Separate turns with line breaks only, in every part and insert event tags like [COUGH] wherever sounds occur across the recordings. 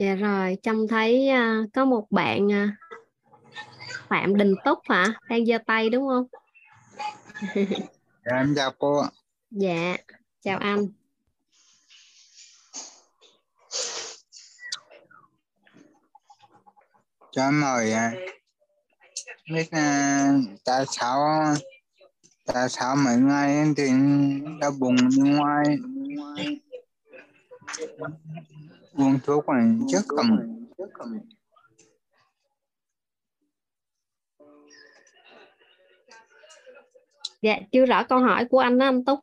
dạ rồi trông thấy à, có một bạn à, Phạm Đình Túc hả? Đang giơ tay đúng không?
Dạ, em chào cô ạ.
dạ chào anh.
Cho em à, biết à, tại sao tại sao mấy ngày thì đau bụng đi ngoài uống thuốc này chất cầm
dạ chưa rõ câu hỏi của anh đó anh Túc.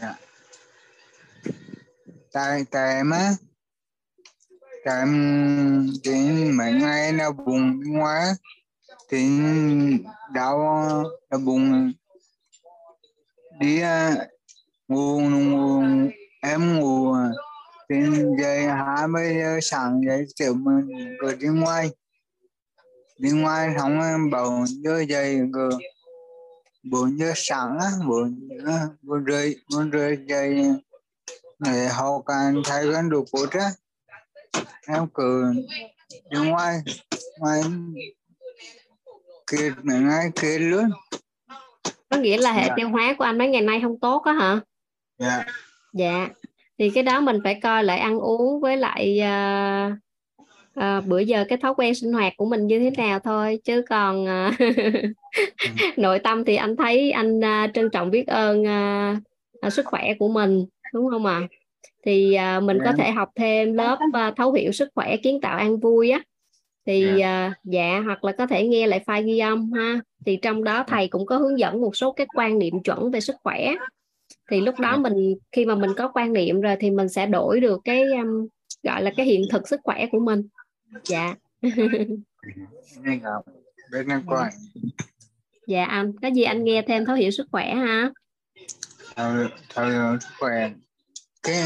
Dạ. tại tại em á tại em thì mấy ngày đau bụng đi ngoài á, thì đau đau bụng. Đi à, ngủ ngủ em ngủ thì dậy hai mươi giờ sáng dậy kiểu mình cứ đi ngoài. Đi ngoài xong em bảo giờ dậy cứ bốn giờ sáng á bốn giờ bốn rưỡi bốn rưỡi dậy để hậu can thay cái đồ cốt á. Em cứ đi ngoài ngoài kiệt ngày kiệt luôn.
Có nghĩa là hệ
Dạ.
tiêu hóa của anh mấy ngày nay không tốt á hả?
Dạ
dạ. Thì cái đó mình phải coi lại ăn uống với lại à, à, bữa giờ cái thói quen sinh hoạt của mình như thế nào thôi. Chứ còn à, [LAUGHS] nội tâm thì anh thấy anh à, trân trọng biết ơn à, à, sức khỏe của mình đúng không ạ? Thì à, mình có
Dạ.
thể học thêm lớp à, thấu hiểu sức khỏe kiến tạo an vui á. Thì à, dạ hoặc là có thể nghe lại file ghi âm ha. Thì trong đó thầy cũng có hướng dẫn một số cái quan niệm chuẩn về sức khỏe thì lúc đó mình khi mà mình có quan niệm rồi thì mình sẽ đổi được cái um, gọi là cái hiện thực sức khỏe của mình. Dạ.
Nghe coi
dạ anh có gì anh nghe thêm thấu hiểu sức khỏe ha?
Thời thời sức khỏe. Cái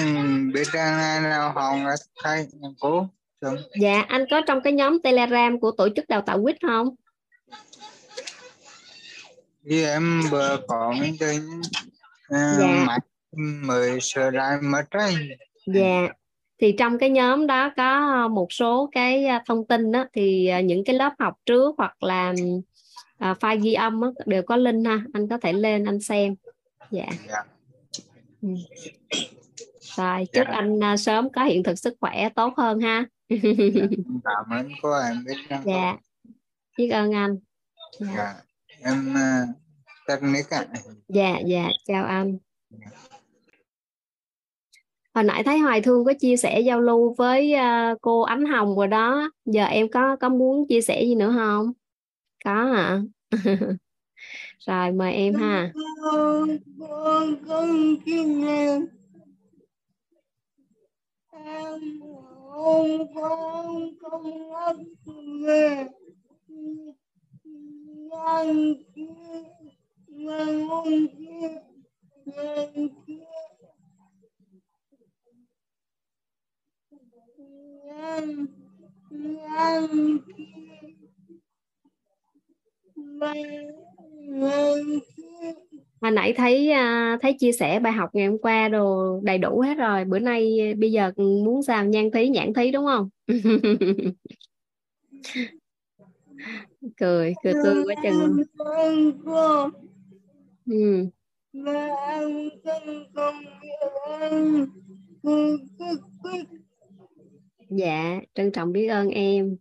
biết ra nào hòn là thay cố
dạ anh có trong cái nhóm telegram của tổ chức đào tạo quýt không?
Vì em vừa có cái tên uh,
Dạ.
mặt mới sửa lại mất đấy
Dạ. Thì trong cái nhóm đó có một số cái à, thông tin đó thì à, những cái lớp học trước hoặc là à, file ghi âm á, đều có link ha, anh có thể lên anh xem. Dạ.
dạ
Ừ. Rồi chúc
Dạ.
anh à, sớm có hiện thực sức khỏe tốt hơn ha. [LAUGHS]
em cảm ơn cô em biết
Dạ. Biết ơn anh. Dạ.
dạ em technique ạ
Dạ dạ chào anh. Hồi nãy thấy Hoài Thương có chia sẻ giao lưu với à, cô Ánh Hồng rồi đó. Giờ em có có muốn chia sẻ gì nữa không? Có hả? [LAUGHS] Rồi mời em ha.
em không không ấp về ngang
Hồi nãy thấy à, thấy chia sẻ bài học ngày hôm qua đồ đầy đủ hết rồi. Bữa nay à, bây giờ muốn sao nhan thí, nhãn thí đúng không? [LAUGHS] cười cười tươi quá chừng Ừ.
mà ăn chân con ăn
Dạ, trân trọng biết ơn em.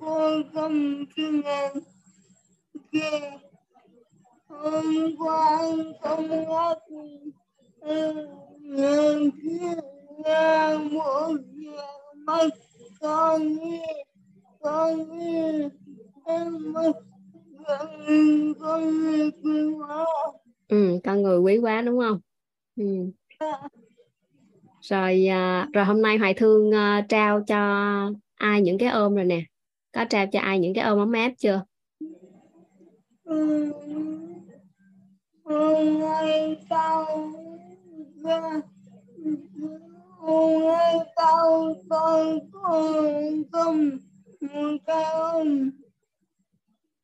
cô không ăn kia hôm qua ăn không ăn kia ăn một giờ mất con nghe con nghe em mất
Ừ, con người quý quá đúng không? Ừ. Rồi à, rồi hôm nay Hoài Thương à, trao cho ai những cái ôm rồi nè. Có trao cho ai những cái ôm ấm áp chưa?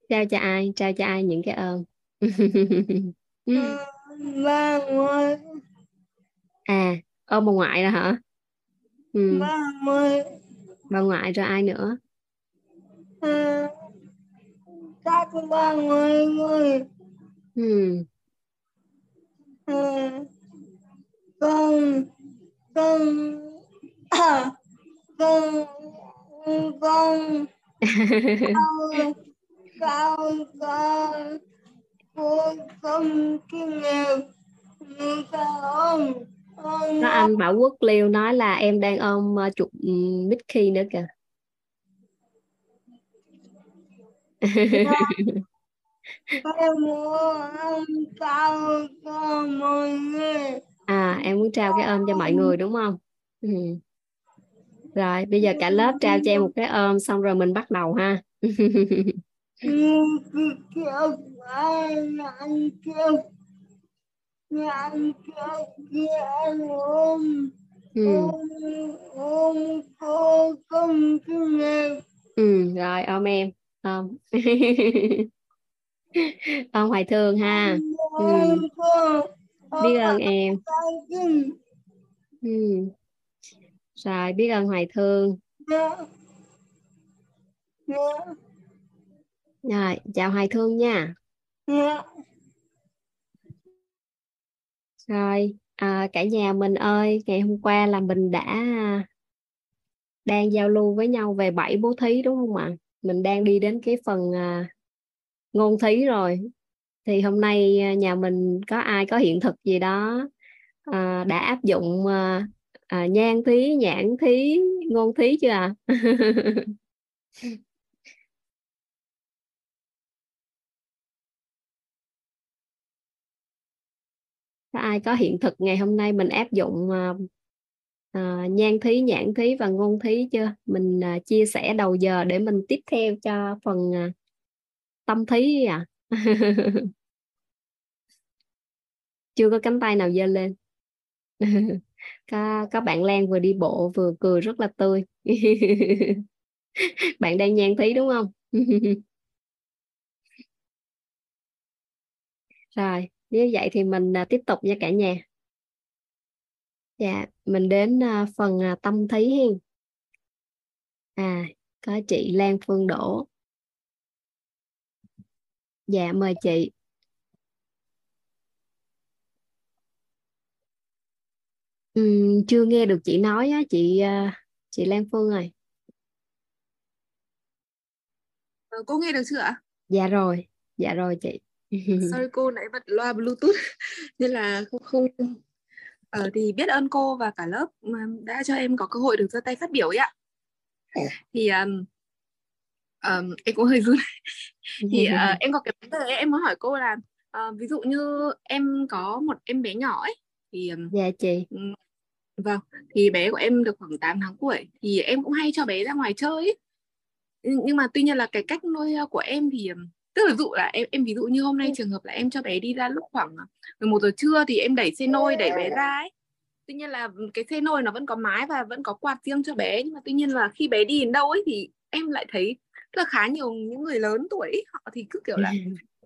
Trao cho ai? Trao cho ai những cái ôm? [LAUGHS]
ba ngoài
à ôm bà ngoại rồi hả? Ừ.
ba mươi.
Bà ngoại rồi ai nữa?
À, các ba người người.
Ừ.
à, con con à, con con. [LAUGHS] Cao cao cao cô không kinh ông
có anh Bảo Quốc Liêu nói là em đang ôm uh, chuột um, Mickey nữa kìa. À em muốn trao cái ôm cho mọi người đúng không? Ừ. rồi bây giờ cả lớp trao cho em một cái ôm xong rồi mình bắt đầu ha [LAUGHS] ừ. ừ rồi ôm em. Ôm ôm [LAUGHS] hoài thương ha. Ừ. biết ơn em. Ừ. rồi biết ơn hoài thương.
Dạ. Dạ
rồi chào hoài thương nha.
Dạ.
Rồi à, cả nhà mình ơi ngày hôm qua là mình đã à, đang giao lưu với nhau về bảy bố thí đúng không ạ? Mình đang đi đến cái phần à, ngôn thí rồi. Thì hôm nay à, nhà mình có ai có hiện thực gì đó à, đã áp dụng à, à, nhan thí nhãn thí ngôn thí chưa ạ [LAUGHS] có ai có hiện thực ngày hôm nay mình áp dụng uh, uh, nhan thí nhãn thí và ngôn thí chưa? Mình uh, chia sẻ đầu giờ để mình tiếp theo cho phần uh, tâm thí à [LAUGHS] chưa có cánh tay nào giơ lên. [LAUGHS] Có có bạn Lan vừa đi bộ vừa cười rất là tươi. [LAUGHS] Bạn đang nhan thí đúng không? Rồi nếu vậy thì mình à, tiếp tục nha cả nhà. Dạ mình đến à, phần à, tâm thí hen à có chị Lan Phương Đỗ. Dạ mời chị. Ừm, chưa nghe được chị nói á chị chị Lan Phương ơi.
Ờ, cô nghe được chưa ạ?
dạ rồi dạ rồi chị
Sorry [LAUGHS] cô nãy bật loa Bluetooth [LAUGHS] nên là không không ờ, thì biết ơn cô và cả lớp đã cho em có cơ hội được giơ tay phát biểu ấy ạ. Thì um, um, em cũng hơi run. [LAUGHS] thì uh, em có cái vấn đề ấy, em muốn hỏi cô là uh, ví dụ như em có một em bé nhỏ ấy thì um,
dạ chị
vâng thì bé của em được khoảng 8 tháng tuổi thì em cũng hay cho bé ra ngoài chơi ấy. Nhưng mà tuy nhiên là cái cách nuôi uh, của em thì um, tức là dụ là em em ví dụ như hôm nay trường hợp là em cho bé đi ra lúc khoảng 11 giờ trưa thì em đẩy xe nôi đẩy bé ra ấy. Tuy nhiên là cái xe nôi nó vẫn có mái và vẫn có quạt riêng cho bé nhưng mà tuy nhiên là khi bé đi đến đâu ấy thì em lại thấy là khá nhiều những người lớn tuổi ấy, họ thì cứ kiểu là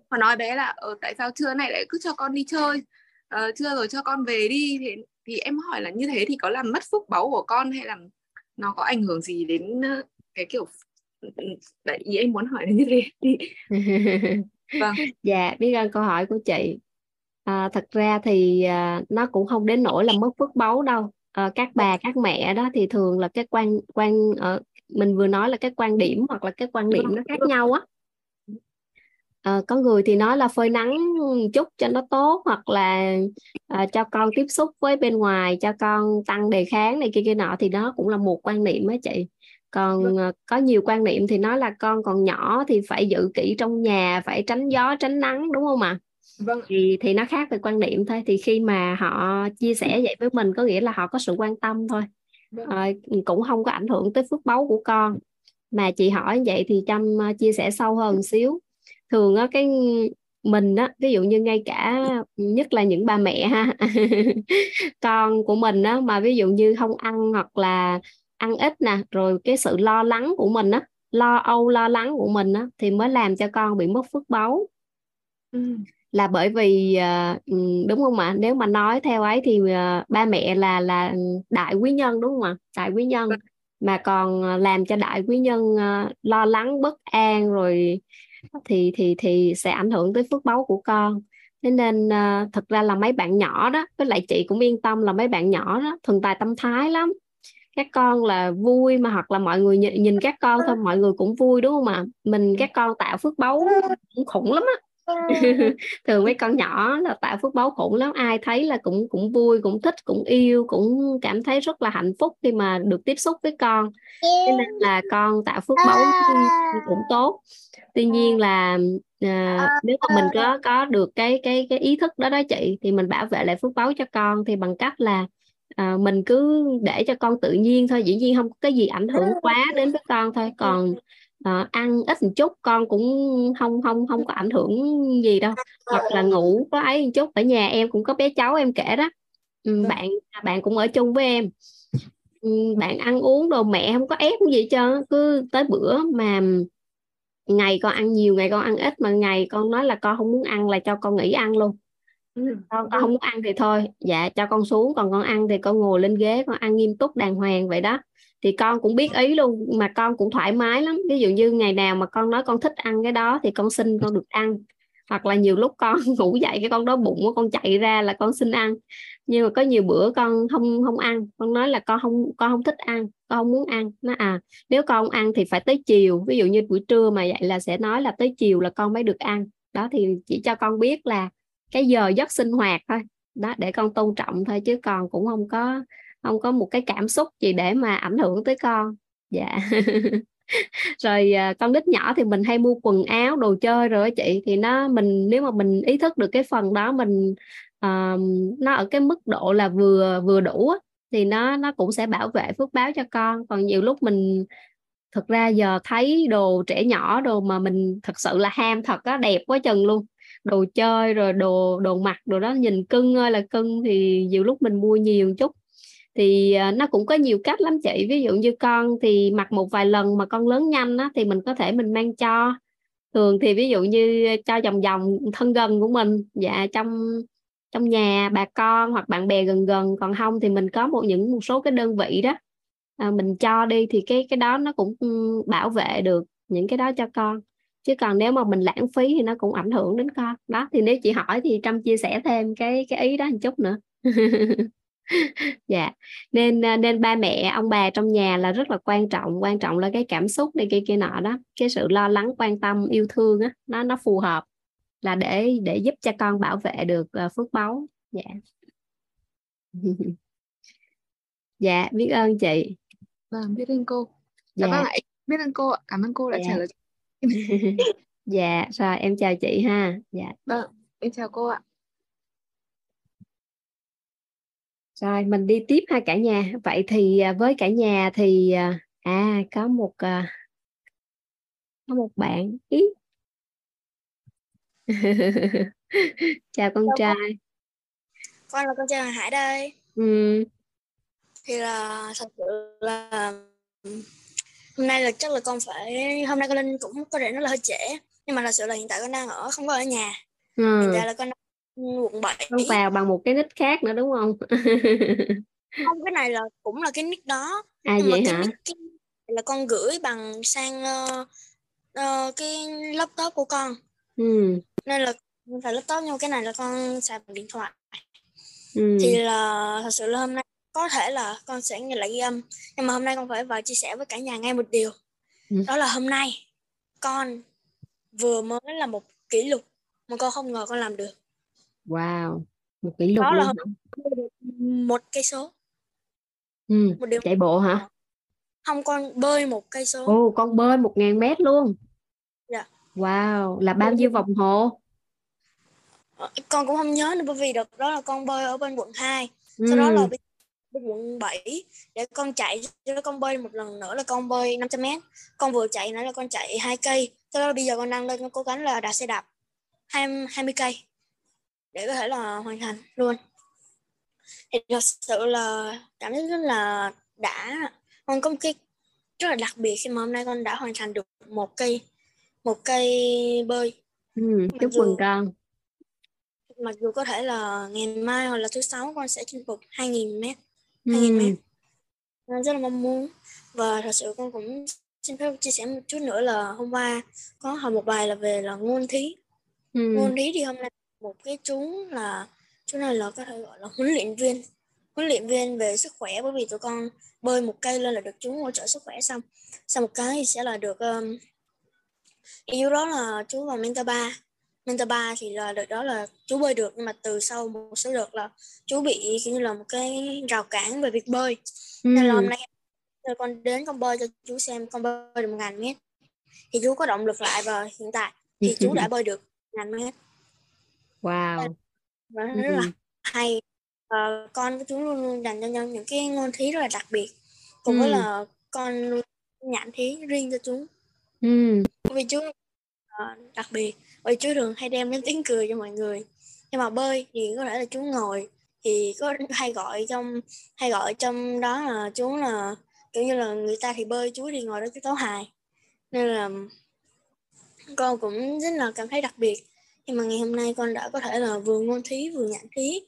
họ nói bé là ờ, tại sao trưa này lại cứ cho con đi chơi? Ờ, trưa rồi cho con về đi. Thì thì em hỏi là như thế thì có làm mất phúc báu của con hay là nó có ảnh hưởng gì đến ờ, cái kiểu Đấy, ý em muốn hỏi là như thế thì vâng. [LAUGHS]
Dạ biết ơn câu hỏi của chị. À, thật ra thì à, nó cũng không đến nỗi là mất phước báu đâu. À, các bà các mẹ đó thì thường là cái quan quan ở mình vừa nói là cái quan điểm hoặc là cái quan điểm nó khác nhau á. À, có người thì nói là phơi nắng chút cho nó tốt hoặc là à, cho con tiếp xúc với bên ngoài cho con tăng đề kháng này kia kia nọ thì đó cũng là một quan niệm á chị còn à, có nhiều quan niệm thì nói là con còn nhỏ thì phải giữ kỹ trong nhà phải tránh gió tránh nắng đúng không ạ?
Vâng.
Thì thì nó khác về quan niệm thôi. Thì khi mà họ chia sẻ vậy với mình có nghĩa là họ có sự quan tâm thôi.
Vâng.
Ờ, cũng không có ảnh hưởng tới phước báu của con. Mà chị hỏi vậy thì Trâm ờ, chia sẻ sâu hơn một xíu. Thường á cái mình á ví dụ như ngay cả nhất là những bà mẹ ha [LAUGHS] con của mình á mà ví dụ như không ăn hoặc là ăn ít nè rồi cái sự lo lắng của mình á lo âu lo lắng của mình á thì mới làm cho con bị mất phước báu.
Ừ.
là bởi vì à, ừ, đúng không ạ? Nếu mà nói theo ấy thì à, ba mẹ là là đại quý nhân đúng không ạ? Đại quý nhân. Mà còn làm cho đại quý nhân lo lắng bất an rồi thì thì thì sẽ ảnh hưởng tới phước báu của con. Thế nên uh, thật ra là mấy bạn nhỏ đó với lại chị cũng yên tâm là mấy bạn nhỏ đó thuần tài tâm thái lắm các con là vui mà hoặc là mọi người nhìn, nhìn các con thôi mọi người cũng vui đúng không ạ? Mình các con tạo phước báu cũng khủng lắm á. [LAUGHS] Thường mấy con nhỏ là tạo phước báu khủng lắm ai thấy là cũng cũng vui cũng thích cũng yêu cũng cảm thấy rất là hạnh phúc khi mà được tiếp xúc với con. Cho nên là con tạo phước báu cũng tốt. Tuy nhiên là à, nếu mà mình có có được cái cái cái ý thức đó đó chị thì mình bảo vệ lại phước báu cho con thì bằng cách là à, mình cứ để cho con tự nhiên thôi dĩ nhiên không có cái gì ảnh hưởng quá đến với con thôi. Còn à, ăn ít một chút con cũng không không không có ảnh hưởng gì đâu. Hoặc là ngủ có ấy một chút ở nhà em cũng có bé cháu em kể đó. Ừ, bạn bạn cũng ở chung với em. Ừ, bạn ăn uống đồ mẹ không có ép gì cho cứ tới bữa mà ngày con ăn nhiều ngày con ăn ít mà ngày con nói là con không muốn ăn là cho con nghỉ ăn luôn ừ. con, con không muốn ăn thì thôi. Dạ cho con xuống. Còn con ăn thì con ngồi lên ghế con ăn nghiêm túc đàng hoàng vậy đó. Thì con cũng biết ý luôn mà con cũng thoải mái lắm. Ví dụ như ngày nào mà con nói con thích ăn cái đó thì con xin con được ăn. Hoặc là nhiều lúc con [LAUGHS] ngủ dậy cái con đó bụng con chạy ra là con xin ăn. Nhưng mà có nhiều bữa con không không ăn. Con nói là con không con không thích ăn con không muốn ăn. Nó à nếu con không ăn thì phải tới chiều. Ví dụ như buổi trưa mà vậy là sẽ nói là tới chiều là con mới được ăn. Đó thì chỉ cho con biết là cái giờ giấc sinh hoạt thôi. Đó để con tôn trọng thôi chứ còn cũng không có không có một cái cảm xúc gì để mà ảnh hưởng tới con. Dạ. [LAUGHS] Rồi à, con nít nhỏ thì mình hay mua quần áo đồ chơi rồi chị. Thì nó mình nếu mà mình ý thức được cái phần đó mình uh, nó ở cái mức độ là vừa vừa đủ thì nó nó cũng sẽ bảo vệ phước báo cho con. Còn nhiều lúc mình thực ra giờ thấy đồ trẻ nhỏ đồ mà mình thật sự là ham thật á đẹp quá chừng luôn đồ chơi rồi đồ đồ mặc đồ đó nhìn cưng ơi là cưng thì nhiều lúc mình mua nhiều một chút. Thì à, nó cũng có nhiều cách lắm chị. Ví dụ như con thì mặc một vài lần mà con lớn nhanh á, thì mình có thể mình mang cho. Thường thì ví dụ như cho vòng vòng thân gần của mình dạ trong trong nhà bà con hoặc bạn bè gần gần. Còn không thì mình có một những một số cái đơn vị đó à, mình cho đi thì cái cái đó nó cũng ừ, bảo vệ được những cái đó cho con chứ còn nếu mà mình lãng phí thì nó cũng ảnh hưởng đến con. Đó thì nếu chị hỏi thì trâm chia sẻ thêm cái cái ý đó một chút nữa. [LAUGHS] Dạ. Nên à, nên ba mẹ ông bà trong nhà là rất là quan trọng quan trọng là cái cảm xúc này kia kia nọ đó. Cái sự lo lắng quan tâm yêu thương á nó nó phù hợp là để để giúp cho con bảo vệ được uh, phước báu. Dạ. [LAUGHS] Dạ biết ơn chị.
Vâng biết ơn cô. Dạ, dạ. vâng ạ biết ơn cô cảm ơn cô đã dạ. trả lời [LAUGHS]
dạ rồi em chào chị ha. Dạ.
Vâng em chào cô ạ.
Rồi mình đi tiếp ha cả nhà. Vậy thì à, với cả nhà thì à, à có một à, có một bạn ý. [LAUGHS] Chào con trai.
Con là con trai Hoàng Hải đây.
Ừ.
thì là thật sự là hôm nay là chắc là con phải hôm nay con lên cũng có thể nó là hơi trễ nhưng mà là sự là hiện tại con đang ở không có ở nhà. Ừ. hiện tại là con quận 7
con vào bằng một cái nick khác nữa đúng không? [LAUGHS]
Không cái này là cũng là cái nick đó.
À nhưng vậy
mà
hả?
cái nick là con gửi bằng sang uh, uh, cái laptop của con.
Ừ.
nên là phải laptop nhưng cái này là con xài bằng điện thoại.
Ừ.
thì là thật sự là hôm nay có thể là con sẽ nghe lại ghi âm nhưng mà hôm nay con phải vào chia sẻ với cả nhà ngay một điều. Ừ. đó là hôm nay con vừa mới là một kỷ lục mà con không ngờ con làm được.
Wow một kỷ lục
đó là một cây số.
Ừ. một điều. chạy bộ hả?
Không con bơi một cây số.
Ồ con bơi một ngàn mét luôn.
Dạ.
Wow là bao nhiêu vòng hồ?
Ờ, con cũng không nhớ nữa bởi vì đợt đó là con bơi ở bên quận 2 ừ. sau đó là bên quận 7 để con chạy cho con bơi một lần nữa là con bơi 500 mét. Con vừa chạy nữa là con chạy hai cây. Sau đó bây giờ con đang lên con cố gắng là đạp xe đạp 20, 20 cây để có thể là hoàn thành luôn. Thì thật sự là cảm thấy rất là đã con có một cái rất là đặc biệt khi mà hôm nay con đã hoàn thành được một cây một cây bơi.
Ừ, chúc mừng con.
mặc dù có thể là ngày mai hoặc là thứ sáu con sẽ chinh phục 2.000 mét 2.000 mét con rất là mong muốn. Và thật sự con cũng xin phép chia sẻ một chút nữa là hôm qua có học một bài là về là ngôn thí.
Ừ.
ngôn thí thì hôm nay một cái chú là chú này là có thể gọi là huấn luyện viên. Huấn luyện viên về sức khỏe bởi vì tụi con bơi một cây lên là được chú hỗ trợ sức khỏe xong. Sau một cái thì sẽ là được um, yêu đó là chú vào mentor 3 mentor 3 thì là đợt đó là chú bơi được nhưng mà từ sau một số đợt là chú bị kiểu như là một cái rào cản về việc bơi nên là hôm
Ừ.
nay rồi con đến con bơi cho chú xem con bơi được một ngàn mét thì chú có động lực lại và hiện tại thì chú đã bơi được ngàn mét
Wow.
và
Ừ.
rất là hay Ờ, con của chú luôn luôn dành cho nhau những cái ngôn thí rất là đặc biệt với
Ừ.
là con luôn nhãn thí riêng cho chú
Ừ.
vì chú ờ, đặc biệt vì chú thường hay đem đến tiếng cười cho mọi người nhưng mà bơi thì có thể là chú ngồi thì có hay gọi trong hay gọi trong đó là chú là kiểu như là người ta thì bơi chú thì ngồi đó chú tấu hài nên là con cũng rất là cảm thấy đặc biệt nhưng mà ngày hôm nay con đã có thể là vừa ngôn thí vừa nhãn thí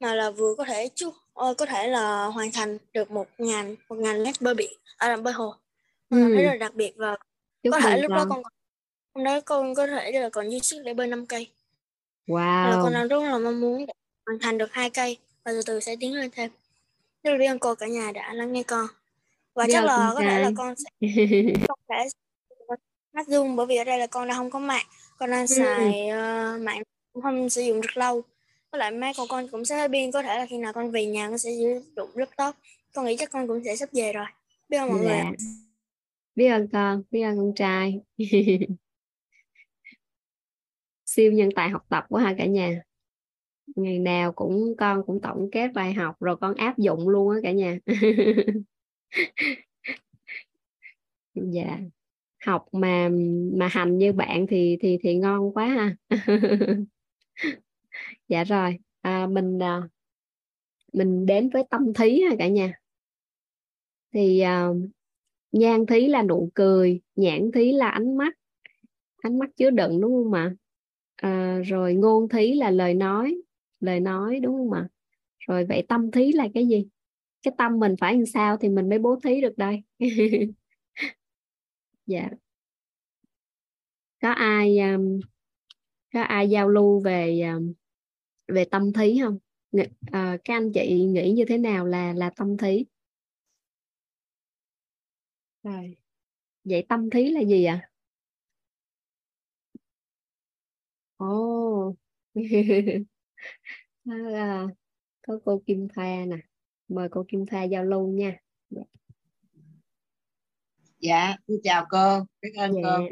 mà là vừa có thể chú có thể là hoàn thành được một ngàn một ngàn mét bơi biển à, bơi hồ
Ừ.
rất là đặc biệt và
Chúc
có thể lúc đó
con.
con hôm đó con có thể là còn dư sức để bơi 5 cây. Nên là con
Wow.
đang rất là mong muốn hoàn thành được hai cây và từ từ sẽ tiến lên thêm. Rất là biết ơn cô cả nhà đã lắng nghe con. Và chắc là có thể là con sẽ không thể hát zoom bởi vì ở đây là con đang không có mạng. Con đang
Ừ.
xài ờ, mạng cũng không sử dụng rất lâu. Với lại mấy con con cũng sẽ hết pin có thể là khi nào con về nhà con sẽ sử dụng laptop. Con nghĩ chắc con cũng sẽ sắp về rồi. Biết ơn mọi người ạ?
Dạ. Biết ơn con, biết ơn con trai. [LAUGHS] Siêu nhân tài học tập quá ha cả nhà. Ngày nào cũng con cũng tổng kết bài học rồi con áp dụng luôn á cả nhà. [LAUGHS] Dạ. Học mà mà hành như bạn thì thì thì ngon quá ha. [LAUGHS] Dạ rồi, à, mình à, mình đến với tâm thí ha cả nhà. Thì à, nhan thí là nụ cười, nhãn thí là ánh mắt, ánh mắt chứa đựng đúng không ạ? À, rồi ngôn thí là lời nói, lời nói đúng không ạ? Rồi vậy tâm thí là cái gì? Cái tâm mình phải làm sao thì mình mới bố thí được đây. [LAUGHS] dạ. Có ai um, có ai giao lưu về um, về tâm thí không? Ng- à, các anh chị nghĩ như thế nào là là tâm thí? Rồi. Vậy tâm thí là gì ạ? Ồ. [LAUGHS] à, có cô Kim Thoa nè. Mời cô Kim Thoa giao lưu nha. Dạ.
Dạ, xin chào cô, biết ơn
Dạ.
cô,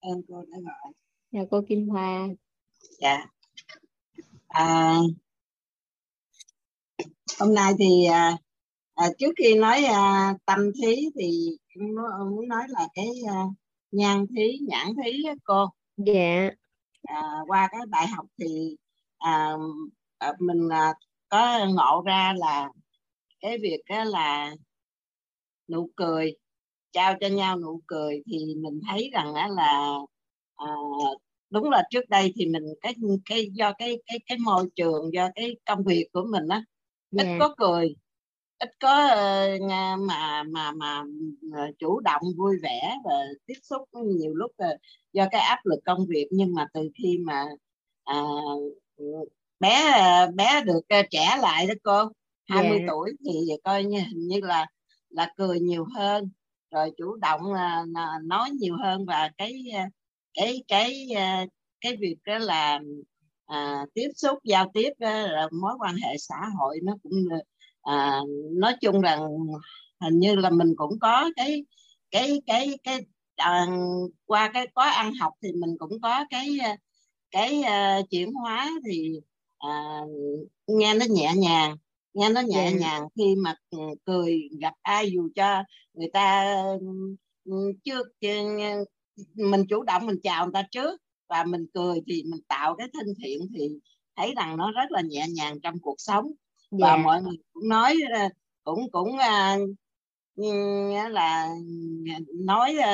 ơn cô đã gọi.
Chào cô Kim Thoa.
Dạ. À, hôm nay thì à, à, trước khi nói à, tâm thí thì muốn nói là cái à, nhan thí, nhãn thí cô.
Dạ.
À, qua cái bài học thì à, à, mình à, có ngộ ra là cái việc á là nụ cười trao cho nhau nụ cười thì mình thấy rằng á là à, đúng là trước đây thì mình cái cái do cái cái cái môi trường do cái công việc của mình á ít
Dạ.
có cười ít có ờ, mà mà mà ờ, chủ động vui vẻ và tiếp xúc nhiều lúc ờ, do cái áp lực công việc nhưng mà từ khi mà à, bé bé được trẻ lại đó cô 20
Dạ.
tuổi thì coi như hình như là là cười nhiều hơn rồi chủ động là, là nói nhiều hơn và cái cái cái cái việc đó là à, tiếp xúc giao tiếp là mối quan hệ xã hội nó cũng à, nói chung rằng hình như là mình cũng có cái cái cái cái à, qua cái có ăn học thì mình cũng có cái à, cái à, chuyển hóa thì à, nghe nó nhẹ nhàng nghe nó nhẹ
Dạ.
nhàng khi mà cười gặp ai dù cho người ta chưa- mình chủ động mình chào người ta trước và mình cười thì mình tạo cái thân thiện thì thấy rằng nó rất là nhẹ nhàng trong cuộc sống và
Dạ.
mọi người cũng nói ờ, cũng cũng à, là nói ờ,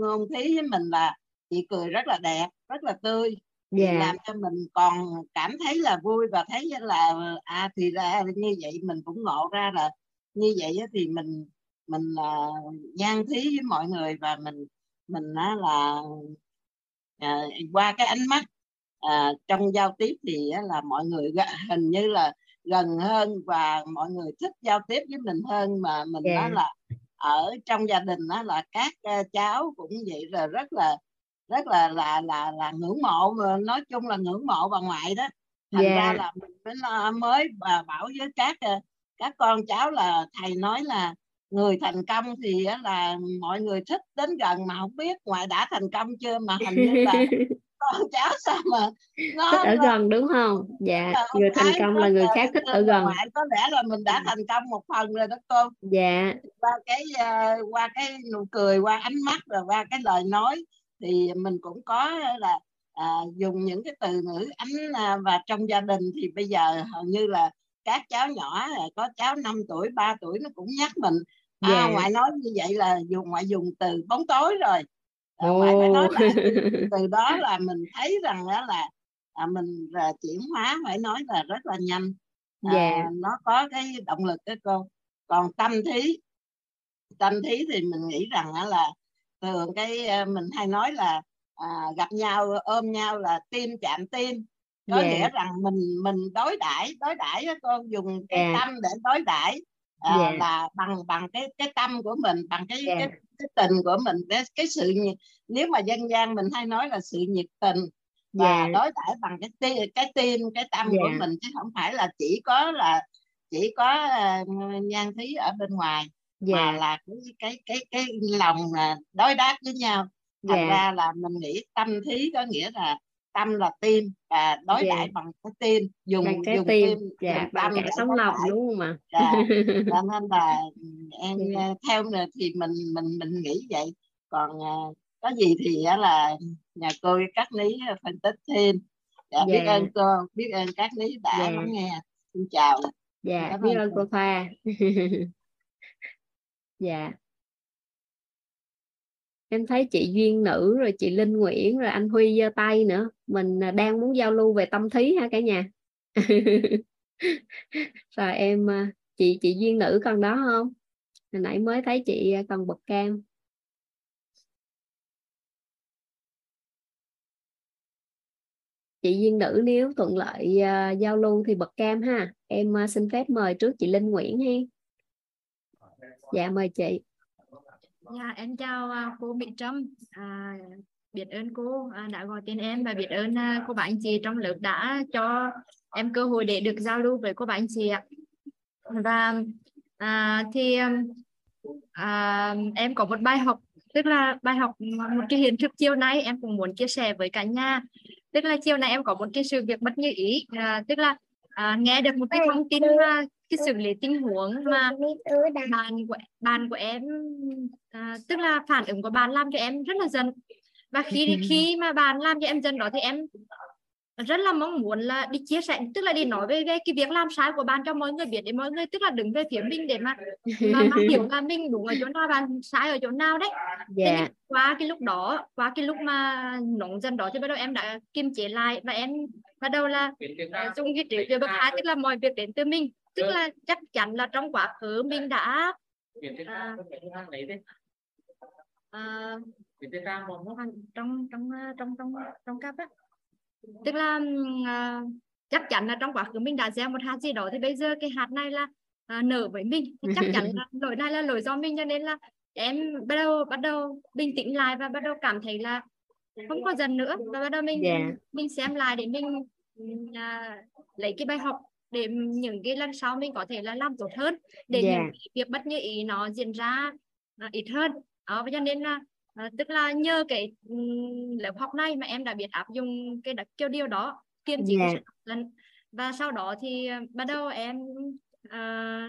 ngôn thí với mình là chị cười rất là đẹp rất là tươi thì
Dạ.
làm cho mình còn cảm thấy là vui và thấy là à thì ra như vậy mình cũng ngộ ra là như vậy thì mình mình là nhan thí với mọi người và mình mình á là à, qua cái ánh mắt à, trong giao tiếp thì á là mọi người hình như là gần hơn và mọi người thích giao tiếp với mình hơn mà mình
Dạ.
nói là ở trong gia đình đó là các ờ, cháu cũng vậy là rất là rất là là là là ngưỡng mộ mà nói chung là ngưỡng mộ bà ngoại đó thành ra
Dạ.
là mình mới mới bà bảo với các ờ, các con cháu là thầy nói là người thành công thì á là mọi người thích đến gần mà không biết ngoại đã thành công chưa mà hình như là [LAUGHS] con cháu sao mà nó
thích ở gần đúng không? Dạ
là ông
người thành công là người khác thích ở gần.
ngoại có lẽ là mình đã thành công một phần rồi đó cô.
Dạ.
Qua cái ờ, qua cái nụ cười qua ánh mắt và qua cái lời nói thì mình cũng có là à, dùng những cái từ ngữ ánh à, và trong gia đình thì bây giờ hầu như là các cháu nhỏ có cháu 5 tuổi 3 tuổi nó cũng nhắc mình. À,
Dạ.
ngoại nói như vậy là dùng ngoại dùng từ bóng tối rồi à, ngoại phải nói
Ồ.
lại [LAUGHS] từ, đó là mình thấy rằng đó là à, mình là chuyển hóa phải nói là rất là nhanh à,
Dạ.
nó có cái động lực đó cô còn tâm thí tâm thí thì mình nghĩ rằng á là thường cái ờ, mình hay nói là à, gặp nhau ôm nhau là tim chạm tim có
Dạ.
nghĩa rằng mình mình đối đãi đối đãi á, con dùng cái
Dạ.
tâm để đối đãi à,
Dạ.
là bằng bằng cái cái tâm của mình bằng cái
Dạ.
cái, cái tình của mình cái, cái sự nếu mà dân gian mình hay nói là sự nhiệt tình và
Dạ.
đối đãi bằng cái tim cái tim cái tâm của
Dạ.
mình chứ không phải là chỉ có là chỉ có ờ, nhan thí ở bên ngoài mà
dạ
là cái cái cái cái lòng là đối đáp với nhau thành
dạ
ra là mình nghĩ tâm thí có nghĩa là tâm là tim và đối
Dạ.
đãi bằng cái tim dùng
bằng trái
dùng
tim
tim
dạ
dùng tâm để đối
lòng đúng không ạ
Dạ. [LAUGHS] cho nên là em
Dạ.
ờ, theo nè thì mình mình mình nghĩ vậy còn ờ, có gì thì á là nhà cô các ní phân tích thêm dạ, biết
Dạ.
ơn cô biết ơn các ní đã
Dạ.
lắng nghe xin chào
dạ
Cảm
biết
ơn cô.
Thoa [LAUGHS] dạ em thấy chị Duyên Nữ, rồi chị Linh Nguyễn, rồi anh Huy giơ tay nữa. Mình à, đang muốn giao lưu về tâm thí ha cả nhà. [LAUGHS] Rồi em à, chị chị Duyên Nữ còn đó không? Hồi nãy mới thấy chị à, còn bật cam. Chị Duyên Nữ nếu thuận lợi giao lưu thì bật cam ha. Em xin phép mời trước chị Linh Nguyễn hen. Dạ mời chị.
Dạ, em chào à, cô Mỹ Trâm. À, biết ơn cô à, đã gọi tên em và biết ơn à, cô bạn anh chị trong lớp đã cho em cơ hội để được giao lưu với cô bạn anh chị ạ. Và à, thì à, em có một bài học tức là bài học một cái hiện thực chiều nay em cũng muốn chia sẻ với cả nhà. Tức là chiều nay em có một cái sự việc bất như ý, à, tức là à, nghe được một cái thông tin mà cái xử lý tình huống mà bạn của bạn của em à, tức là phản ứng của bạn làm cho em rất là giận. Và khi khi mà bạn làm cho em giận đó thì em rất là mong muốn là đi chia sẻ tức là đi nói về, về cái việc làm sai của bạn cho mọi người biết để mọi người tức là đứng về phía mình để mà mà, mà [LAUGHS] hiểu là mình đúng ở chỗ nào bạn sai ở chỗ nào đấy. Thế
dạ.
qua cái lúc đó qua cái lúc mà nóng dần đó thì bắt đầu em đã kiềm chế lại và em bắt đầu là à, dùng cái trí tuệ bậc hai tức là mọi việc đến từ mình tức là chắc chắn là trong quá khứ mình đã à, à, trong trong à, trong trong trong cấp á. Tức là à, chắc chắn là trong quá khứ mình đã gieo một hạt gì đó thì bây giờ cái hạt này là à, nở với mình. Thì chắc chắn là [LAUGHS] lỗi này là lỗi do mình cho nên là em bắt đầu bắt đầu bình tĩnh lại và bắt đầu cảm thấy là không có dần nữa. Và bắt đầu mình
Dạ.
mình xem lại để mình à, lấy cái bài học để những cái lần sau mình có thể là làm tốt hơn để
Dạ.
những cái việc bất như ý nó diễn ra à, ít hơn. Đó và cho nên là à, tức là nhờ cái ừm, lớp học này mà em đã biết áp dụng cái đặc kiểu điều đó kiềm chế cái sự nóng giận và sau đó thì à, bắt đầu em à,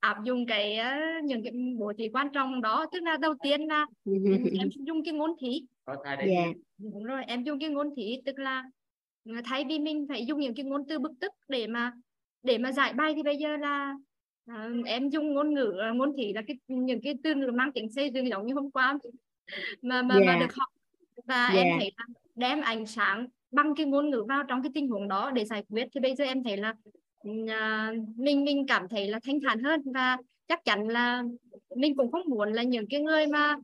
áp dụng cái những cái bố trí quan trọng đó. Tức là đầu tiên là [LAUGHS] em dùng cái ngôn thí.
Dạ.
đúng rồi em dùng cái ngôn thí tức là thay vì mình phải dùng những cái ngôn từ bực tức để mà để mà giải bài thì bây giờ là à, em dùng ngôn ngữ à, ngôn thí là cái những cái từ ngữ mang tính xây dựng giống như hôm qua. Mà mà, mà
Dạ.
được học. Và
Dạ.
em thấy là đem ánh sáng bằng cái ngôn ngữ vào trong cái tình huống đó để giải quyết. Thì bây giờ em thấy là à, mình mình cảm thấy là thanh thản hơn. Và chắc chắn là mình cũng không muốn là những cái người mà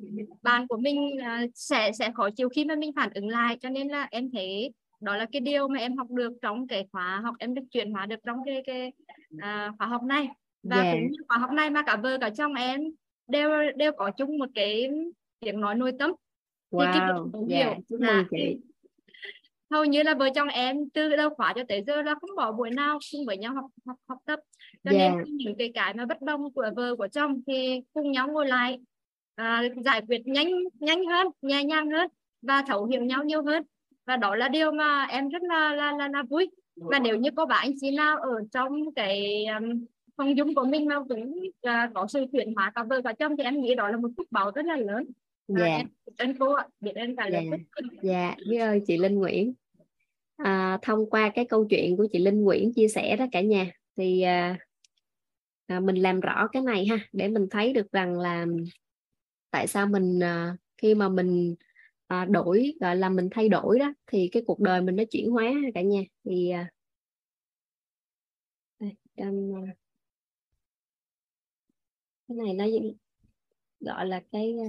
bạn của mình uh, sẽ sẽ khó chịu khi mà mình phản ứng lại. Cho nên là em thấy đó là cái điều mà em học được trong cái khóa học em được chuyển hóa được trong cái cái uh, khóa học này và yeah. cũng khóa học này mà cả vợ cả chồng em đều đều có chung một cái tiếng nói nội tâm
wow. thì cái yeah. chúc mừng chị
hầu như là vợ chồng em từ đầu khóa cho tới giờ là không bỏ buổi nào cùng với nhau học học học tập cho yeah. nên những cái cái mà bất đồng của vợ của chồng thì cùng nhau ngồi lại à, giải quyết nhanh nhanh hơn nhẹ nhàng hơn và thấu hiểu nhau nhiều hơn và đó là điều mà em rất là là là, là vui. Và nếu như có bạn anh chị nào ở trong cái um, phòng dung của mình mà cũng uh, có sự chuyển hóa cả vợ cả chồng thì em nghĩ đó là một phúc báo rất là lớn.
Dạ. yeah.
em cô ạ. Biết ơn cả
dạ. dạ. Biết ơn chị Linh Nguyễn. À, thông qua cái câu chuyện của chị Linh Nguyễn chia sẻ đó cả nhà thì à, à, mình làm rõ cái này ha để mình thấy được rằng là tại sao mình à, khi mà mình à, đổi gọi là mình thay đổi đó thì cái cuộc đời mình nó chuyển hóa cả nhà. Thì à, trong à, cái này nó gọi là cái à,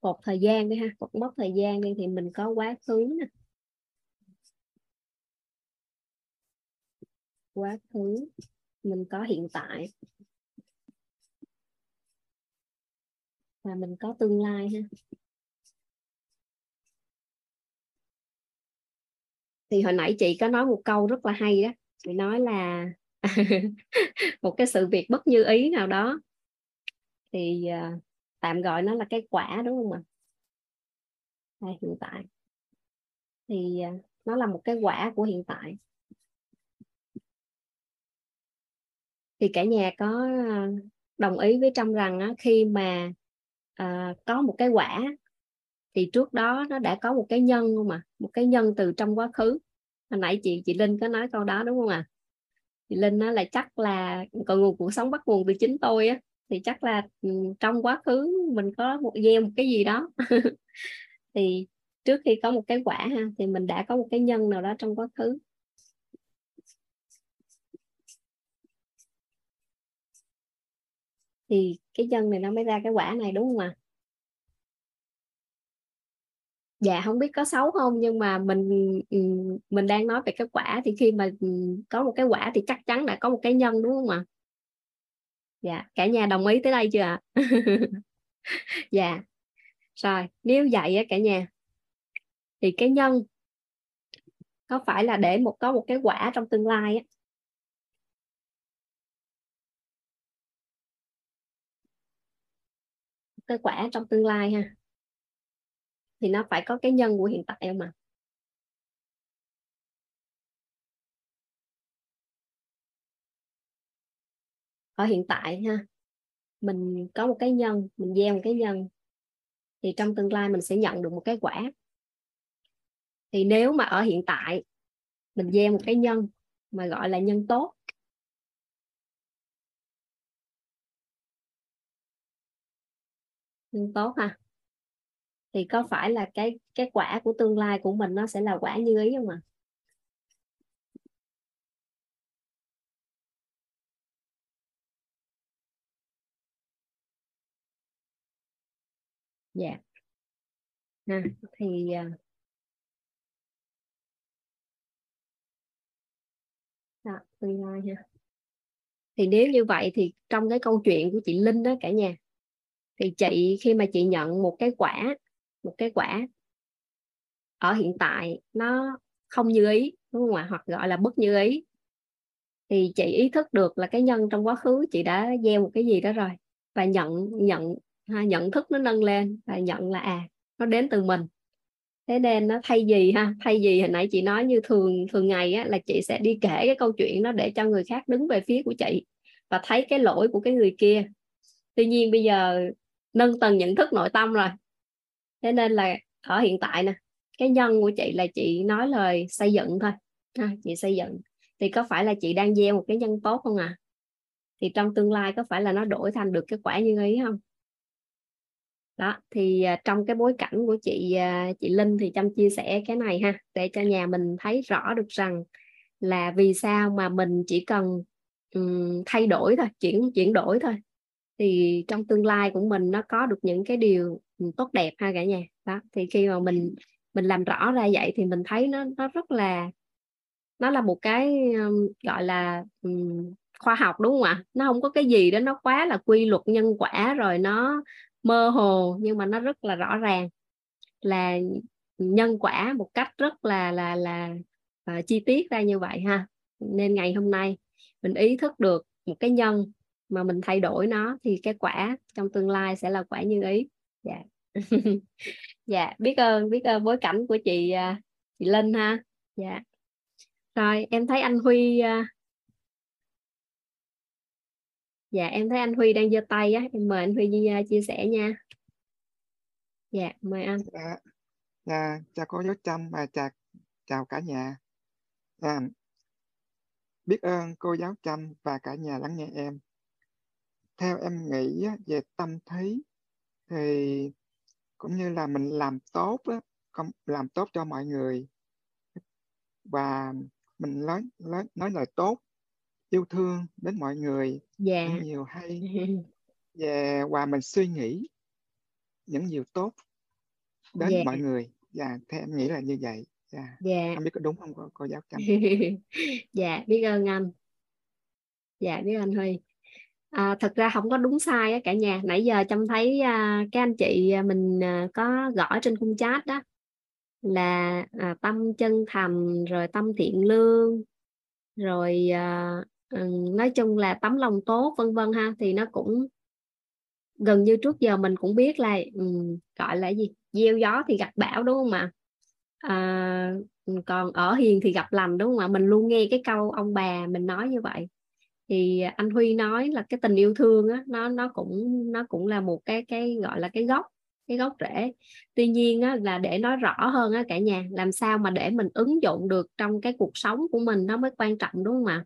cột thời gian đi ha cột mốc thời gian đi thì mình có quá khứ nè. Quá khứ mình có hiện tại. Và mình có tương lai ha. Thì hồi nãy chị có nói một câu rất là hay đó chị nói là [LAUGHS] một cái sự việc bất như ý nào đó. Thì uh, tạm gọi nó là cái quả đúng không ạ? Đây, hiện tại. Thì uh, nó là một cái quả của hiện tại. Thì cả nhà có đồng ý với trong rằng uh, khi mà uh, có một cái quả thì trước đó nó đã có một cái nhân không ạ à? một cái nhân từ trong quá khứ hồi nãy chị chị Linh có nói câu đó, đúng không ạ à? chị Linh nói là chắc là còn nguồn cuộc sống bắt nguồn từ chính tôi á thì chắc là ừ, trong quá khứ mình có một, gieo một cái gì đó [LAUGHS] thì trước khi có một cái quả ha, thì mình đã có một cái nhân nào đó trong quá khứ thì cái nhân này nó mới ra cái quả này, đúng không ạ à? Dạ không biết có xấu không, nhưng mà mình ừ, mình đang nói về cái quả thì khi mà có một cái quả thì chắc chắn đã có một cái nhân, đúng không ạ? Dạ cả nhà đồng ý tới đây chưa ạ? [LAUGHS] Dạ. Rồi, nếu vậy á cả nhà, thì cái nhân có phải là để một, có một cái quả trong tương lai á? Cái quả trong tương lai ha thì nó phải có cái nhân của hiện tại không ạ? Ở hiện tại ha, mình có một cái nhân, mình gieo một cái nhân, thì trong tương lai mình sẽ nhận được một cái quả. Thì nếu mà ở hiện tại mình gieo một cái nhân mà gọi là nhân tốt nhân tốt ha thì có phải là cái cái quả của tương lai của mình nó sẽ là quả như ý không ạ à? dạ ha thì đó, tương lai ha thì nếu như vậy thì trong cái câu chuyện của chị Linh đó cả nhà thì chị khi mà chị nhận một cái quả một cái quả ở hiện tại nó không như ý đúng không ạ? Hoặc gọi là bất như ý. Thì chị ý thức được là cái nhân trong quá khứ chị đã gieo một cái gì đó rồi và nhận nhận ha, nhận thức nó nâng lên và nhận là à nó đến từ mình. Thế nên nó thay gì ha thay gì hồi nãy chị nói như thường thường ngày á, là chị sẽ đi kể cái câu chuyện đó để cho người khác đứng về phía của chị và thấy cái lỗi của cái người kia. Tuy nhiên bây giờ nâng tầng nhận thức nội tâm rồi thế nên là ở hiện tại nè cái nhân của chị là chị nói lời xây dựng thôi. Ha, chị xây dựng. Thì có phải là chị đang gieo một cái nhân tốt không à thì trong tương lai có phải là nó đổi thành được cái quả như ý không? Đó thì à, trong cái bối cảnh của chị à, chị Linh thì chăm chia sẻ cái này ha để cho nhà mình thấy rõ được rằng là vì sao mà mình chỉ cần um, thay đổi thôi chuyển chuyển đổi thôi. Thì trong tương lai của mình nó có được những cái điều Ừ, tốt đẹp ha cả nhà. Đó thì khi mà mình mình làm rõ ra vậy thì mình thấy nó nó rất là nó là một cái um, gọi là um, khoa học đúng không ạ? Nó không có cái gì đó nó quá là quy luật nhân quả rồi nó mơ hồ nhưng mà nó rất là rõ ràng là nhân quả một cách rất là là là uh, chi tiết ra như vậy ha. Nên ngày hôm nay mình ý thức được một cái nhân mà mình thay đổi nó thì cái quả trong tương lai sẽ là quả như ý dạ. [LAUGHS] Dạ biết ơn biết ơn bối cảnh của chị à, chị Linh ha. Dạ. Rồi em thấy anh Huy à, dạ em thấy anh Huy đang giơ tay á em mời anh Huy à, chia sẻ nha. Dạ mời anh.
Dạ, dạ chào cô giáo Trâm và chào chào cả nhà. Dạ, biết ơn cô giáo Trâm và cả nhà lắng nghe em. Theo em nghĩ về tâm thấy thì cũng như là mình làm tốt làm tốt cho mọi người và mình nói nói nói lời tốt yêu thương đến mọi người
yeah.
những nhiều hay về [LAUGHS] và mình suy nghĩ những điều tốt đến yeah. mọi người và yeah, theo em nghĩ là như vậy dạ yeah. yeah. không biết có đúng không cô, cô giáo trâm [LAUGHS]
dạ biết ơn anh dạ biết ơn huy à, thật ra không có đúng sai á cả nhà. Nãy giờ trâm thấy à, các anh chị à, mình à, có gõ trên khung chat đó là à, tâm chân thành rồi tâm thiện lương rồi à, ừ, nói chung là tấm lòng tốt vân vân ha. Thì nó cũng gần như trước giờ mình cũng biết là um, gọi là gì? Gieo gió thì gặp bão đúng không ạ? À, còn ở hiền thì gặp lành đúng không ạ? Mình luôn nghe cái câu ông bà mình nói như vậy thì à, anh Huy nói là cái tình yêu thương á nó nó cũng nó cũng là một cái cái gọi là cái gốc cái gốc rễ. Tuy nhiên á, là để nói rõ hơn á, cả nhà làm sao mà để mình ứng dụng được trong cái cuộc sống của mình nó mới quan trọng đúng không ạ?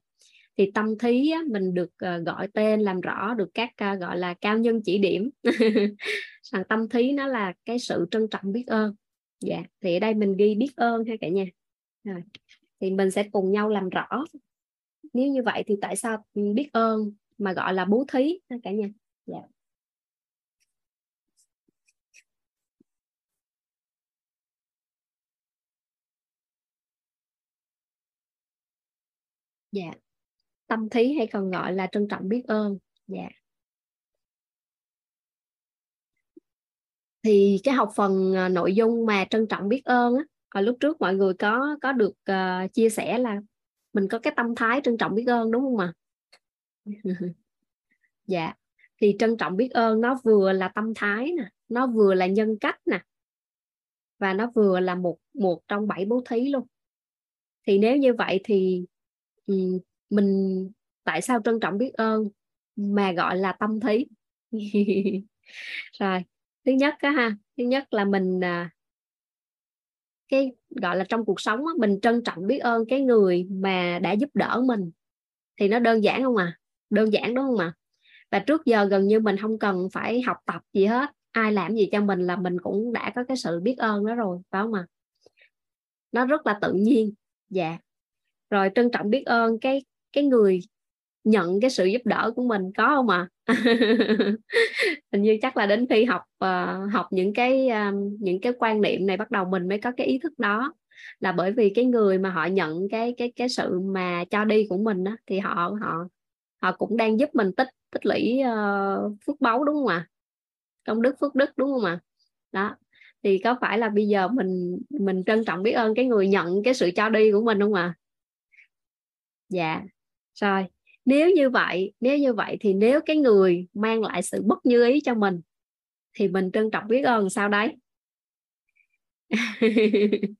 Thì tâm thí á, mình được ờ, gọi tên làm rõ được các ờ, gọi là cao nhân chỉ điểm. [LAUGHS] Rằng tâm thí nó là cái sự trân trọng biết ơn. Dạ thì ở đây mình ghi biết ơn ha cả nhà. Rồi. thì mình sẽ cùng nhau làm rõ nếu như vậy thì tại sao biết ơn mà gọi là bố thí ha cả nhà? Dạ. Dạ. Tâm thí hay còn gọi là trân trọng biết ơn. Dạ. Thì cái học phần à, nội dung mà trân trọng biết ơn á ở lúc trước mọi người có có được uh, chia sẻ là mình có cái tâm thái trân trọng biết ơn đúng không ạ? [LAUGHS] Dạ. Thì trân trọng biết ơn nó vừa là tâm thái nè nó vừa là nhân cách nè và nó vừa là một một trong bảy bố thí luôn. Thì nếu như vậy thì mình tại sao trân trọng biết ơn mà gọi là tâm thí? [LAUGHS] Rồi thứ nhất á ha thứ nhất là mình à, cái gọi là trong cuộc sống á, mình trân trọng biết ơn cái người mà đã giúp đỡ mình. Thì nó đơn giản không à? Đơn giản đúng không à và trước giờ gần như mình không cần phải học tập gì hết. Ai làm gì cho mình là mình cũng đã có cái sự biết ơn đó rồi phải không à nó rất là tự nhiên. Dạ. Rồi trân trọng biết ơn cái cái người nhận cái sự giúp đỡ của mình có không ạ? à? [LAUGHS] hình như chắc là đến khi học uh, học những cái uh, những cái quan niệm này bắt đầu mình mới có cái ý thức đó là bởi vì cái người mà họ nhận cái cái cái sự mà cho đi của mình đó thì họ họ họ cũng đang giúp mình tích tích lũy uh, phước báu đúng không ạ à? công đức phước đức đúng không ạ à? đó thì có phải là bây giờ mình mình trân trọng biết ơn cái người nhận cái sự cho đi của mình không ạ à? dạ rồi nếu như vậy, nếu như vậy thì nếu cái người mang lại sự bất như ý cho mình, thì mình trân trọng biết ơn sao đấy? [LAUGHS]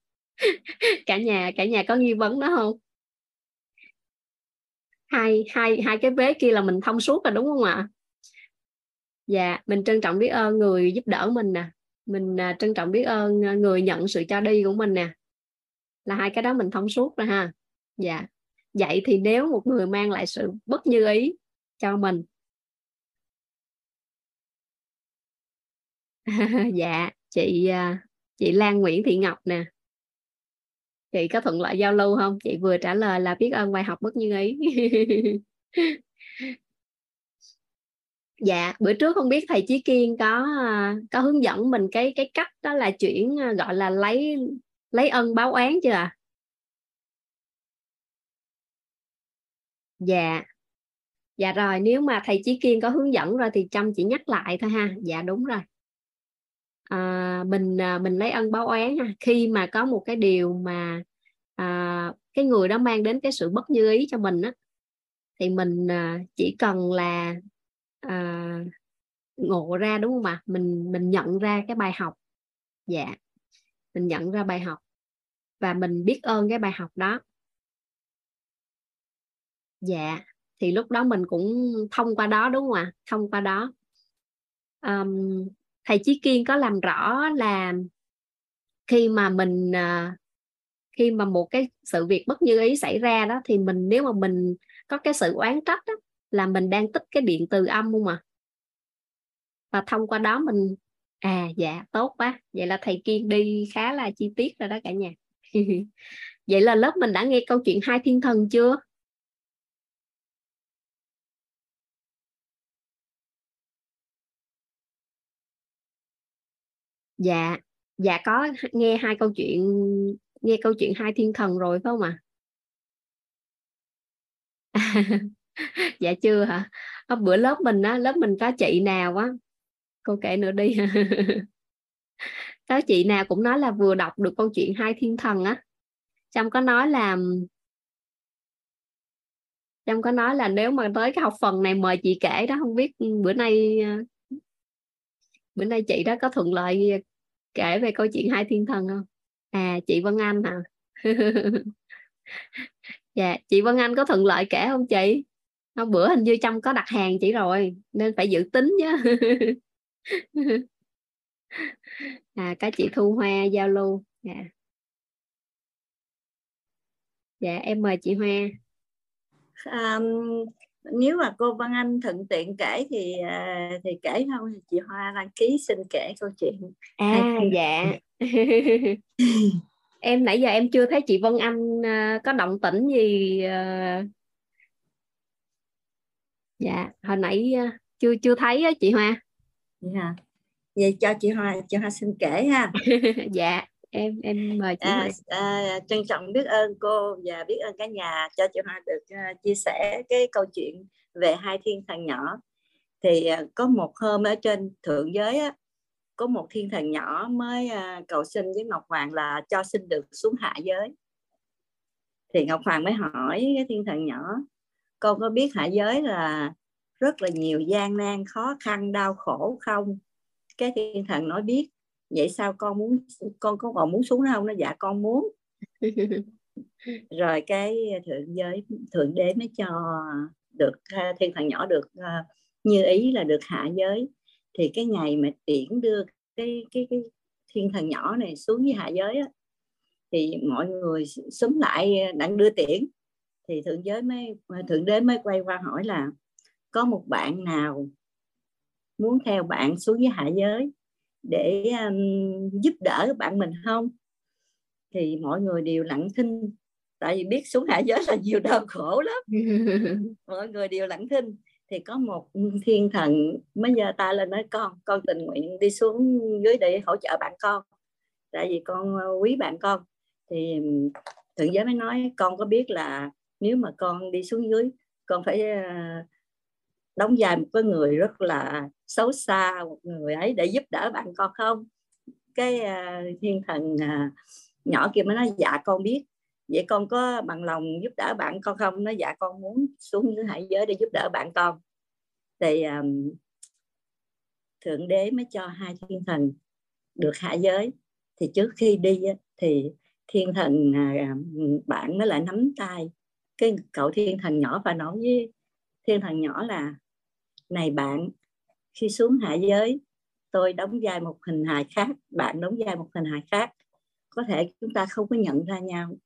Cả nhà cả nhà có nghi vấn đó không? Hai hai hai cái vế kia là mình thông suốt rồi đúng không ạ? Dạ mình trân trọng biết ơn người giúp đỡ mình nè. Mình à, trân trọng biết ơn à, người nhận sự cho đi của mình nè. Là hai cái đó mình thông suốt rồi ha. Dạ vậy thì nếu một người mang lại sự bất như ý cho mình. [LAUGHS] Dạ chị à, chị Lan Nguyễn Thị Ngọc nè. Chị có thuận lợi giao lưu không? Chị vừa trả lời là biết ơn bài học bất như ý. [LAUGHS] Dạ bữa trước không biết thầy Chí Kiên có à, có hướng dẫn mình cái cái cách đó là chuyển à, gọi là lấy lấy ân báo oán chưa ạ? à? Dạ. Dạ rồi nếu mà thầy Chí Kiên có hướng dẫn rồi thì Trâm chỉ nhắc lại thôi ha. Dạ đúng rồi. À, mình à, mình lấy ân báo oán ha. Khi mà có một cái điều mà à, cái người đó mang đến cái sự bất như ý cho mình á thì mình à, chỉ cần là à, ngộ ra đúng không ạ? Mình mình nhận ra cái bài học. Dạ. Mình nhận ra bài học. Và mình biết ơn cái bài học đó dạ thì lúc đó mình cũng thông qua đó đúng không ạ? Thông qua đó. Um, thầy Chí Kiên có làm rõ là khi mà mình uh, khi mà một cái sự việc bất như ý xảy ra đó thì mình nếu mà mình có cái sự oán trách đó, là mình đang tích cái điện từ âm không mà và thông qua đó mình à dạ tốt quá. Vậy là thầy kiên đi khá là chi tiết rồi đó cả nhà. [LAUGHS] Vậy là lớp mình đã nghe câu chuyện hai thiên thần chưa? Dạ dạ có nghe hai câu chuyện nghe câu chuyện hai thiên thần rồi phải không ạ? À? [LAUGHS] dạ chưa hả? À, bữa lớp mình á lớp mình có chị nào á? Cô kể nữa đi. [LAUGHS] Có chị nào cũng nói là vừa đọc được câu chuyện hai thiên thần á. Trong có nói là trong có nói là nếu mà tới cái học phần này mời chị kể đó không biết bữa nay bữa nay chị đó có thuận lợi kể về câu chuyện hai thiên thần không? À chị Vân Anh hả? [LAUGHS] Dạ chị Vân Anh có thuận lợi kể không chị? Hôm bữa hình như trong có đặt hàng chị rồi nên phải dự tính chứ [LAUGHS] à có chị Thu Hoa giao lưu. Dạ. Dạ em mời chị Hoa.
Um, nếu mà cô Văn Anh thuận tiện kể thì uh, thì kể không thì chị Hoa đăng ký xin kể câu chuyện.
À dạ. [LAUGHS] em nãy giờ em chưa thấy chị Vân Anh uh, có động tĩnh gì uh... dạ hồi nãy uh, chưa chưa thấy á chị Hoa.
Dạ. Vậy cho chị Hoa chị Hoa xin kể ha. [LAUGHS]
Dạ em em mời chị
à, à, trân trọng biết ơn cô và biết ơn cả nhà cho chị Hoa được uh, chia sẻ cái câu chuyện về hai thiên thần nhỏ. Thì uh, có một hôm ở trên thượng giới á, có một thiên thần nhỏ mới uh, cầu xin với Ngọc Hoàng là cho xin được xuống hạ giới. Thì Ngọc Hoàng mới hỏi cái thiên thần nhỏ con có biết hạ giới là rất là nhiều gian nan khó khăn đau khổ không? Cái thiên thần nói biết vậy sao con muốn con có còn muốn xuống đâu nó dạ con muốn. [LAUGHS] Rồi cái thượng giới thượng đế mới cho được thiên thần nhỏ được uh, như ý là được hạ giới. Thì cái ngày mà tiễn đưa cái cái cái thiên thần nhỏ này xuống với hạ giới á, thì mọi người xúm lại đang đưa tiễn. Thì thượng giới mới thượng đế mới quay qua hỏi là có một bạn nào muốn theo bạn xuống với hạ giới để um, giúp đỡ bạn mình không? Thì mọi người đều lặng thinh. Tại vì biết xuống hạ giới là nhiều đau khổ lắm. [LAUGHS] Mọi người đều lặng thinh. Thì có một thiên thần mới giơ tay lên nói con con tình nguyện đi xuống dưới để hỗ trợ bạn con. Tại vì con quý bạn con. Thì thượng giới mới nói con có biết là nếu mà con đi xuống dưới con phải đóng vai một cái người rất là xấu xa một người ấy để giúp đỡ bạn con không? Cái uh, thiên thần uh, nhỏ kia mới nói dạ con biết. Vậy con có bằng lòng giúp đỡ bạn con không? Nó dạ con muốn xuống dưới hải giới để giúp đỡ bạn con. Thì um, thượng đế mới cho hai thiên thần được hạ giới. Thì trước khi đi thì thiên thần bạn mới lại nắm tay cái cậu thiên thần nhỏ và nói với thiên thần nhỏ là này bạn khi xuống hạ giới tôi đóng vai một hình hài khác bạn đóng vai một hình hài khác có thể chúng ta không có nhận ra nhau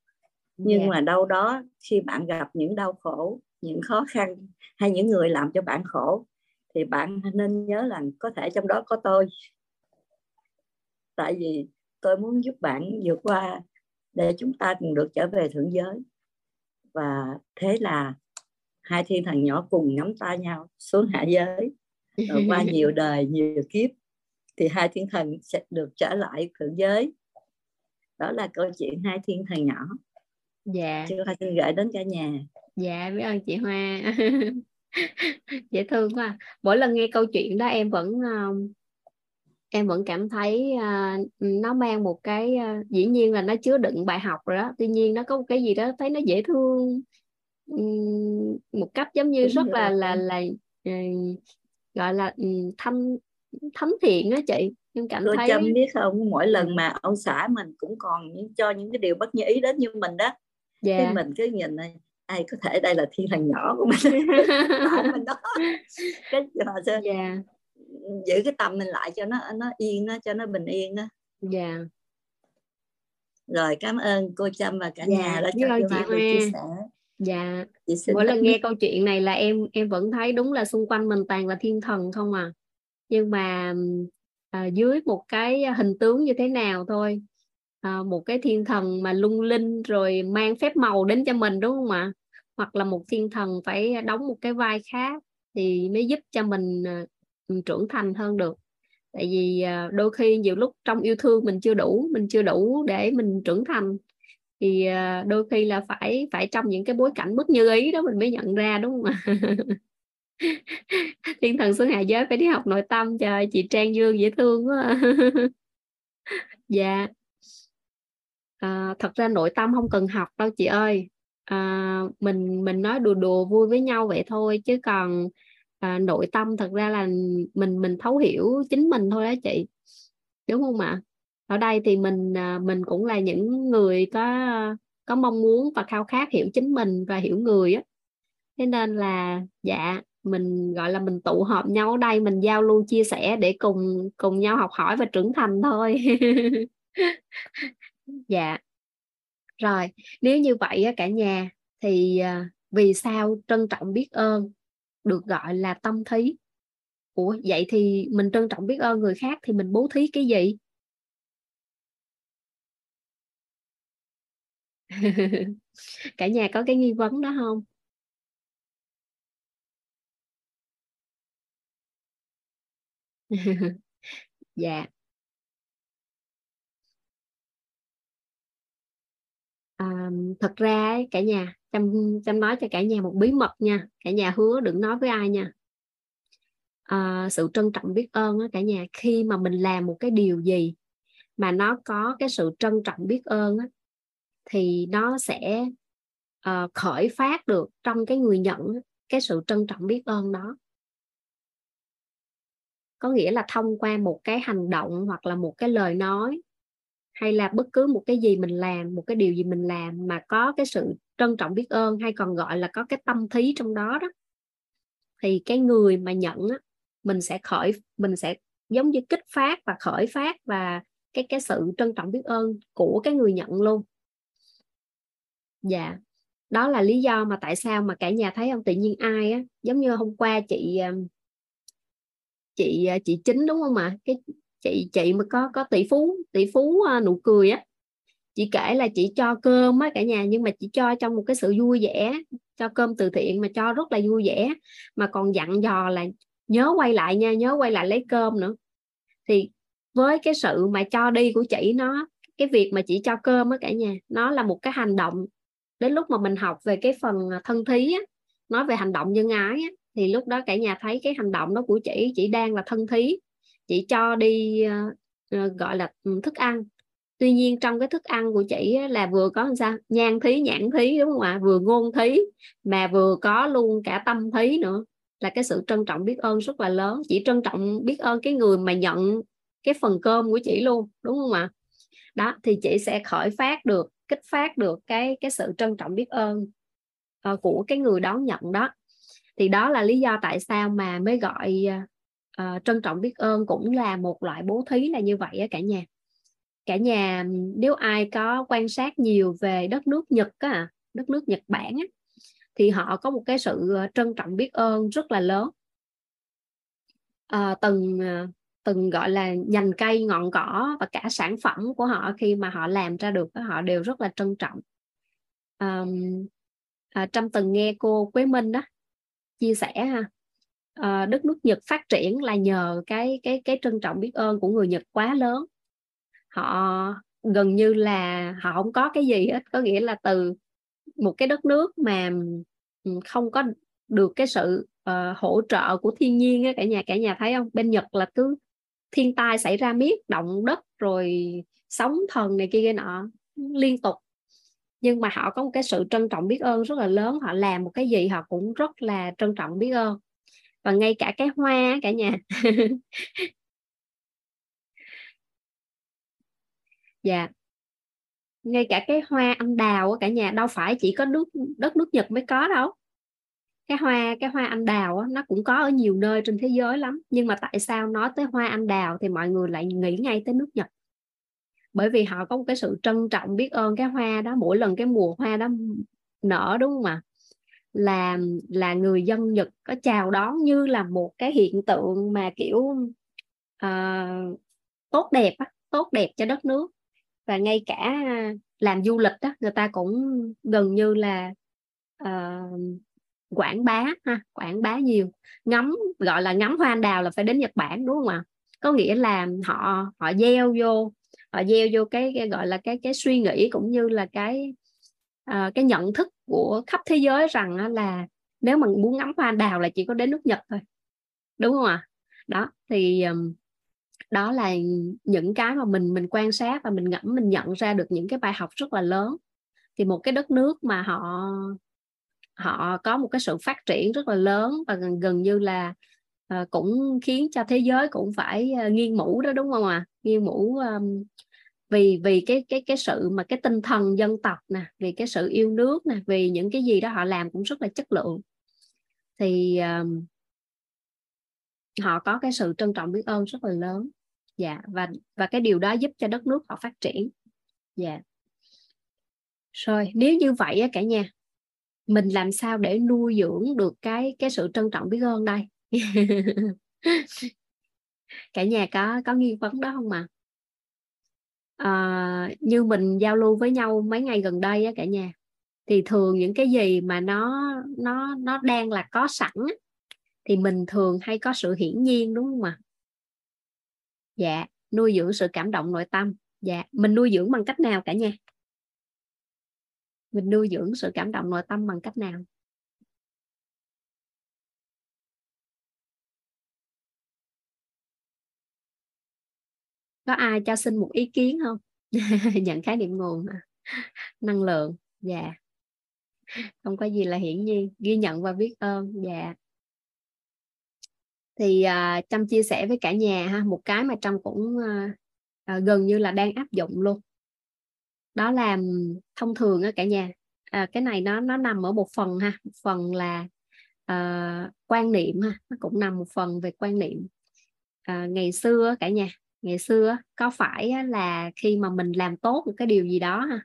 nhưng yeah. Dạ. mà đâu đó khi bạn gặp những đau khổ những khó khăn hay những người làm cho bạn khổ thì bạn nên nhớ là có thể trong đó có tôi tại vì tôi muốn giúp bạn vượt qua để chúng ta cùng được trở về thượng giới và thế là hai thiên thần nhỏ cùng nắm tay nhau xuống hạ giới. Rồi qua [LAUGHS] nhiều đời nhiều kiếp thì hai thiên thần sẽ được trở lại thượng giới. Đó là câu chuyện hai thiên thần nhỏ.
Dạ.
Chưa hoa xin gửi đến cả nhà.
Dạ biết ơn chị hoa. [LAUGHS] Dễ thương quá. Mỗi lần nghe câu chuyện đó em vẫn uh, em vẫn cảm thấy uh, nó mang một cái uh, dĩ nhiên là nó chứa đựng bài học rồi đó. Tuy nhiên nó có một cái gì đó thấy nó dễ thương một cách giống như Đúng rất là là là uh, gọi là thâm thấm thiện á chị em cảm
tôi
thấy
chăm biết không mỗi lần mà ông xã mình cũng còn cho những cái điều bất như ý đến như mình đó yeah. cái mình cứ nhìn này ai có thể đây là thiên thần nhỏ của mình [LAUGHS] mình đó [LAUGHS] cái mà yeah. giữ cái tâm mình lại cho nó nó yên nó cho nó bình yên đó
dạ yeah.
rồi cảm ơn cô Trâm và cả yeah. nhà đã cho
chị chia sẻ dạ. Mỗi lần nghe câu chuyện này là em em vẫn thấy đúng là xung quanh mình toàn là thiên thần không à. Nhưng mà à, dưới một cái hình tướng như thế nào thôi. À, một cái thiên thần mà lung linh rồi mang phép màu đến cho mình đúng không ạ? Hoặc là một thiên thần phải đóng một cái vai khác thì mới giúp cho mình uh, trưởng thành hơn được. Tại vì uh, đôi khi nhiều lúc trong yêu thương mình chưa đủ mình chưa đủ để mình trưởng thành thì à, đôi khi là phải phải trong những cái bối cảnh bất như ý đó mình mới nhận ra đúng không ạ? [LAUGHS] Thiên thần xuống hạ giới phải đi học nội tâm. Trời chị trang dương dễ thương quá à. [LAUGHS] dạ. À, thật ra nội tâm không cần học đâu chị ơi. À, mình mình nói đùa đùa vui với nhau vậy thôi chứ còn à, nội tâm thật ra là mình mình thấu hiểu chính mình thôi đó chị. Đúng không ạ? Ở đây thì mình à, mình cũng là những người có có mong muốn và khao khát hiểu chính mình và hiểu người á. Thế nên là dạ mình, gọi là, mình tụ họp nhau ở đây, mình giao lưu chia sẻ để cùng cùng nhau học hỏi và trưởng thành thôi. [LAUGHS] Dạ. Rồi, nếu như vậy cả nhà, thì à, vì sao trân trọng biết ơn được gọi là tâm thí? Ủa, vậy thì mình trân trọng biết ơn người khác thì mình bố thí cái gì? [LAUGHS] cả nhà có cái nghi vấn đó không? [LAUGHS] Dạ. À, thật ra ấy cả nhà chăm chăm nói cho cả nhà một bí mật nha. Cả nhà hứa đừng nói với ai nha. À, sự trân trọng biết ơn á cả nhà khi mà mình làm một cái điều gì mà nó có cái sự trân trọng biết ơn á, thì nó sẽ uh, khởi phát được trong cái người nhận cái sự trân trọng biết ơn đó. Có nghĩa là thông qua một cái hành động hoặc là một cái lời nói hay là bất cứ một cái gì mình làm một cái điều gì mình làm mà có cái sự trân trọng biết ơn hay còn gọi là có cái tâm thí trong đó đó thì cái người mà nhận á, mình sẽ khởi mình sẽ giống như kích phát và khởi phát và cái cái sự trân trọng biết ơn của cái người nhận luôn dạ. Đó là lý do mà tại sao mà cả nhà thấy không tự nhiên ai á, giống như hôm qua chị ờ, chị ờ, chị chính đúng không ạ? Cái chị chị mà có có tỷ phú tỷ phú ờ, nụ cười á. Chị kể là chị cho cơm á cả nhà, nhưng mà chị cho trong một cái sự vui vẻ, cho cơm từ thiện mà cho rất là vui vẻ. Mà còn dặn dò là nhớ quay lại nha, nhớ quay lại lấy cơm nữa. Thì với cái sự mà cho đi của chị, nó, cái việc mà chị cho cơm á cả nhà, nó là một cái hành động đến lúc mà mình học về cái phần à, thân thí á, nói về hành động nhân ái á, thì lúc đó cả nhà thấy cái hành động đó của chị chị đang là thân thí. Chị cho đi uh, gọi là ừ, thức ăn. Tuy nhiên trong cái thức ăn của chị là vừa có làm sao? Nhan thí nhãn thí đúng không ạ? Vừa ngôn thí mà vừa có luôn cả tâm thí nữa. Là cái sự trân trọng biết ơn rất là lớn. Chị trân trọng biết ơn cái người mà nhận cái phần cơm của chị luôn đúng không ạ? Đó thì chị sẽ khởi phát được kích phát được cái cái sự trân trọng biết ơn uh, của cái người đón nhận đó. Thì đó là lý do tại sao mà mới gọi uh, trân trọng biết ơn cũng là một loại bố thí là như vậy á cả nhà. Cả nhà nếu ai có quan sát nhiều về đất nước Nhật á, đất nước Nhật Bản á, thì họ có một cái sự ờ, trân trọng biết ơn rất là lớn. À, từng từng gọi là nhành cây ngọn cỏ và cả sản phẩm của họ khi mà họ làm ra được họ đều rất là trân trọng. Um, à, trong từng nghe cô quế minh đó chia sẻ ha à, đất nước nhật phát triển là nhờ cái cái cái trân trọng biết ơn của người nhật quá lớn. Họ gần như là họ không có cái gì hết có nghĩa là từ một cái đất nước mà không có được cái sự uh, hỗ trợ của thiên nhiên á cả nhà cả nhà thấy không? Bên Nhật là cứ thiên tai xảy ra miết động đất rồi sóng thần này kia kia nọ liên tục. Nhưng mà họ có một cái sự trân trọng biết ơn rất là lớn, họ làm một cái gì họ cũng rất là trân trọng biết ơn. Và ngay cả cái hoa, cả nhà. [LAUGHS] Dạ. Ngay cả cái hoa anh đào cả nhà, đâu phải chỉ có nước, đất nước Nhật mới có đâu cái hoa cái hoa anh đào nó cũng có ở nhiều nơi trên thế giới lắm. Nhưng mà tại sao nói tới hoa anh đào thì mọi người lại nghĩ ngay tới nước Nhật? Bởi vì họ có một cái sự trân trọng biết ơn cái hoa đó mỗi lần cái mùa hoa đó nở đúng không ạ? Là là người dân Nhật có chào đón như là một cái hiện tượng mà kiểu uh, tốt đẹp tốt đẹp cho đất nước. Và ngay cả làm du lịch đó người ta cũng gần như là uh, quảng bá ha quảng bá nhiều. Ngắm gọi là ngắm hoa anh đào là phải đến Nhật Bản đúng không ạ? Có nghĩa là họ họ gieo vô họ gieo vô cái, cái gọi là cái cái suy nghĩ cũng như là cái uh, cái nhận thức của khắp thế giới rằng là nếu mà muốn ngắm hoa anh đào là chỉ có đến nước Nhật thôi. Đúng không ạ? Đó thì um, đó là những cái mà mình mình quan sát và mình ngẫm mình nhận ra được những cái bài học rất là lớn. Thì một cái đất nước mà họ họ có một cái sự phát triển rất là lớn và gần gần như là uh, cũng khiến cho thế giới cũng phải uh, nghiêng mũ đó đúng không ạ? À? nghiêng mũ um, vì vì cái cái cái sự mà cái tinh thần dân tộc nè vì cái sự yêu nước nè vì những cái gì đó họ làm cũng rất là chất lượng. Thì um, họ có cái sự trân trọng biết ơn rất là lớn. Dạ và và cái điều đó giúp cho đất nước họ phát triển. Dạ. Rồi nếu như vậy á cả nhà mình làm sao để nuôi dưỡng được cái cái sự trân trọng biết ơn đây? [LAUGHS] Cả nhà có có nghi vấn đó không mà à, ờ, như mình giao lưu với nhau mấy ngày gần đây á cả nhà thì thường những cái gì mà nó nó nó đang là có sẵn thì mình thường hay có sự hiển nhiên đúng không ạ? Dạ nuôi dưỡng sự cảm động nội tâm. Dạ mình nuôi dưỡng bằng cách nào cả nhà? Mình nuôi dưỡng sự cảm động nội tâm bằng cách nào? Có ai cho xin một ý kiến không? [LAUGHS] Nhận khái niệm nguồn năng lượng dạ. Không có gì là hiển nhiên ghi nhận và biết ơn dạ. Thì uh, trâm chia sẻ với cả nhà ha một cái mà trâm cũng uh, uh, gần như là đang áp dụng luôn đó là thông thường á cả nhà. À, cái này nó nó nằm ở một phần ha. Một phần là uh, quan niệm ha. Nó cũng nằm một phần về quan niệm. Uh, ngày xưa cả nhà ngày xưa có phải là khi mà mình làm tốt một cái điều gì đó ha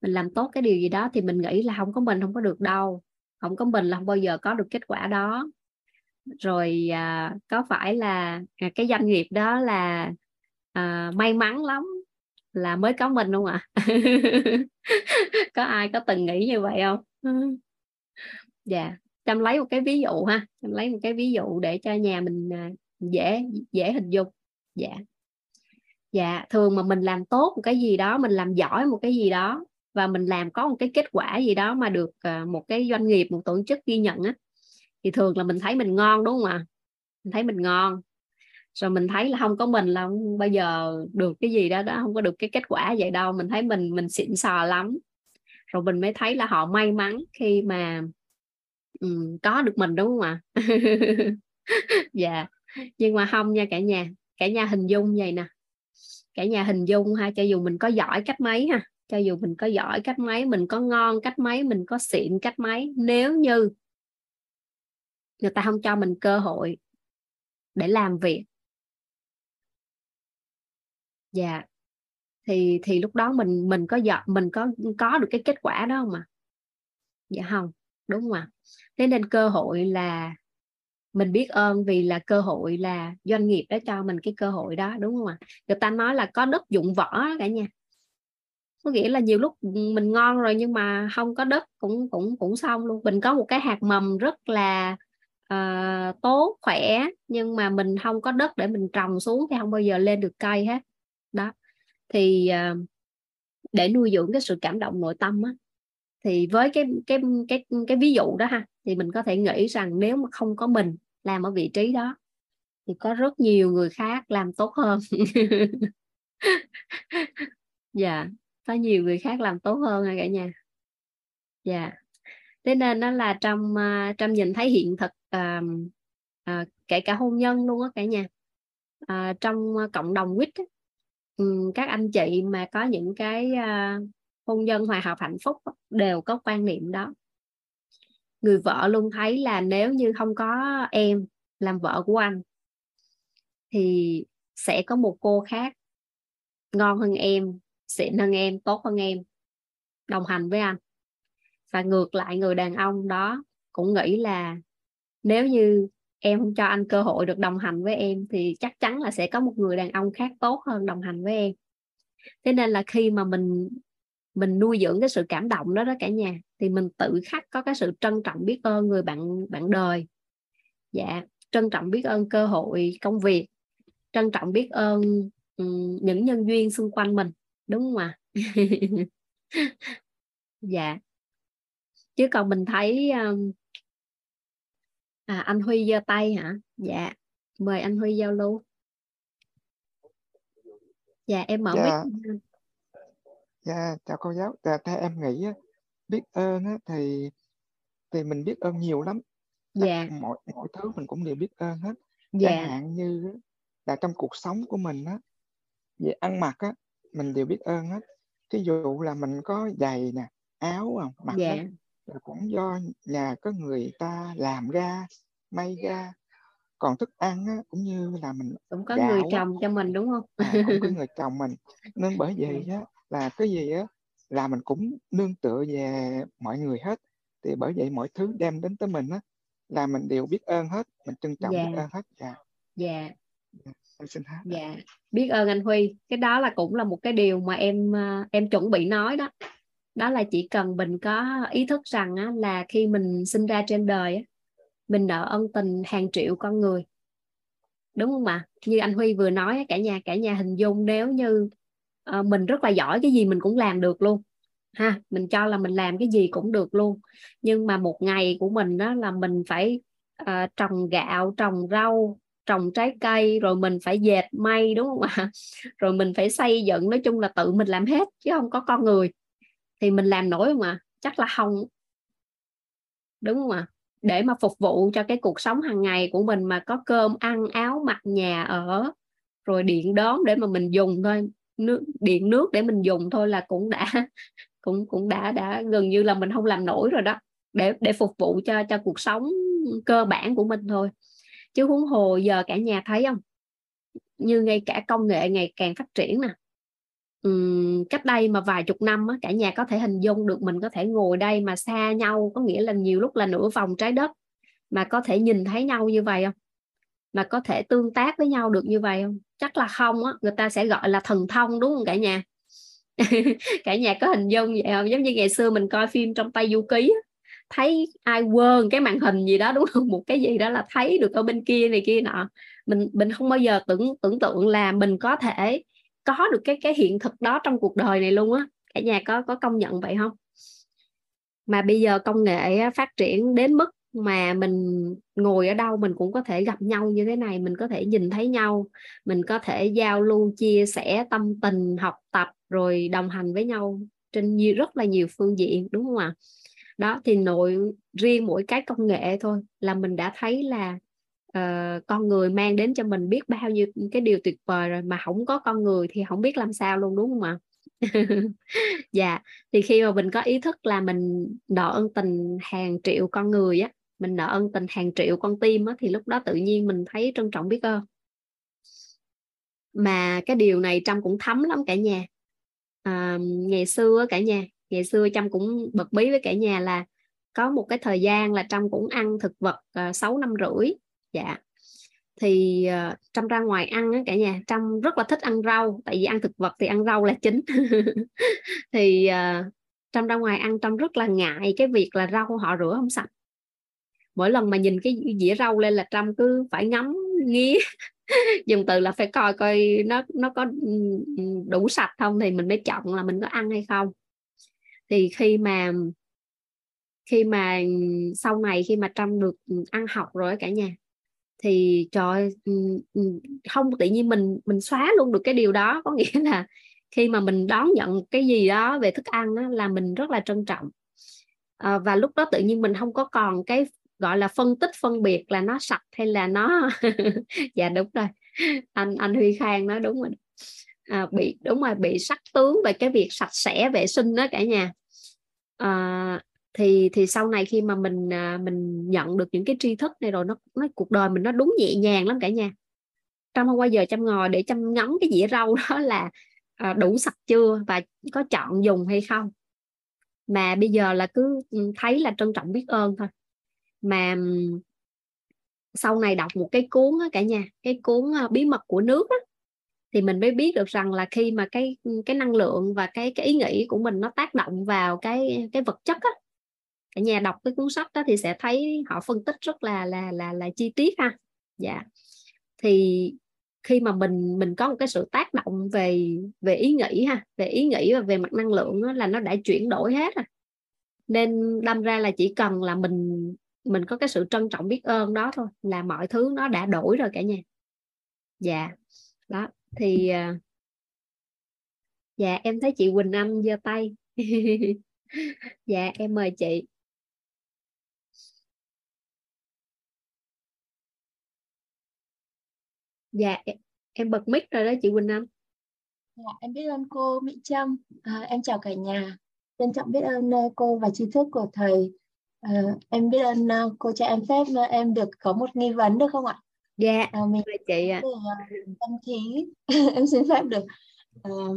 mình làm tốt cái điều gì đó thì mình nghĩ là không có mình không có được đâu không có mình là không bao giờ có được kết quả đó. Rồi à, có phải là à, cái doanh nghiệp đó là à, may mắn lắm là mới có mình không ạ à? [LAUGHS] có ai có từng nghĩ như vậy không dạ yeah. chăm lấy một cái ví dụ ha chăm lấy một cái ví dụ để cho nhà mình à, dễ dễ hình dung dạ dạ thường mà mình làm tốt một cái gì đó, mình làm giỏi một cái gì đó và mình làm có một cái kết quả gì đó mà được à, một cái doanh nghiệp, một tổ chức ghi nhận á, thì thường là mình thấy mình ngon, đúng không ạ à? mình thấy mình ngon rồi mình thấy là không có mình là không bao giờ được cái gì đó đó không có được cái kết quả vậy đâu. Mình thấy mình mình xịn sò lắm. Rồi mình mới thấy là họ may mắn khi mà um, có được mình đúng không ạ? [LAUGHS] Dạ. Nhưng mà không nha cả nhà. Cả nhà hình dung vậy nè. Cả nhà hình dung ha cho dù mình có giỏi cách mấy ha cho dù mình có giỏi cách mấy mình có ngon cách mấy mình có xịn cách mấy nếu như người ta không cho mình cơ hội để làm việc dạ. Thì thì lúc đó mình mình có dọn mình có có được cái kết quả đó không ạ? Dạ không đúng không ạ? Thế nên cơ hội là mình biết ơn vì là cơ hội là doanh nghiệp đã cho mình cái cơ hội đó đúng không ạ? Người ta nói là có đất dụng võ cả nhà. Có nghĩa là nhiều lúc ừ, mình ngon rồi nhưng mà không có đất cũng cũng cũng xong luôn. Mình có một cái hạt mầm rất là uh, tốt khỏe nhưng mà mình không có đất để mình trồng xuống thì không bao giờ lên được cây hết đó. Thì uh, để nuôi dưỡng cái sự cảm động nội tâm á thì với cái cái cái cái ví dụ đó ha thì mình có thể nghĩ rằng nếu mà không có mình làm ở vị trí đó thì có rất nhiều người khác làm tốt hơn. [LAUGHS] Dạ yeah, có nhiều người khác làm tốt hơn à cả nhà. Dạ. Yeah. thế nên nó là trong à, trong nhìn thấy hiện thực uh, uh, kể cả hôn nhân luôn á cả nhà uh, trong cộng đồng quýt um, các anh chị mà có những cái uh, hôn nhân hòa hợp hạnh phúc đều có quan niệm đó. Người vợ luôn thấy là nếu như không có em làm vợ của anh thì sẽ có một cô khác ngon hơn em xịn hơn em tốt hơn em đồng hành với anh. Và ngược lại người đàn ông đó cũng nghĩ là nếu như em không cho anh cơ hội được đồng hành với em thì chắc chắn là sẽ có một người đàn ông khác tốt hơn đồng hành với em. Thế nên là khi mà mình mình nuôi dưỡng cái sự cảm động đó đó cả nhà thì mình tự khắc có cái sự trân trọng biết ơn người bạn bạn đời. Dạ trân trọng biết ơn cơ hội công việc trân trọng biết ơn ừ, những nhân duyên xung quanh mình đúng không ạ? [LAUGHS] Dạ. Chứ còn mình thấy um, à, anh Huy giơ tay hả? Dạ. Mời anh Huy giao lưu. Dạ em mở
dạ.
mic.
Dạ chào cô giáo. Dạ, theo em nghĩ biết ơn thì thì mình biết ơn nhiều lắm.
Dạ.
mọi mọi thứ mình cũng đều biết ơn hết.
Dạ.
Chẳng hạn như là trong cuộc sống của mình á về ăn mặc á mình đều biết ơn hết. Ví dụ là mình có giày nè áo à, mặc
dạ
cũng do nhà có người ta làm ra may ra. Còn thức ăn á, cũng như là mình
cũng có người trồng cho mình đúng không?
à, cũng có người chồng mình. Nên bởi vậy [LAUGHS] á, là cái gì á là mình cũng nương tựa về mọi người hết. Thì bởi vậy mọi thứ đem đến tới mình á là mình đều biết ơn hết mình trân trọng
dạ.
biết ơn hết. Dạ.
Dạ.
Em xin hát
dạ. Biết ơn anh Huy. Cái đó là cũng là một cái điều mà em à, em chuẩn bị nói đó đó là chỉ cần mình có ý thức rằng á, là khi mình sinh ra trên đời á, mình nợ ân tình hàng triệu con người. Đúng không ạ? Như anh Huy vừa nói cả nhà cả nhà hình dung nếu như uh, mình rất là giỏi cái gì mình cũng làm được luôn. Ha mình cho là mình làm cái gì cũng được luôn. Nhưng mà một ngày của mình đó là mình phải uh, trồng gạo trồng rau trồng trái cây rồi mình phải dệt may đúng không ạ? [LAUGHS] Rồi mình phải xây dựng nói chung là tự mình làm hết chứ không có con người thì mình làm nổi không ạ chắc là không. Đúng không ạ? Để mà phục vụ cho cái cuộc sống hàng ngày của mình mà có cơm, ăn, áo, mặc, nhà ở, rồi điện đón để mà mình dùng thôi. Nước, điện nước để mình dùng thôi là cũng đã, [LAUGHS] cũng cũng đã đã gần như là mình không làm nổi rồi đó. Để để phục vụ cho cho cuộc sống cơ bản của mình thôi. Chứ huống hồ giờ cả nhà thấy không? Như ngay cả công nghệ ngày càng phát triển nè um, cách đây mà vài chục năm á, cả nhà có thể hình dung được mình có thể ngồi đây mà xa nhau có nghĩa là nhiều lúc là nửa vòng trái đất. Mà có thể nhìn thấy nhau như vậy không? Mà có thể tương tác với nhau được như vậy không? Chắc là không á người ta sẽ gọi là thần thông đúng không cả nhà? [LAUGHS] Cả nhà có hình dung vậy không? Giống như ngày xưa mình coi phim trong tay du ký thấy ai quên cái màn hình gì đó đúng không? Một cái gì đó là thấy được ở bên kia này kia nọ. Mình mình không bao giờ tưởng tưởng tượng là mình có thể có được cái cái hiện thực đó trong cuộc đời này luôn á. Cả nhà có có công nhận vậy không? Mà bây giờ công nghệ phát triển đến mức mà mình ngồi ở đâu mình cũng có thể gặp nhau như thế này, mình có thể nhìn thấy nhau, mình có thể giao lưu, chia sẻ tâm tình, học tập, rồi đồng hành với nhau trên nhiều, rất là nhiều phương diện, đúng không ạ? Đó, thì nội, riêng mỗi cái công nghệ thôi là mình đã thấy là uh, con người mang đến cho mình biết bao nhiêu cái điều tuyệt vời rồi mà không có con người thì không biết làm sao luôn đúng không ạ? [LAUGHS] Dạ thì khi mà mình có ý thức là mình nợ ân tình hàng triệu con người á mình nợ ân tình hàng triệu con tim á thì lúc đó tự nhiên mình thấy trân trọng biết ơn. Mà cái điều này trâm cũng thấm lắm cả nhà. À, ngày xưa cả nhà ngày xưa trâm cũng bật bí với cả nhà là có một cái thời gian là trâm cũng ăn thực vật ờ, sáu 6 năm rưỡi. Dạ thì ờ, uh, trâm ra ngoài ăn á cả nhà trâm rất là thích ăn rau tại vì ăn thực vật thì ăn rau là chính. [LAUGHS] Thì ờ, uh, trâm ra ngoài ăn trâm rất là ngại cái việc là rau họ rửa không sạch. Mỗi lần mà nhìn cái dĩa rau lên là trâm cứ phải ngắm nghía. [LAUGHS] Dùng từ là phải coi coi nó nó có đủ sạch không thì mình mới chọn là mình có ăn hay không. Thì khi mà khi mà sau này khi mà trâm được ăn học rồi cả nhà thì trời không tự nhiên mình mình xóa luôn được cái điều đó. Có nghĩa [LAUGHS] là khi mà mình đón nhận cái gì đó về thức ăn đó, là mình rất là trân trọng. À, và lúc đó tự nhiên mình không có còn cái gọi là phân tích phân biệt là nó sạch hay là nó [LAUGHS] dạ đúng rồi. Anh anh Huy Khang nói đúng rồi à, bị đúng rồi bị sắc tướng về cái việc sạch sẽ vệ sinh đó cả nhà. À, thì thì sau này khi mà mình à, mình nhận được những cái tri thức này rồi nó nó cuộc đời mình nó đúng nhẹ nhàng lắm cả nhà. Trong không bao giờ chăm ngồi để chăm ngắm cái dĩa rau [LAUGHS] đó là à, đủ sạch chưa và có chọn dùng hay không? Mà bây giờ là cứ ừ, thấy là trân trọng biết ơn thôi. Mà sau này đọc một cái cuốn đó, cả nhà cái cuốn à, bí mật của nước đó, thì mình mới biết được rằng là khi mà cái ừ, cái năng lượng và cái cái ý nghĩ của mình nó tác động vào cái cái vật chất á cả nhà đọc cái cuốn sách đó thì sẽ thấy họ phân tích rất là là là là chi tiết ha. Dạ. Thì khi mà mình mình có một cái sự tác động về về ý nghĩ ha về ý nghĩ và về mặt năng lượng đó, là nó đã chuyển đổi hết rồi. Nên đâm ra là chỉ cần là mình mình có cái sự trân trọng biết ơn đó thôi là mọi thứ nó đã đổi rồi cả nhà. Dạ. Đó thì ờ, dạ em thấy chị Quỳnh Anh giơ tay. [LAUGHS] Dạ em mời chị. Dạ em bật mic rồi đó chị Quỳnh Anh.
Dạ, em biết ơn cô Mỹ Trâm. À, em chào cả nhà. Trân trọng biết ơn uh, cô và tri thức của thầy. À, em biết ơn uh, cô cho em phép em được có một nghi vấn được không ạ?
Dạ à, mình chị ạ.
tâm thí [LAUGHS] em xin phép được uh,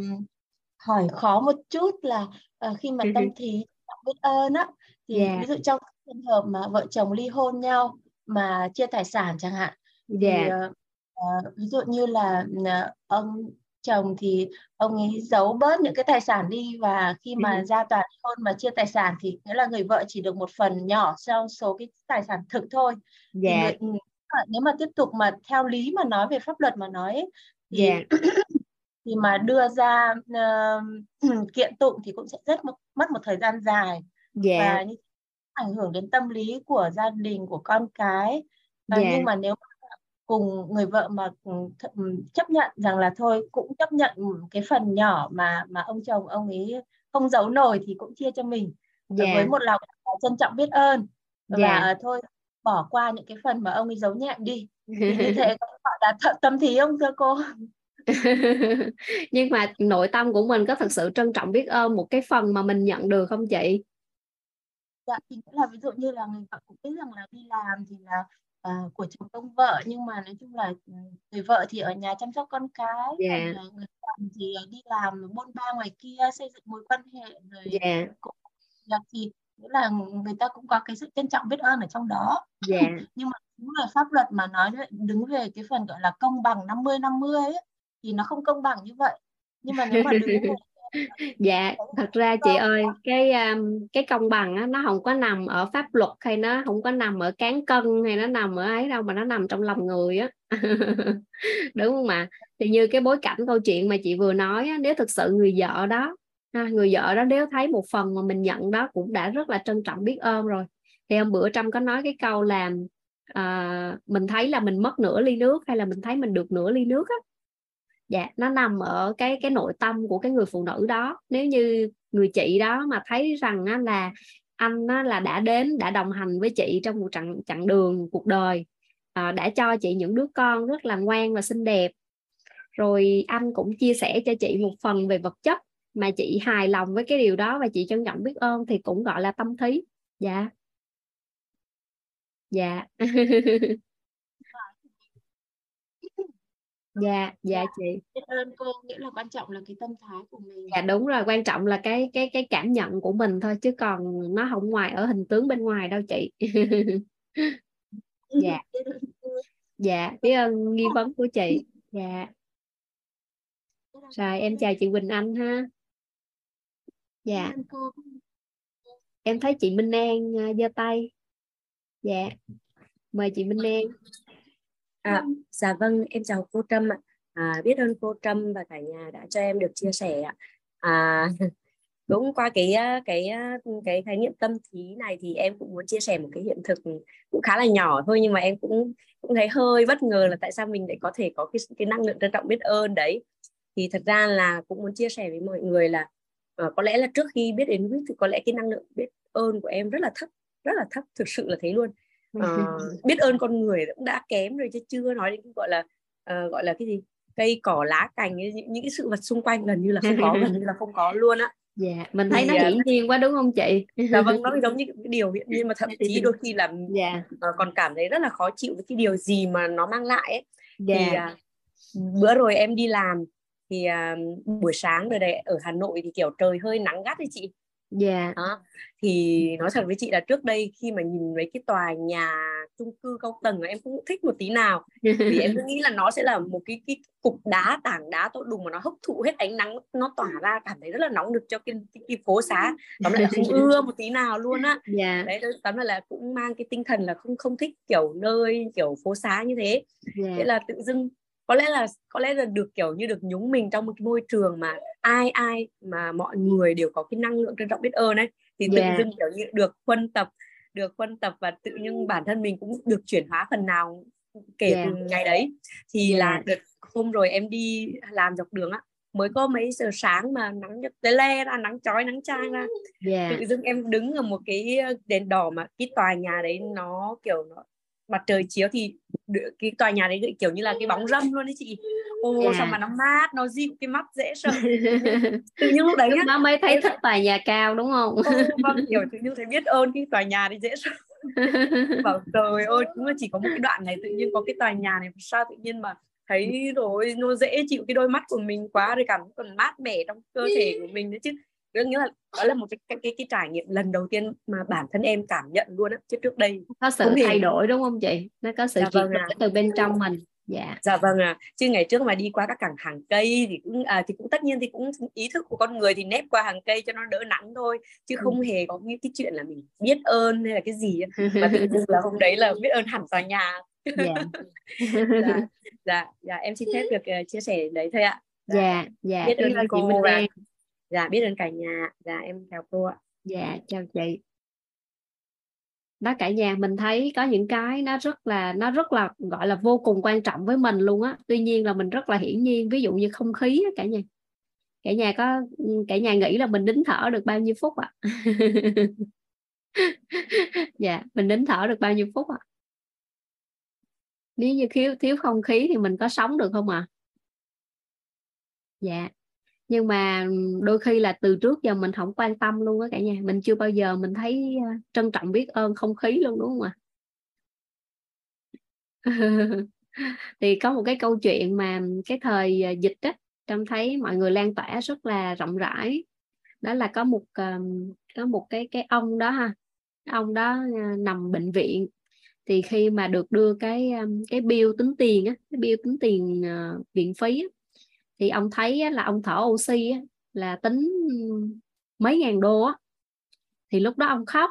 hỏi khó một chút là uh, khi mà tâm [LAUGHS] thí biết ơn á thì yeah. ví dụ trong trường hợp mà vợ chồng ly hôn nhau mà chia tài sản chẳng hạn yeah. thì uh, uh, ví dụ như là uh, ông chồng thì ông ấy giấu bớt những cái tài sản đi và khi mà ừ. ra tòa hôn mà chia tài sản thì nghĩa là người vợ chỉ được một phần nhỏ trong số cái tài sản thực thôi. Dạ. Yeah. Người, nếu mà tiếp tục mà theo lý mà nói về pháp luật mà nói thì yeah. Dạ. [CLEARS THROAT] thì mà đưa ra uh, [CLEARS THROAT] kiện tụng thì cũng sẽ rất mất, mất một thời gian dài yeah. Dạ. và ảnh hưởng đến tâm lý của gia đình của con cái và yeah. nhưng mà nếu cùng người vợ mà ừ, ừ, chấp nhận rằng là thôi cũng chấp nhận cái phần nhỏ mà mà ông chồng ông ấy không giấu nổi thì cũng chia cho mình. Yeah. với một lòng trân trọng biết ơn. Yeah. và thôi bỏ qua những cái phần mà ông ấy giấu nhẹm đi. Thì như thế [LAUGHS] gọi là tâm thí không thưa cô? [LAUGHS]
Nhưng mà nội tâm của mình có thật sự trân trọng biết ơn một cái phần mà mình nhận được không chị?
Dạ thì nghĩa là ví dụ như là người vợ cũng biết rằng là đi làm thì là uh, của chồng công vợ nhưng mà nói chung là ừ, người vợ thì ở nhà chăm sóc con cái yeah. còn người chồng thì đi làm buôn ba ngoài kia xây dựng mối quan hệ rồi yeah. cũng thì nghĩa là người ta cũng có cái sự trân trọng biết ơn ở trong đó yeah. [LAUGHS] nhưng mà đúng là pháp luật mà nói đứng về cái phần gọi là công bằng 50 50 ấy, thì nó không công bằng như vậy nhưng mà nếu mà đứng về
dạ thật ra chị ơi cái um, cái công bằng á, nó không có nằm ở pháp luật hay nó không có nằm ở cán cân hay nó nằm ở ấy đâu mà nó nằm trong lòng người á. [LAUGHS] Đúng không ạ? Thì như cái bối cảnh câu chuyện mà chị vừa nói á, nếu thực sự người vợ đó ha, người vợ đó nếu thấy một phần mà mình nhận đó cũng đã rất là trân trọng biết ơn rồi. Thì hôm bữa trâm có nói cái câu là à, mình thấy là mình mất nửa ly nước hay là mình thấy mình được nửa ly nước á dạ nó nằm ở cái cái nội tâm của cái người phụ nữ đó. Nếu như người chị đó mà thấy rằng á, là anh á, là đã đến đã đồng hành với chị trong một chặng chặng đường cuộc đời à, đã cho chị những đứa con rất là ngoan và xinh đẹp. Rồi anh cũng chia sẻ cho chị một phần về vật chất mà chị hài lòng với cái điều đó và chị trân trọng biết ơn thì cũng gọi là tâm thí. Dạ. Dạ. [LAUGHS] dạ dạ chị.
Biết ơn cô nghĩa là quan trọng là cái tâm thái của mình.
Dạ đúng rồi quan trọng là cái cái cái cảm nhận của mình thôi chứ còn nó không ngoài ở hình tướng bên ngoài đâu chị. [LAUGHS] Dạ. Dạ biết ơn nghi vấn của chị. Dạ. Rồi em chào chị Quỳnh Anh ha. Dạ. Em thấy chị Minh An uh, giơ tay. Dạ. Mời chị Minh An
à, dạ vâng em chào cô Trâm ạ. À, biết ơn cô Trâm và cả nhà đã cho em được chia sẻ ạ. À, [LAUGHS] đúng qua cái cái cái khái niệm tâm thí này thì em cũng muốn chia sẻ một cái hiện thực cũng khá là nhỏ thôi nhưng mà em cũng cũng thấy hơi bất ngờ là tại sao mình lại có thể có cái cái năng lượng trân trọng biết ơn đấy. Thì thật ra là cũng muốn chia sẻ với mọi người là uh, có lẽ là trước khi biết đến quýt thì có lẽ cái năng lượng biết ơn của em rất là thấp rất là thấp thực sự là thế luôn uh, [LAUGHS] biết ơn con người cũng đã kém rồi chứ chưa nói đến gọi là uh, gọi là cái gì cây cỏ lá cành những, những cái sự vật xung quanh gần như là không có gần như là không có luôn á [LAUGHS]
dạ mình thấy thì, nó hiển nhiên quá đúng không chị
dạ vâng nó giống như cái điều hiện nhiên mà thậm chí đôi khi là dạ. uh, còn cảm thấy rất là khó chịu với cái điều gì mà nó mang lại ấy. Dạ. thì uh, bữa rồi em đi làm thì uh, buổi sáng rồi đây ở Hà Nội thì kiểu trời hơi nắng gắt đấy chị
Dạ. Yeah.
Đó. Thì nói thật với chị là trước đây khi mà nhìn mấy cái tòa nhà chung cư cao tầng em cũng thích một tí nào vì em cứ [LAUGHS] nghĩ là nó sẽ là một cái cái cục đá tảng đá to đùng mà nó hấp thụ hết ánh nắng nó tỏa ra cảm thấy rất là nóng được cho cái, cái, cái phố xá tóm lại không [LAUGHS] ưa một tí nào luôn á
yeah.
đấy tóm lại là cũng mang cái tinh thần là không không thích kiểu nơi kiểu phố xá như thế yeah. thế là tự dưng có lẽ là có lẽ là được kiểu như được nhúng mình trong một cái môi trường mà ai ai mà mọi người đều có cái năng lượng trân trọng biết ơn ấy thì tự yeah. dưng kiểu như được huân tập được huân tập và tự nhiên bản thân mình cũng được chuyển hóa phần nào kể yeah. từ ngày đấy thì yeah. là đợt hôm rồi em đi làm dọc đường á mới có mấy giờ sáng mà nắng tới le ra nắng chói nắng chang ra yeah. tự dưng em đứng ở một cái đèn đỏ mà cái tòa nhà đấy nó kiểu nó mặt trời chiếu thì cái tòa nhà đấy kiểu như là cái bóng râm luôn đấy chị. Ô yeah. sao mà nó mát nó dịu cái mắt dễ sợ. [LAUGHS] Tự nhiên lúc đấy lúc
nó mới thấy thích tòa nhà cao đúng không?
Ô, vâng kiểu tự nhiên thấy biết ơn cái tòa nhà đấy dễ sợ. [LAUGHS] Bảo trời ơi cũng là chỉ có một cái đoạn này tự nhiên có cái tòa nhà này sao tự nhiên mà thấy rồi nó dễ chịu cái đôi mắt của mình quá rồi cảm còn mát mẻ trong cơ thể của mình nữa chứ nghĩa là đó là một cái cái cái, cái trải nghiệm lần đầu tiên mà bản thân em cảm nhận luôn á chứ trước đây
có sự thay đổi đúng không chị? Nó có sự dạ, chuyển vâng đổi à. từ bên trong mình. Dạ.
Dạ vâng à chứ ngày trước mà đi qua các cảng hàng cây thì cũng à, thì cũng tất nhiên thì cũng ý thức của con người thì nép qua hàng cây cho nó đỡ nắng thôi. Chứ ừ. không ừ. hề có những cái chuyện là mình biết ơn hay là cái gì mà tự dưng là hôm đấy là biết ơn hẳn tòa nhà. Dạ. [LAUGHS] dạ dạ dạ em xin phép được uh, chia sẻ đấy thôi ạ.
Dạ. Dạ
biết ơn cô và dạ biết ơn cả nhà. Dạ em chào cô ạ.
Dạ chào chị. Đó cả nhà mình thấy có những cái nó rất là nó rất là gọi là vô cùng quan trọng với mình luôn á. Tuy nhiên là mình rất là hiển nhiên ví dụ như không khí á, cả nhà. Cả nhà có cả nhà nghĩ là mình nín thở được bao nhiêu phút ạ? [LAUGHS] Dạ mình nín thở được bao nhiêu phút ạ? Nếu như thiếu thiếu không khí thì mình có sống được không ạ? À? dạ nhưng mà đôi khi là từ trước giờ mình không quan tâm luôn á cả nhà. Mình chưa bao giờ mình thấy ờ, trân trọng biết ơn không khí luôn đúng không ạ? [LAUGHS] Thì có một cái câu chuyện mà cái thời ờ, dịch á trông thấy mọi người lan tỏa rất là rộng rãi. Đó là có một ờ, có một cái cái ông đó ha ông đó nằm bệnh viện. Thì khi mà được đưa cái cái bill tính tiền á cái bill tính tiền viện phí á, thì ông thấy là ông thở oxy là tính mấy ngàn đô á. Thì lúc đó ông khóc.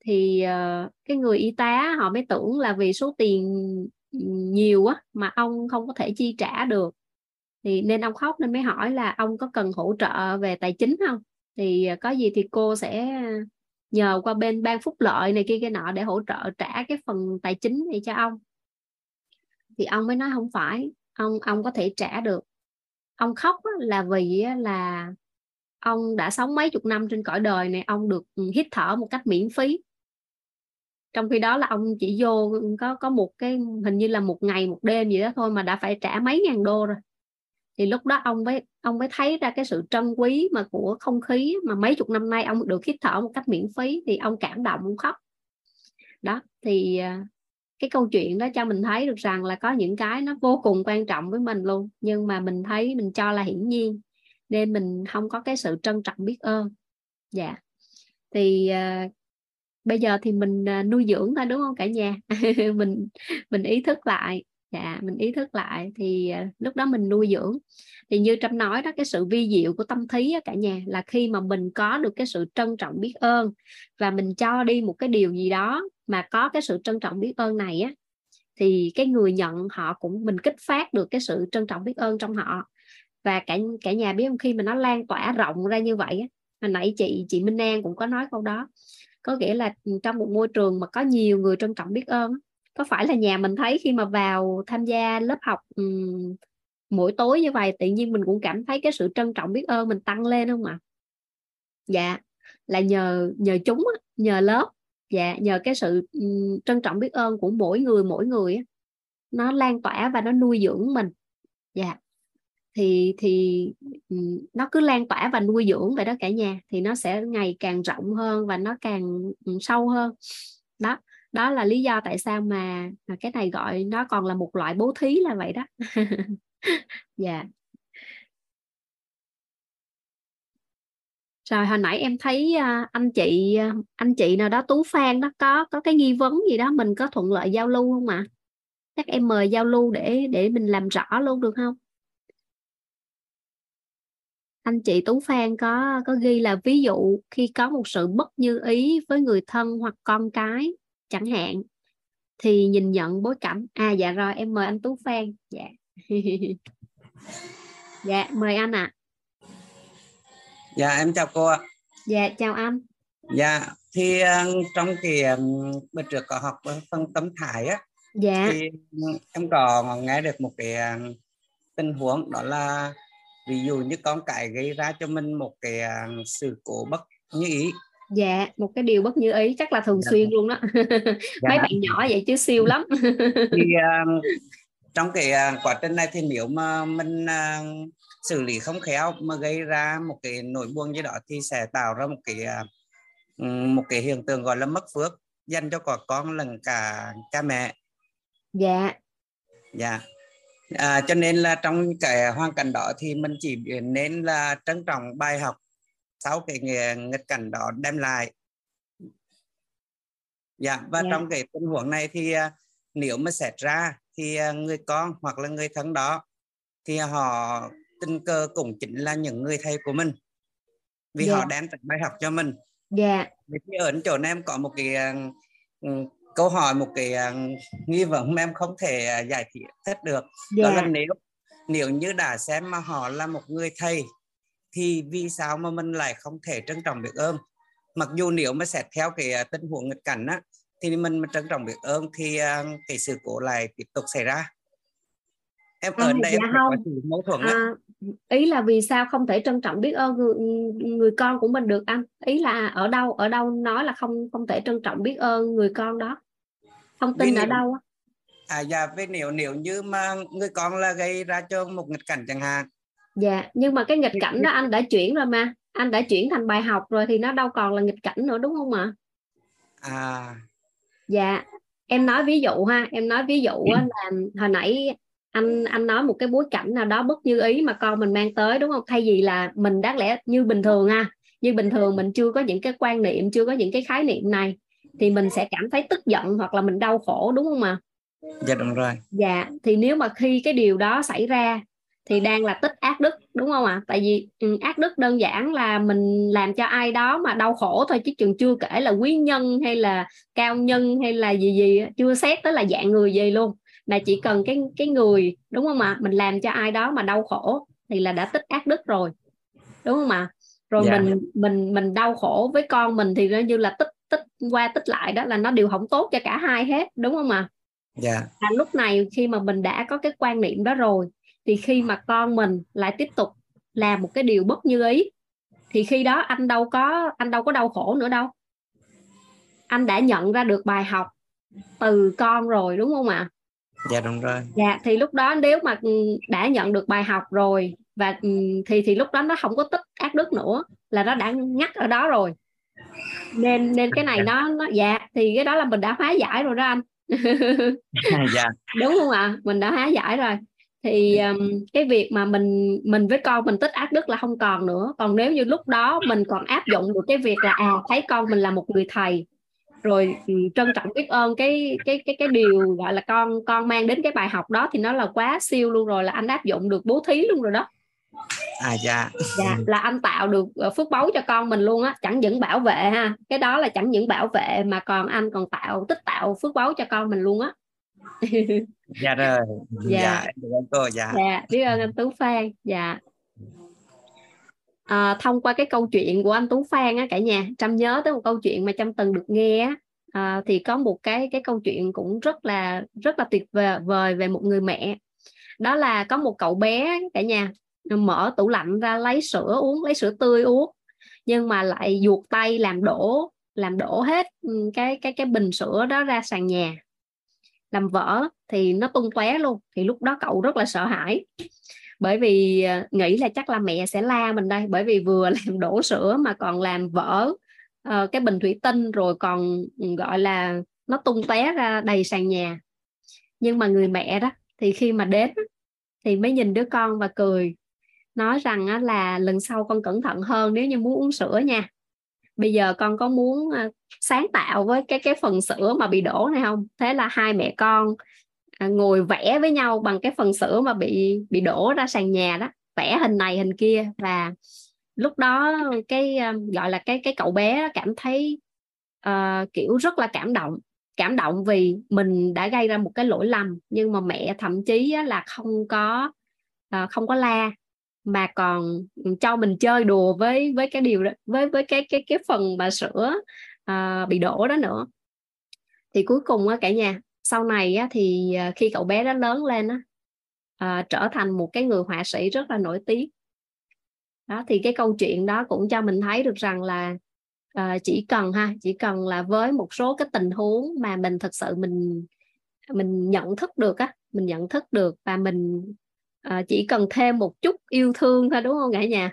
Thì ờ, cái người y tá họ mới tưởng là vì số tiền nhiều á mà ông không có thể chi trả được. Thì nên ông khóc nên mới hỏi là ông có cần hỗ trợ về tài chính không? Thì ờ, có gì thì cô sẽ nhờ qua bên ban phúc lợi này kia cái nọ để hỗ trợ trả cái phần tài chính này cho ông. Thì ông mới nói không phải, ông ông có thể trả được ông khóc là vì là ông đã sống mấy chục năm trên cõi đời này, ông được ừ, hít thở một cách miễn phí. Trong khi đó là ông chỉ vô ừ, có có một cái, hình như là một ngày, một đêm gì đó thôi mà đã phải trả mấy ngàn đô rồi. Thì lúc đó ông mới ông mới thấy ra cái sự trân quý mà của không khí mà mấy chục năm nay ông được hít thở một cách miễn phí thì ông cảm động, ông khóc. Đó, thì à, cái câu chuyện đó cho mình thấy được rằng là có những cái nó vô cùng quan trọng với mình luôn. Nhưng mà mình thấy mình cho là hiển nhiên. Nên mình không có cái sự trân trọng biết ơn. Dạ. Thì uh, bây giờ thì mình uh, nuôi dưỡng thôi đúng không cả nhà? [LAUGHS] Mình mình ý thức lại. Dạ mình ý thức lại thì uh, lúc đó mình nuôi dưỡng. Thì như trâm nói đó cái sự vi diệu của tâm thí á, cả nhà là khi mà mình có được cái sự trân trọng biết ơn và mình cho đi một cái điều gì đó mà có cái sự trân trọng biết ơn này á thì cái người nhận họ cũng mình kích phát được cái sự trân trọng biết ơn trong họ. Và cả cả nhà biết không? Khi mà nó lan tỏa rộng ra như vậy á hồi nãy chị chị Minh An cũng có nói câu đó. Có nghĩa là trong một môi trường mà có nhiều người trân trọng biết ơn có phải là nhà mình thấy khi mà vào tham gia lớp học um, mỗi tối như vậy tự nhiên mình cũng cảm thấy cái sự trân trọng biết ơn mình tăng lên không ạ? Dạ là nhờ nhờ chúng nhờ lớp dạ nhờ cái sự um, trân trọng biết ơn của mỗi người mỗi người nó lan tỏa và nó nuôi dưỡng mình. Dạ. Thì thì nó cứ lan tỏa và nuôi dưỡng vậy đó cả nhà thì nó sẽ ngày càng rộng hơn và nó càng sâu hơn. Đó đó là lý do tại sao mà, mà cái này gọi nó còn là một loại bố thí là vậy đó. [LAUGHS] Dạ. yeah. Rồi hồi nãy em thấy à, anh chị à, anh chị nào đó, tú phan đó, có có cái nghi vấn gì đó, mình có thuận lợi giao lưu không ạ à? chắc em mời giao lưu để để mình làm rõ luôn được không anh chị Tú Phan có có ghi là ví dụ khi có một sự bất như ý với người thân hoặc con cái, chẳng hạn, thì nhìn nhận bối cảnh à dạ rồi, em mời anh Tú Phan dạ [LAUGHS] dạ mời anh ạ à
dạ em chào cô ạ.
Dạ chào anh.
Dạ thì uh, trong cái um, bữa trước có học phân tâm thải á
dạ.
thì em có nghe được một cái uh, tình huống đó là ví dụ như con cái gây ra cho mình một cái sự cố bất như ý.
Dạ một cái điều bất như ý chắc là thường dạ. xuyên luôn đó. [LAUGHS] Dạ. mấy bạn nhỏ vậy chứ siêu lắm.
Thì uh, [LAUGHS] trong cái uh, quá trình này thì nếu mà mình uh, xử lý không khéo mà gây ra một cái nỗi buồn như đó thì sẽ tạo ra một cái uh, một cái hiện tượng gọi là mất phước dành cho cả con lẫn cả cha mẹ
dạ
dạ à, cho nên là trong cái hoàn cảnh đó thì mình chỉ nên là trân trọng bài học sau cái nghịch cảnh đó đem lại dạ và. Dạ. trong cái tình huống này thì uh, nếu mà xét ra thì uh, người con hoặc là người thân đó thì họ tình cờ cũng chính là những người thầy của mình vì yeah. họ dạ. đem bài học cho mình
dạ yeah.
ở chỗ em có một cái uh, câu hỏi một cái uh, nghi vấn mà em không thể uh, giải thích được yeah. đó là nếu nếu như đã xem mà họ là một người thầy thì vì sao mà mình lại không thể trân trọng biết ơn mặc dù nếu mà xét theo cái tình huống nghịch cảnh á thì mình mà trân trọng biết ơn thì cái sự cố lại tiếp tục xảy ra em ở đây
dạ
em
không.
có sự mâu thuẫn
à, ý là vì sao không thể trân trọng biết ơn người, người con của mình được anh? Ý là ở đâu ở đâu nói là không không thể trân trọng biết ơn người con đó? Thông tin
vì
ở
nếu,
đâu
à dạ vì nếu nếu như mà người con là gây ra cho một nghịch cảnh chẳng hạn.
Dạ nhưng mà cái nghịch cảnh đó anh đã chuyển rồi mà. Anh đã chuyển thành bài học rồi thì nó đâu còn là nghịch cảnh nữa đúng không ạ?
À.
Dạ em nói ví dụ ha. Em nói ví dụ là hồi nãy anh anh nói một cái bối cảnh nào đó bất như ý mà con mình mang tới đúng không? Thay vì là mình đáng lẽ như bình thường ha như bình thường mình chưa có những cái quan niệm chưa có những cái khái niệm này thì mình sẽ cảm thấy tức giận hoặc là mình đau khổ đúng không ạ?
Dạ đúng rồi.
Dạ thì nếu mà khi cái điều đó xảy ra thì đang là tích ác đức đúng không ạ? Tại vì ừ, ác đức đơn giản là mình làm cho ai đó mà đau khổ thôi chứ chừng chưa kể là quý nhân hay là cao nhân hay là gì gì chưa xét tới là dạng người gì luôn là chỉ cần cái cái người đúng không ạ mình làm cho ai đó mà đau khổ thì là đã tích ác đức rồi đúng không ạ rồi yeah. Dạ. mình mình mình đau khổ với con mình thì nó như là tích tích qua tích lại đó là nó đều không tốt cho cả hai hết đúng không ạ
dạ yeah.
và lúc này khi mà mình đã có cái quan niệm đó rồi thì khi mà con mình lại tiếp tục làm một cái điều bất như ý thì khi đó anh đâu có anh đâu có đau khổ nữa đâu anh đã nhận ra được bài học từ con rồi đúng không ạ
dạ đúng rồi.
Dạ thì lúc đó nếu mà ừ, đã nhận được bài học rồi và ừ, thì thì lúc đó nó không có tích ác đức nữa là nó đã nhắc ở đó rồi. Nên nên cái này nó nó dạ thì cái đó là mình đã hóa giải rồi đó anh. [LAUGHS]
Dạ.
Đúng không ạ? Mình đã hóa giải rồi. Thì um, cái việc mà mình mình với con mình tích ác đức là không còn nữa. Còn nếu như lúc đó mình còn áp dụng được cái việc là à thấy con mình là một người thầy rồi ừ, trân trọng biết ơn cái cái cái cái điều gọi là con con mang đến cái bài học đó thì nó là quá siêu luôn rồi là anh áp dụng được bố thí luôn rồi đó.
À dạ.
Dạ là anh tạo được ờ, phước báu cho con mình luôn á chẳng những bảo vệ ha cái đó là chẳng những bảo vệ mà còn anh còn tạo tích tạo phước báu cho con mình luôn á. [LAUGHS]
Dạ rồi.
Dạ.
Dạ cô dạ.
Dạ biết ơn anh Tú Phan. Dạ à, thông qua cái câu chuyện của anh Tú Phan á cả nhà Trâm nhớ tới một câu chuyện mà Trâm từng được nghe á. À, thì có một cái cái câu chuyện cũng rất là rất là tuyệt vời về một người mẹ. Đó là có một cậu bé cả nhà mở tủ lạnh ra lấy sữa uống lấy sữa tươi uống nhưng mà lại ruột tay làm đổ làm đổ hết ừ, cái cái cái bình sữa đó ra sàn nhà. Làm vỡ thì nó tung tóe luôn thì lúc đó cậu rất là sợ hãi bởi vì à, nghĩ là chắc là mẹ sẽ la mình đây bởi vì vừa [LAUGHS] làm đổ sữa mà còn làm vỡ uh, cái bình thủy tinh rồi còn ừ, gọi là nó tung tóe ra đầy sàn nhà. Nhưng mà người mẹ đó thì khi mà đến thì mới nhìn đứa con và cười nói rằng á, là lần sau con cẩn thận hơn nếu như muốn uống sữa nha. Bây giờ con có muốn uh, sáng tạo với cái cái phần sữa mà bị đổ này không? Thế là hai mẹ con À, ngồi vẽ với nhau bằng cái phần sữa mà bị bị đổ ra sàn nhà đó. Vẽ hình này hình kia. Và lúc đó cái à, gọi là cái cái cậu bé cảm thấy uh, kiểu rất là cảm động. Cảm động vì mình đã gây ra một cái lỗi lầm nhưng mà mẹ thậm chí là không có uh, không có la. Mà còn cho mình chơi đùa với với cái điều đó, với với cái cái cái phần mà sữa uh, bị đổ đó nữa. Thì cuối cùng cả nhà sau này á, thì à, khi cậu bé đó lớn lên á, à, trở thành một cái người họa sĩ rất là nổi tiếng. Đó thì cái câu chuyện đó cũng cho mình thấy được rằng là à, chỉ cần ha chỉ cần là với một số cái tình huống mà mình thật sự mình mình nhận thức được á mình nhận thức được và mình à, chỉ cần thêm một chút yêu thương thôi đúng không cả nhà?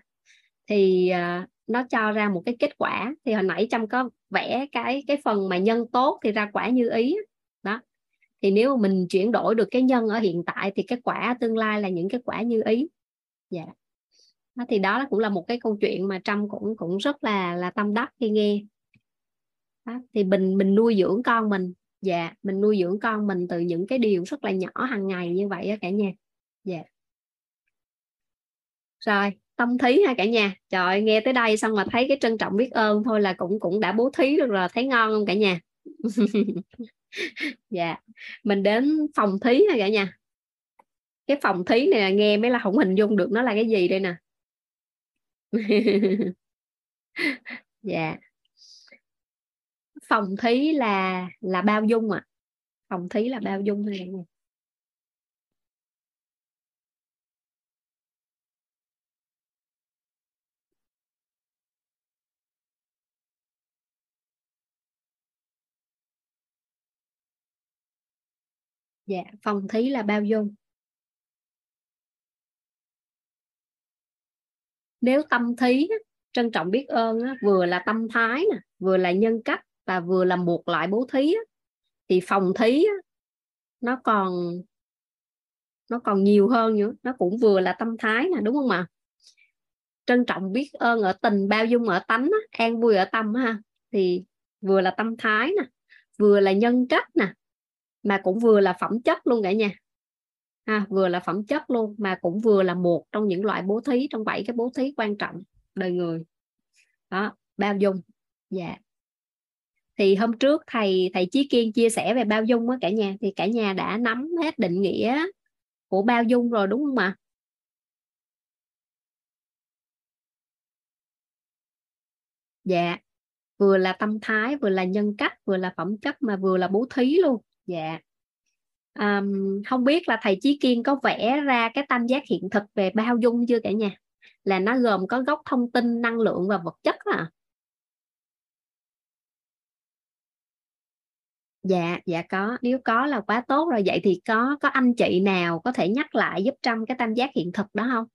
Thì à, nó cho ra một cái kết quả. Thì hồi nãy trâm có vẽ cái cái phần mà nhân tốt thì ra quả như ý thì nếu mà mình chuyển đổi được cái nhân ở hiện tại thì cái quả tương lai là những cái quả như ý. Dạ. Yeah. thì đó cũng là một cái câu chuyện mà trâm cũng cũng rất là là tâm đắc khi nghe. Đó, thì mình mình nuôi dưỡng con mình. Dạ mình nuôi dưỡng con mình từ những cái điều rất là nhỏ hàng ngày như vậy á cả nhà. Dạ. Rồi tâm thí ha cả nhà. Trời nghe tới đây xong mà thấy cái trân trọng biết ơn thôi là cũng cũng đã bố thí được rồi thấy ngon không cả nhà? [LAUGHS] dạ. Mình đến phòng thí ha cả nhà. Cái phòng thí này là nghe mới là không hình dung được nó là cái gì đây nè. [LAUGHS] Dạ. Phòng thí là là bao dung ạ. À. phòng thí là bao dung này dạ phòng thí là bao dung. Nếu tâm thí trân trọng biết ơn vừa là tâm thái nè, vừa là nhân cách và vừa là một lại bố thí thì phòng thí nó còn nó còn nhiều hơn nữa, nó cũng vừa là tâm thái nè, đúng không ạ? Trân trọng biết ơn ở tình, bao dung ở tánh an vui ở tâm ha, thì vừa là tâm thái nè, vừa là nhân cách nè mà cũng vừa là phẩm chất luôn cả nhà. Ha, vừa là phẩm chất luôn mà cũng vừa là một trong những loại bố thí trong bảy cái bố thí quan trọng đời người. Đó bao dung. Dạ. Thì hôm trước thầy thầy Chí Kiên chia sẻ về bao dung á cả nhà. Thì cả nhà đã nắm hết định nghĩa của bao dung rồi đúng không ạ? Dạ. Vừa là tâm thái vừa là nhân cách vừa là phẩm chất mà vừa là bố thí luôn dạ. Um, không biết là thầy Chí Kiên có vẽ ra cái tam giác hiện thực về bao dung chưa cả nhà? Là nó gồm có gốc thông tin năng lượng và vật chất à dạ dạ có. Nếu có là quá tốt rồi. Vậy thì có có anh chị nào có thể nhắc lại giúp trăm cái tam giác hiện thực đó không?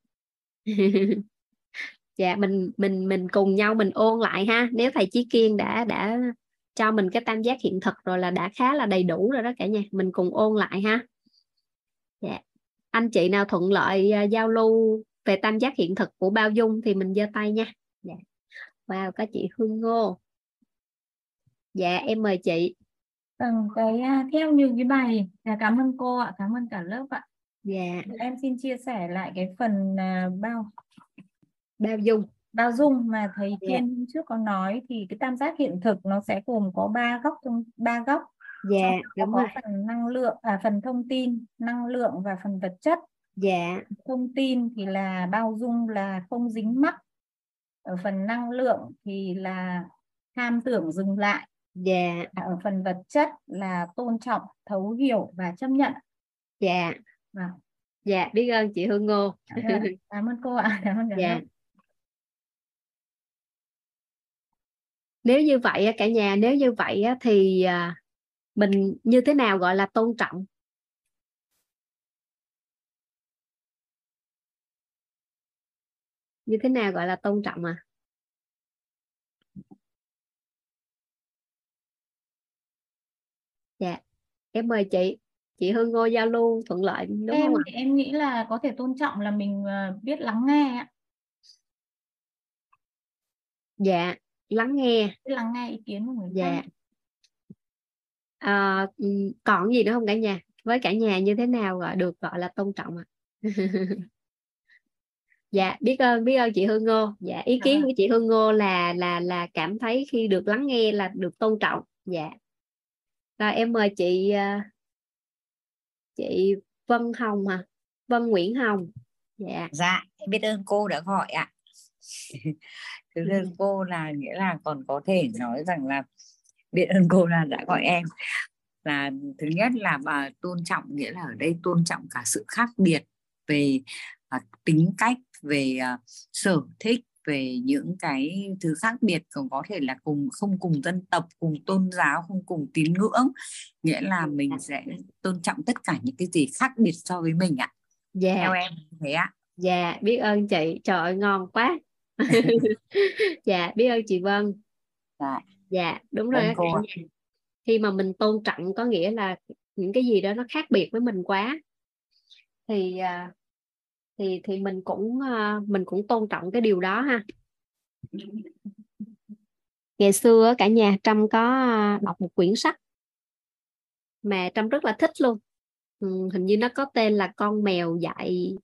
[LAUGHS] Dạ mình mình mình cùng nhau mình ôn lại ha. Nếu thầy Chí Kiên đã đã cho mình cái tam giác hiện thực rồi là đã khá là đầy đủ rồi đó cả nhà. Mình cùng ôn lại ha. Dạ. anh chị nào thuận lợi uh, giao lưu về tam giác hiện thực của bao dung thì mình giơ tay nha. Dạ. wow có chị Hương Ngô. Dạ em mời chị.
Vâng cái à, theo như cái bài dạ, cảm ơn cô ạ cảm ơn cả lớp ạ.
Dạ.
Em xin chia sẻ lại cái phần à, bao.
Bao dung
bao dung mà thầy
dạ.
Kiên hôm trước có nói thì cái tam giác hiện thực nó sẽ gồm có ba góc trong ba góc.
Dạ
Trong
đúng
có
rồi.
phần năng lượng à phần thông tin năng lượng và phần vật chất.
Dạ.
Thông tin thì là bao dung là không dính mắc. Ở phần năng lượng thì là tham tưởng dừng lại.
Dạ.
Ở phần vật chất là tôn trọng thấu hiểu và chấp nhận.
Dạ.
Vâng.
dạ biết ơn chị Hương Ngô.
Dạ, cảm ơn cô ạ. [LAUGHS] Cảm ơn cả
dạ nếu như vậy cả nhà nếu như vậy thì à, mình như thế nào gọi là tôn trọng? Như thế nào gọi là tôn trọng à? Dạ em mời chị chị Hương Ngô giao lưu thuận lợi đúng
em
không ạ?
em nghĩ là có thể tôn trọng là mình ờ, biết lắng nghe ạ.
dạ lắng nghe.
Lắng nghe ý kiến của người
dạ.
khác.
À, còn gì nữa không cả nhà? Với cả nhà như thế nào gọi được gọi là tôn trọng ạ? [LAUGHS] Dạ biết ơn biết ơn chị Hương Ngô. Dạ ý kiến
À.
của chị Hương Ngô là là là cảm thấy khi được lắng nghe là được tôn trọng. Dạ. Rồi em mời chị à, chị Vân Hồng hả Vân Nguyễn Hồng. Dạ.
Dạ, em biết ơn cô đã gọi ạ. [LAUGHS] Biết
Ừ.
ơn cô là nghĩa là còn có thể nói rằng là biết ơn cô là đã gọi em. Là thứ nhất là bà tôn trọng nghĩa là ở đây tôn trọng cả sự khác biệt về à, tính cách, về à, sở thích, về những cái thứ khác biệt còn có thể là cùng không cùng dân tộc, cùng tôn giáo, không cùng tín ngưỡng. Nghĩa là mình sẽ tôn trọng tất cả những cái gì khác biệt so với mình ạ.
dạ
Theo em thế ạ.
dạ biết ơn chị trời ơi ngon quá [LAUGHS] dạ biết ơn chị Vân
Dạ.
dạ đúng rồi
ạ.
nhà khi mà mình tôn trọng có nghĩa là những cái gì đó nó khác biệt với mình quá thì à, thì thì mình cũng à, mình cũng tôn trọng cái điều đó ha ngày xưa cả nhà Trâm có à, đọc một quyển sách mà Trâm rất là thích luôn ừ, hình như nó có tên là con mèo dạy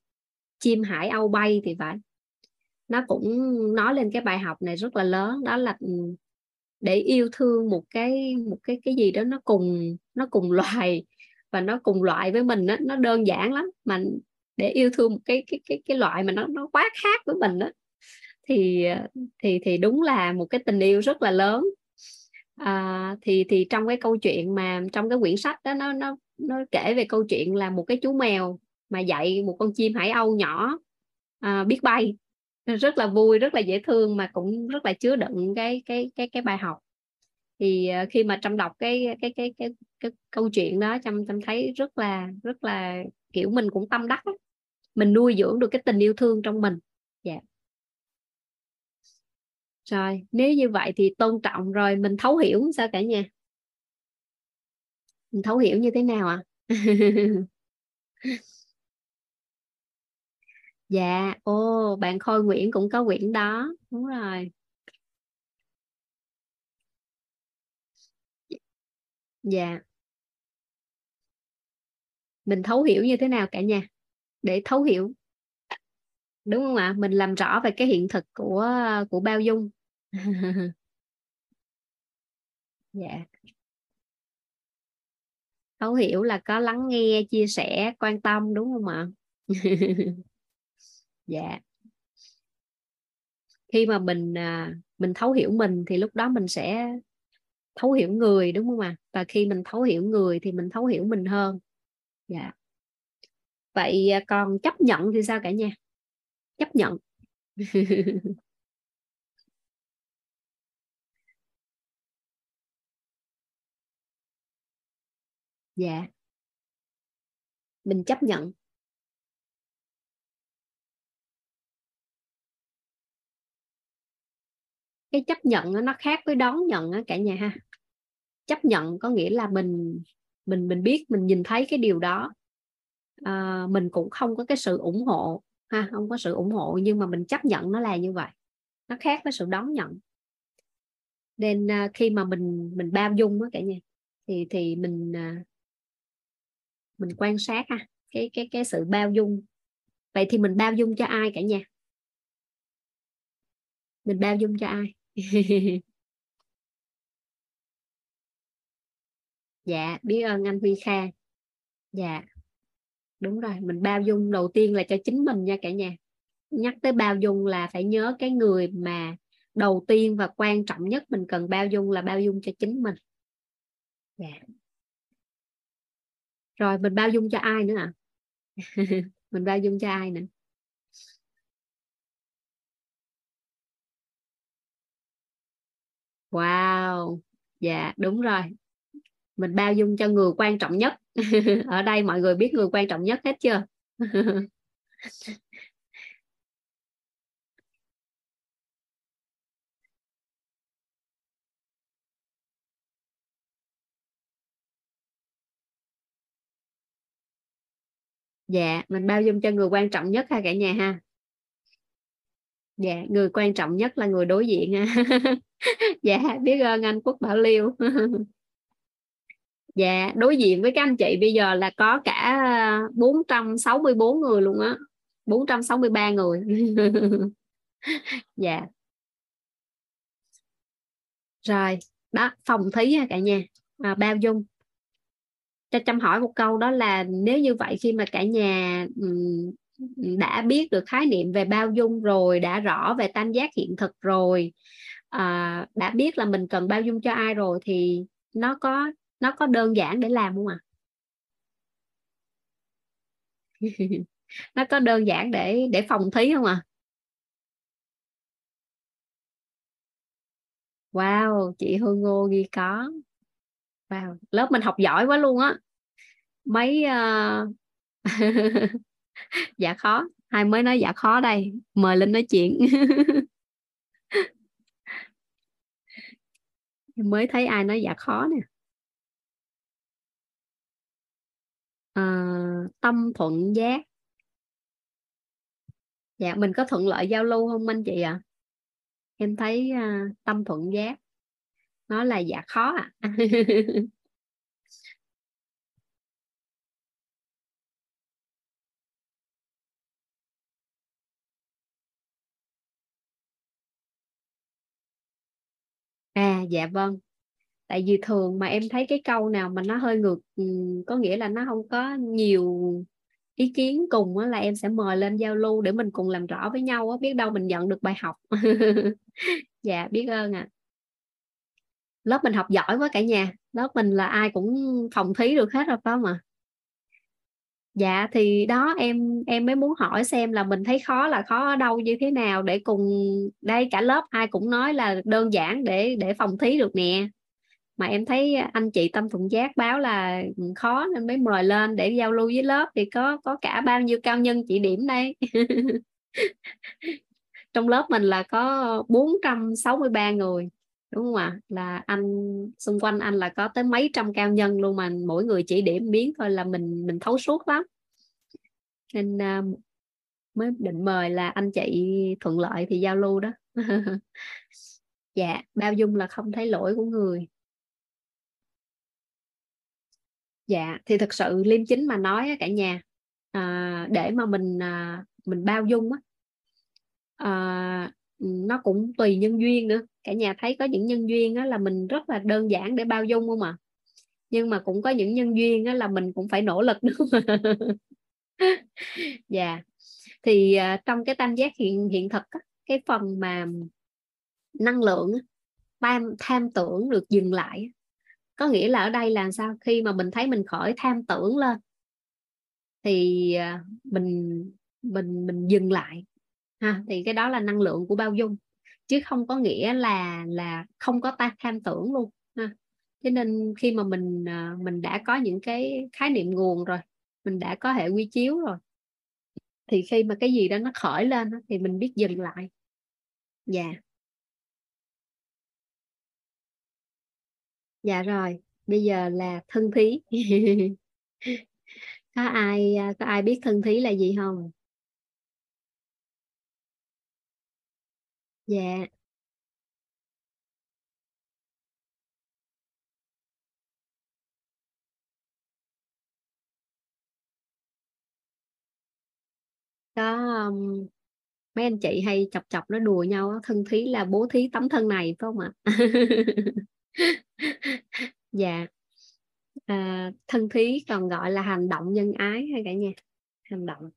chim hải âu bay thì phải nó cũng nói lên cái bài học này rất là lớn đó là ừ, để yêu thương một cái một cái cái gì đó nó cùng nó cùng [LAUGHS] loài và nó cùng loại với mình đó, nó đơn giản lắm. Mà để yêu thương một cái cái cái cái loại mà nó nó quá khác với mình đó thì thì thì đúng là một cái tình yêu rất là lớn. À, thì thì trong cái câu chuyện mà trong cái quyển sách đó nó nó nó kể về câu chuyện là một cái chú mèo mà dạy một con chim hải âu nhỏ à, biết bay rất là vui rất là dễ thương mà cũng rất là chứa đựng cái cái cái cái bài học. Thì ờ, khi mà trâm đọc cái cái cái cái, cái câu chuyện đó trâm trâm thấy rất là rất là kiểu mình cũng tâm đắc mình nuôi dưỡng được cái tình yêu thương trong mình. Dạ. Rồi nếu như vậy thì tôn trọng rồi mình thấu hiểu sao cả nhà? Mình thấu hiểu như thế nào ạ? [LAUGHS] dạ ô bạn Khôi Nguyễn cũng có quyển đó. Đúng rồi. Dạ. Mình thấu hiểu như thế nào cả nhà? Để thấu hiểu. Đúng không ạ? Mình làm rõ về cái hiện thực của của bao dung. [LAUGHS] Dạ. Thấu hiểu là có lắng nghe, chia sẻ, quan tâm, đúng không ạ? [LAUGHS] dạ. Khi mà mình à, mình thấu hiểu mình thì lúc đó mình sẽ thấu hiểu người, đúng không ạ? Và khi mình thấu hiểu người thì mình thấu hiểu mình hơn. Dạ. Vậy à, còn chấp nhận thì sao cả nhà? Chấp nhận. [LAUGHS] Dạ. Mình chấp nhận. Cái chấp nhận nó khác với đón nhận á, cả nhà ha. Chấp nhận có nghĩa là mình mình mình biết mình nhìn thấy cái điều đó. À, mình cũng không có cái sự ủng hộ ha không có sự ủng hộ nhưng mà mình chấp nhận nó là như vậy. Nó khác với sự đón nhận. Nên à, khi mà mình mình bao dung á cả nhà thì thì mình à, mình quan sát ha cái cái cái sự bao dung. Vậy thì mình bao dung cho ai cả nhà? Mình bao dung cho ai? [LAUGHS] dạ biết ơn anh Huy Kha. Dạ. Đúng rồi, mình bao dung đầu tiên là cho chính mình nha cả nhà. Nhắc tới bao dung là phải nhớ cái người mà đầu tiên và quan trọng nhất mình cần bao dung là bao dung cho chính mình. Dạ. Rồi, mình bao dung cho ai nữa ạ? À? [LAUGHS] mình bao dung cho ai nữa? Wow. Dạ đúng rồi. Mình bao dung cho người quan trọng nhất. [LAUGHS] Ở đây mọi người biết người quan trọng nhất hết chưa? [LAUGHS] Dạ mình bao dung cho người quan trọng nhất ha cả nhà ha dạ người quan trọng nhất là người đối diện ha. [LAUGHS] Dạ biết ơn anh quốc bảo liêu. [LAUGHS] Dạ đối diện với các anh chị bây giờ là có cả ờ, 464 người luôn á. 463 người. [LAUGHS] Dạ. Rồi đó phòng thí ha cả nhà. À, bao dung. Cho chăm hỏi một câu đó là nếu như vậy khi mà cả nhà đã biết được khái niệm về bao dung rồi đã rõ về tam giác hiện thực rồi à, đã biết là mình cần bao dung cho ai rồi thì nó có nó có đơn giản để làm không ạ à? [LAUGHS] nó có đơn giản để để phòng thí không ạ à? wow chị hương ngô ghi có wow lớp mình học giỏi quá luôn á mấy uh... [LAUGHS] [LAUGHS] dạ khó hai mới nói dạ khó đây mời linh nói chuyện. [LAUGHS] Mới thấy ai nói dạ khó nè. À, tâm thuận giác. Dạ mình có thuận lợi giao lưu không anh chị ạ? À? em thấy uh, tâm thuận giác nó là dạ khó à [LAUGHS] à dạ vâng. Tại vì thường mà em thấy cái câu nào mà nó hơi ngược ừ, có nghĩa là nó không có nhiều ý kiến cùng á, là em sẽ mời lên giao lưu để mình cùng làm rõ với nhau á, biết đâu mình nhận được bài học. [LAUGHS] Dạ biết ơn ạ. À. lớp mình học giỏi quá cả nhà. Lớp mình là ai cũng phòng thí được hết rồi phải không ạ? Dạ thì đó, em em mới muốn hỏi xem là mình thấy khó là khó ở đâu, như thế nào để cùng, đây cả lớp ai cũng nói là đơn giản để để phòng thí được nè. Mà em thấy anh chị tâm thuận giác báo là khó nên mới mời lên để giao lưu với lớp. Thì có có cả bao nhiêu cao nhân chỉ điểm đây? [LAUGHS] Trong lớp mình là có 463 người đúng không ạ là anh xung quanh anh là có tới mấy trăm cao nhân luôn mà mỗi người chỉ điểm biến thôi là mình mình thấu suốt lắm. Nên uh, mới định mời là anh chị thuận lợi thì giao lưu đó. [LAUGHS] Dạ bao dung là không thấy lỗi của người. Dạ thì thực sự liêm chính mà nói cả nhà à, để mà mình à, mình bao dung á à, Ừ, nó cũng tùy nhân duyên nữa. Cả nhà thấy có những nhân duyên đó là mình rất là đơn giản để bao dung không à nhưng mà cũng có những nhân duyên đó là mình cũng phải nỗ lực đúng không [LAUGHS] dạ. Thì uh, trong cái tam giác hiện hiện thực á, cái phần mà năng lượng tham tham tưởng được dừng lại có nghĩa là ở đây là sao? Khi mà mình thấy mình khỏi tham tưởng lên thì uh, mình mình mình dừng lại ha, thì cái đó là năng lượng của bao dung, chứ không có nghĩa là là không có ta, tham tưởng luôn, ha. Thế nên khi mà mình à, mình đã có những cái khái niệm nguồn rồi, mình đã có hệ quy chiếu rồi, thì khi mà cái gì đó nó khởi lên thì mình biết dừng lại. Dạ. Yeah. dạ rồi, bây giờ là thân thí. [LAUGHS] Có ai à, có ai biết thân thí là gì không? Dạ. Có, ừm, mấy anh chị hay chọc chọc nó đùa nhau thân thí là bố thí tấm thân này, phải không ạ? [LAUGHS] Dạ. À, thân thí còn gọi là hành động nhân ái hay cả nhà, hành động.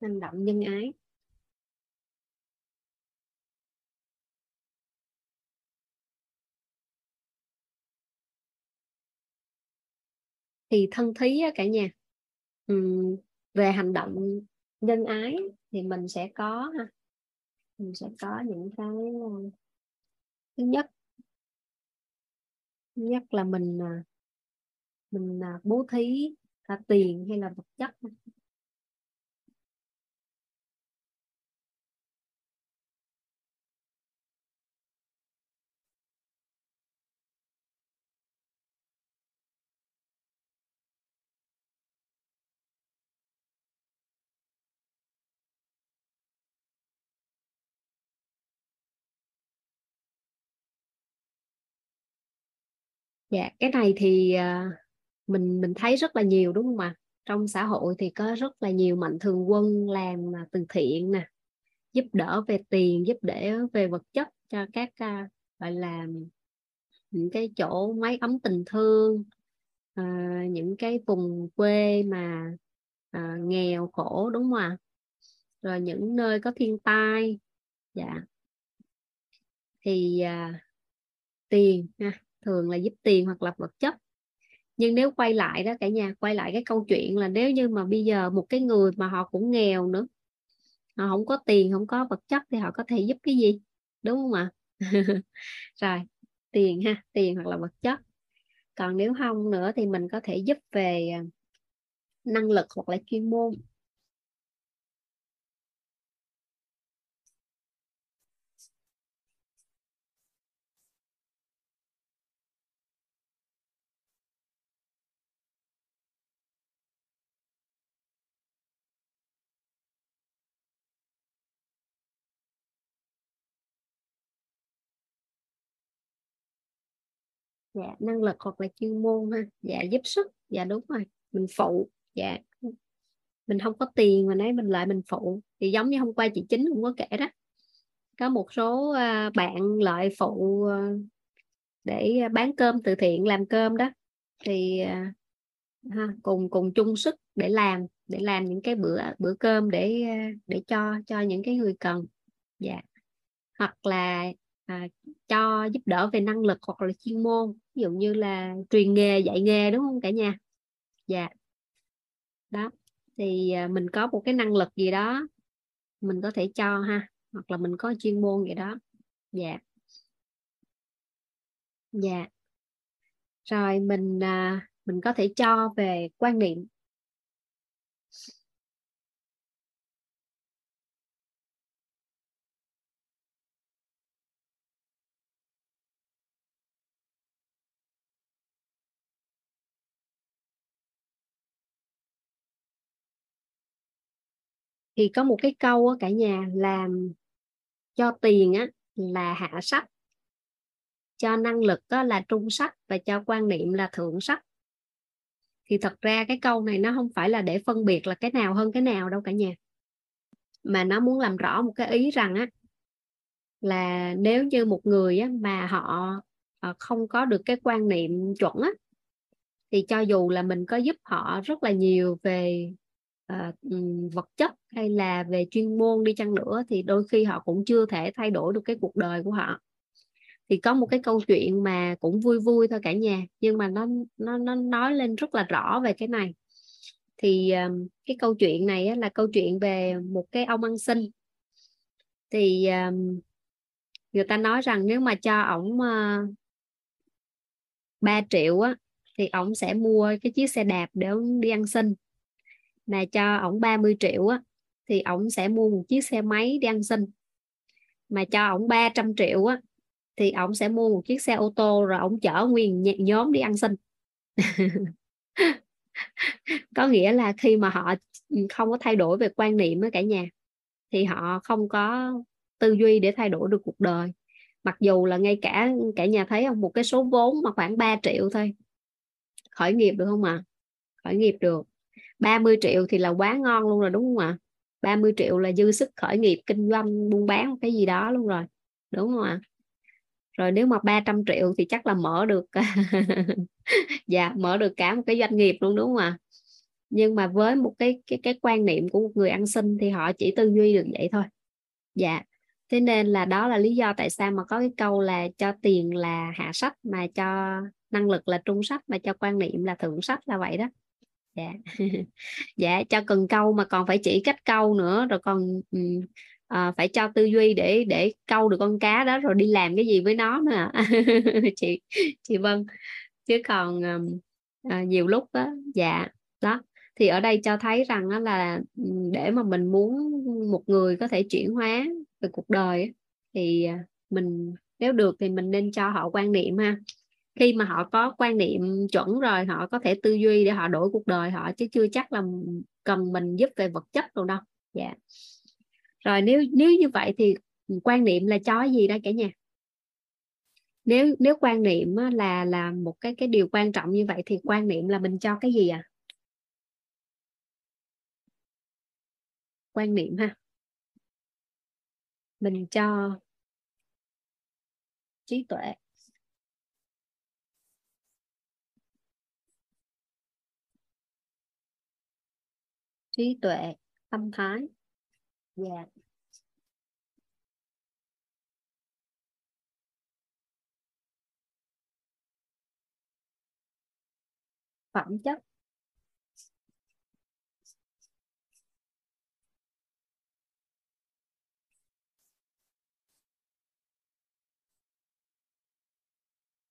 Hành động nhân ái. Thì thân thí cả nhà về hành động nhân ái thì mình sẽ có ha, mình sẽ có những cái ờ, thứ nhất thứ nhất là mình à, mình à, bố thí cả tiền hay là vật chất. Dạ cái này thì à, mình mình thấy rất là nhiều đúng không ạ? Trong xã hội thì có rất là nhiều mạnh thường quân làm à, từ thiện nè giúp đỡ về tiền giúp đỡ về vật chất cho các à, gọi là những cái chỗ máy ấm tình thương à, những cái vùng quê mà à, nghèo khổ đúng không ạ? Rồi những nơi có thiên tai dạ. Thì à, tiền ha thường là giúp tiền hoặc là vật chất. Nhưng nếu quay lại đó cả nhà, quay lại cái câu chuyện là nếu như mà bây giờ một cái người mà họ cũng nghèo nữa, họ không có tiền, không có vật chất thì họ có thể giúp cái gì? Đúng không ạ? [LAUGHS] Rồi, tiền ha, tiền hoặc là vật chất. Còn nếu không nữa thì mình có thể giúp về à, năng lực hoặc là chuyên môn. Dạ năng lực hoặc là chuyên môn ha. Dạ giúp sức. Dạ đúng rồi. Mình phụ. Dạ. Mình không có tiền mà nói mình lại mình phụ. Thì giống như hôm qua chị chính cũng có kể đó. Có một số à, bạn lợi phụ à, để bán cơm từ thiện làm cơm đó. Thì à, ha, cùng cùng chung sức để làm để làm những cái bữa bữa cơm để để cho cho những cái người cần. Dạ. Hoặc là à, cho giúp đỡ về năng lực hoặc là chuyên môn ví dụ như là truyền nghề dạy nghề đúng không cả nhà? Dạ. Đó thì à, mình có một cái năng lực gì đó mình có thể cho ha hoặc là mình có chuyên môn gì đó. Dạ. Dạ. Rồi mình à, mình có thể cho về quan niệm. Thì có một cái câu á cả nhà làm cho tiền á là hạ sách cho năng lực đó là trung sách và cho quan niệm là thượng sách. Thì thật ra cái câu này nó không phải là để phân biệt là cái nào hơn cái nào đâu cả nhà mà nó muốn làm rõ một cái ý rằng á là nếu như một người á, mà họ ờ, không có được cái quan niệm chuẩn á thì cho dù là mình có giúp họ rất là nhiều về À, vật chất hay là về chuyên môn đi chăng nữa thì đôi khi họ cũng chưa thể thay đổi được cái cuộc đời của họ. Thì có một cái câu chuyện mà cũng vui vui thôi cả nhà nhưng mà nó nó nó nói lên rất là rõ về cái này. Thì um, cái câu chuyện này á, là câu chuyện về một cái ông ăn xin. Thì um, người ta nói rằng nếu mà cho ổng ờ, uh, 3 triệu á thì ổng sẽ mua cái chiếc xe đạp để đi ăn xin mà cho ổng 30 triệu á, thì ổng sẽ mua một chiếc xe máy đi ăn xin. Mà cho ổng 300 triệu á, thì ổng sẽ mua một chiếc xe ô tô rồi ổng chở nguyên nhóm đi ăn xin. [LAUGHS] Có nghĩa là khi mà họ không có thay đổi về quan niệm với cả nhà, thì họ không có tư duy để thay đổi được cuộc đời. Mặc dù là ngay cả cả nhà thấy không, một cái số vốn mà khoảng 3 triệu thôi. Khởi nghiệp được không ạ? À? khởi nghiệp được. 30 triệu thì là quá ngon luôn rồi, đúng không ạ? 30 triệu là dư sức khởi nghiệp, kinh doanh, buôn bán, cái gì đó luôn rồi, đúng không ạ? Rồi nếu mà 300 triệu thì chắc là mở được [LAUGHS] dạ mở được cả một cái doanh nghiệp luôn, đúng không ạ? Nhưng mà với một cái cái cái quan niệm của một người ăn xin thì họ chỉ tư duy được vậy thôi. Dạ thế nên là đó là lý do tại sao mà có cái câu là cho tiền là hạ sách mà cho năng lực là trung sách mà cho quan niệm là thượng sách là vậy đó dạ. Dạ cho cần câu mà còn phải chỉ cách câu nữa. Rồi còn à, phải cho tư duy để để câu được con cá đó rồi đi làm cái gì với nó nữa [LAUGHS] chị chị Vân. Chứ còn à, nhiều lúc đó dạ đó. Thì ở đây cho thấy rằng đó là để mà mình muốn một người có thể chuyển hóa về cuộc đời thì ờ, mình nếu được thì mình nên cho họ quan niệm ha khi mà họ có quan niệm chuẩn rồi, họ có thể tư duy để họ đổi cuộc đời họ, chứ chưa chắc là cần mình giúp về vật chất đâu đâu. Dạ. Rồi nếu nếu như vậy thì quan niệm là chó gì đó cả nhà? Nếu nếu quan niệm là là một cái cái điều quan trọng như vậy thì quan niệm là mình cho cái gì à quan niệm ha. Mình cho trí tuệ. Trí tuệ tâm thái. Dạ. Yeah. phẩm chất.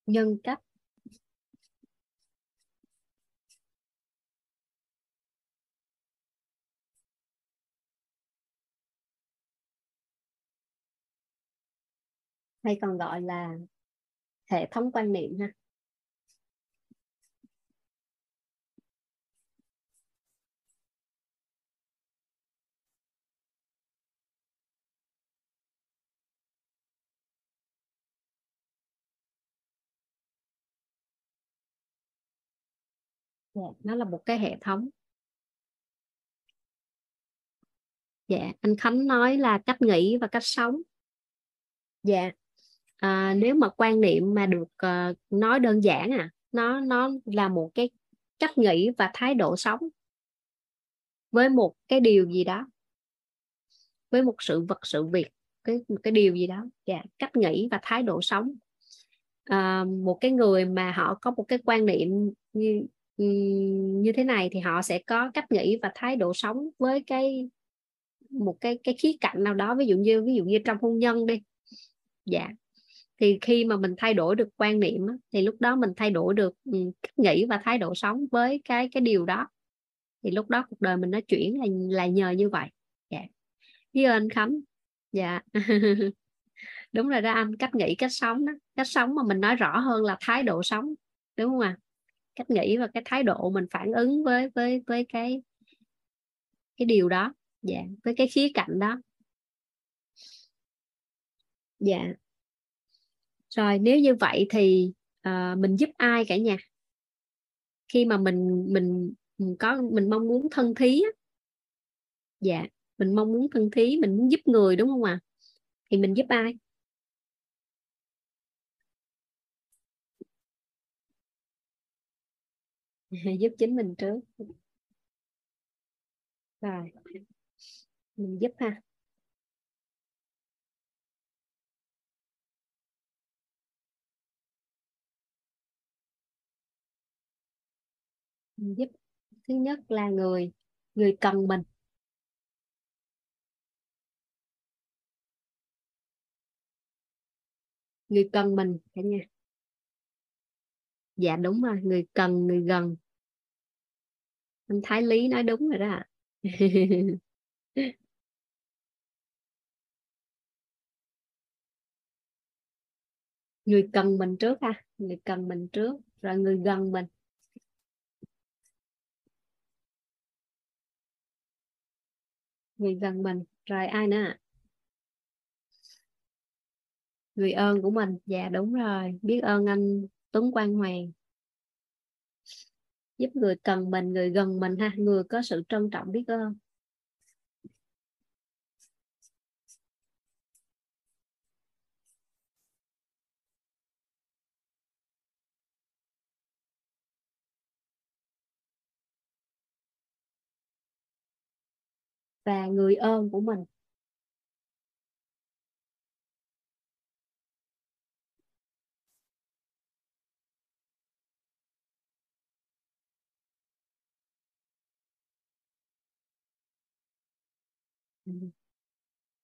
Nhân cách. Hay còn gọi là hệ thống quan niệm ha? Dạ, nó là một cái hệ thống. Dạ anh Khánh nói là cách nghĩ và cách sống. Dạ à, nếu mà quan niệm mà được uh, nói đơn giản à nó nó là một cái cách nghĩ và thái độ sống với một cái điều gì đó với một sự vật sự việc cái một cái điều gì đó. Dạ cách nghĩ và thái độ sống. À, một cái người mà họ có một cái quan niệm như ừ, như thế này thì họ sẽ có cách nghĩ và thái độ sống với cái một cái cái khía cạnh nào đó. Ví dụ như ví dụ như trong hôn nhân đi. Dạ thì khi mà mình thay đổi được quan niệm thì lúc đó mình thay đổi được ừ, cách nghĩ và thái độ sống với cái cái điều đó. Thì lúc đó cuộc đời mình nó chuyển là là nhờ như vậy. Dạ. Với anh khánh. Dạ. [LAUGHS] Đúng rồi đó anh, cách nghĩ, cách sống đó. Cách sống mà mình nói rõ hơn là thái độ sống, đúng không ạ? À? cách nghĩ và cái thái độ mình phản ứng với với với cái cái điều đó. Dạ với cái khía cạnh đó. Dạ rồi nếu như vậy thì uh, mình giúp ai cả nhà? Khi mà mình mình có mình mong muốn thân thí dạ mình mong muốn thân thí mình muốn giúp người đúng không ạ? À? thì mình giúp ai? [LAUGHS] Giúp chính mình trước. Rồi mình giúp ha. Giúp. Thứ nhất là người người cần mình. Người cần mình, cả nhà. Dạ đúng rồi. Người cần, người gần. Anh Thái Lý nói đúng rồi đó ạ. [LAUGHS] Người cần mình trước ha. Người cần mình trước, rồi người gần mình. Người gần mình, rồi ai nữa ạ? Người ơn của mình. Dạ đúng rồi. Biết ơn anh Tuấn Quang Hoàng. Giúp người cần mình, người gần mình ha. Người có sự trân trọng, biết ơn. Và người ơn của mình.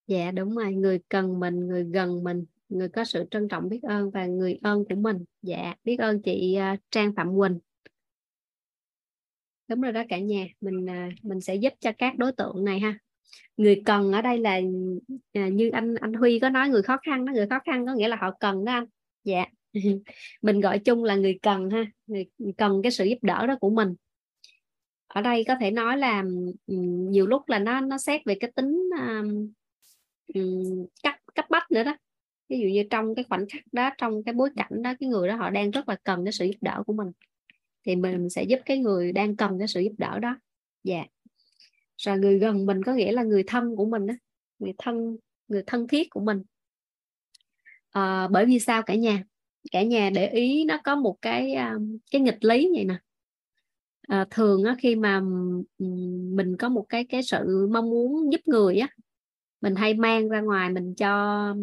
Dạ đúng rồi. Người cần mình, người gần mình, người có sự trân trọng biết ơn và người ơn của mình. Dạ biết ơn chị à, Trang Phạm Quỳnh đúng rồi đó cả nhà. Mình à, mình sẽ giúp cho các đối tượng này ha. Người cần ở đây là à, như anh anh Huy có nói người khó khăn đó người khó khăn có nghĩa là họ cần đó anh. Dạ. [LAUGHS] Mình gọi chung là người cần ha người cần cái sự giúp đỡ đó của mình. Ở đây có thể nói là ừ, nhiều lúc là nó nó xét về cái tính um, cấp cấp bách nữa đó. Ví dụ như trong cái khoảnh khắc đó trong cái bối cảnh đó cái người đó họ đang rất là cần cái sự giúp đỡ của mình thì mình sẽ giúp cái người đang cần cái sự giúp đỡ đó. Dạ. Yeah. rồi người gần mình có nghĩa là người thân của mình đó người thân người thân thiết của mình. À, bởi vì sao cả nhà? Cả nhà để ý nó có một cái à, cái nghịch lý vậy nè. À, thường á, khi mà mình có một cái cái sự mong muốn giúp người á mình hay mang ra ngoài mình cho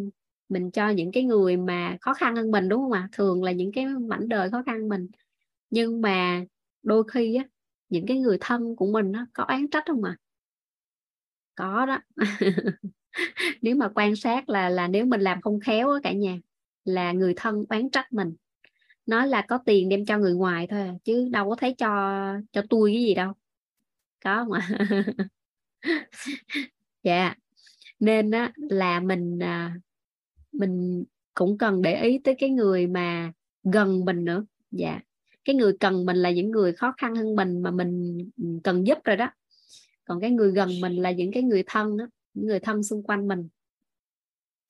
mình cho những cái người mà khó khăn hơn mình đúng không ạ? Thường là những cái mảnh đời khó khăn mình nhưng mà đôi khi á những cái người thân của mình nó có án trách không ạ à? có đó. [LAUGHS] Nếu mà quan sát là là nếu mình làm không khéo á cả nhà là người thân oán trách mình. Nói là có tiền đem cho người ngoài thôi à, chứ đâu có thấy cho cho tôi cái gì đâu. Có mà [LAUGHS] dạ. Yeah. nên á là mình à, mình cũng cần để ý tới cái người mà gần mình nữa. Dạ cái người cần mình là những người khó khăn hơn mình mà mình cần giúp rồi đó. Còn cái người gần mình là những cái người thân đó những người thân xung quanh mình.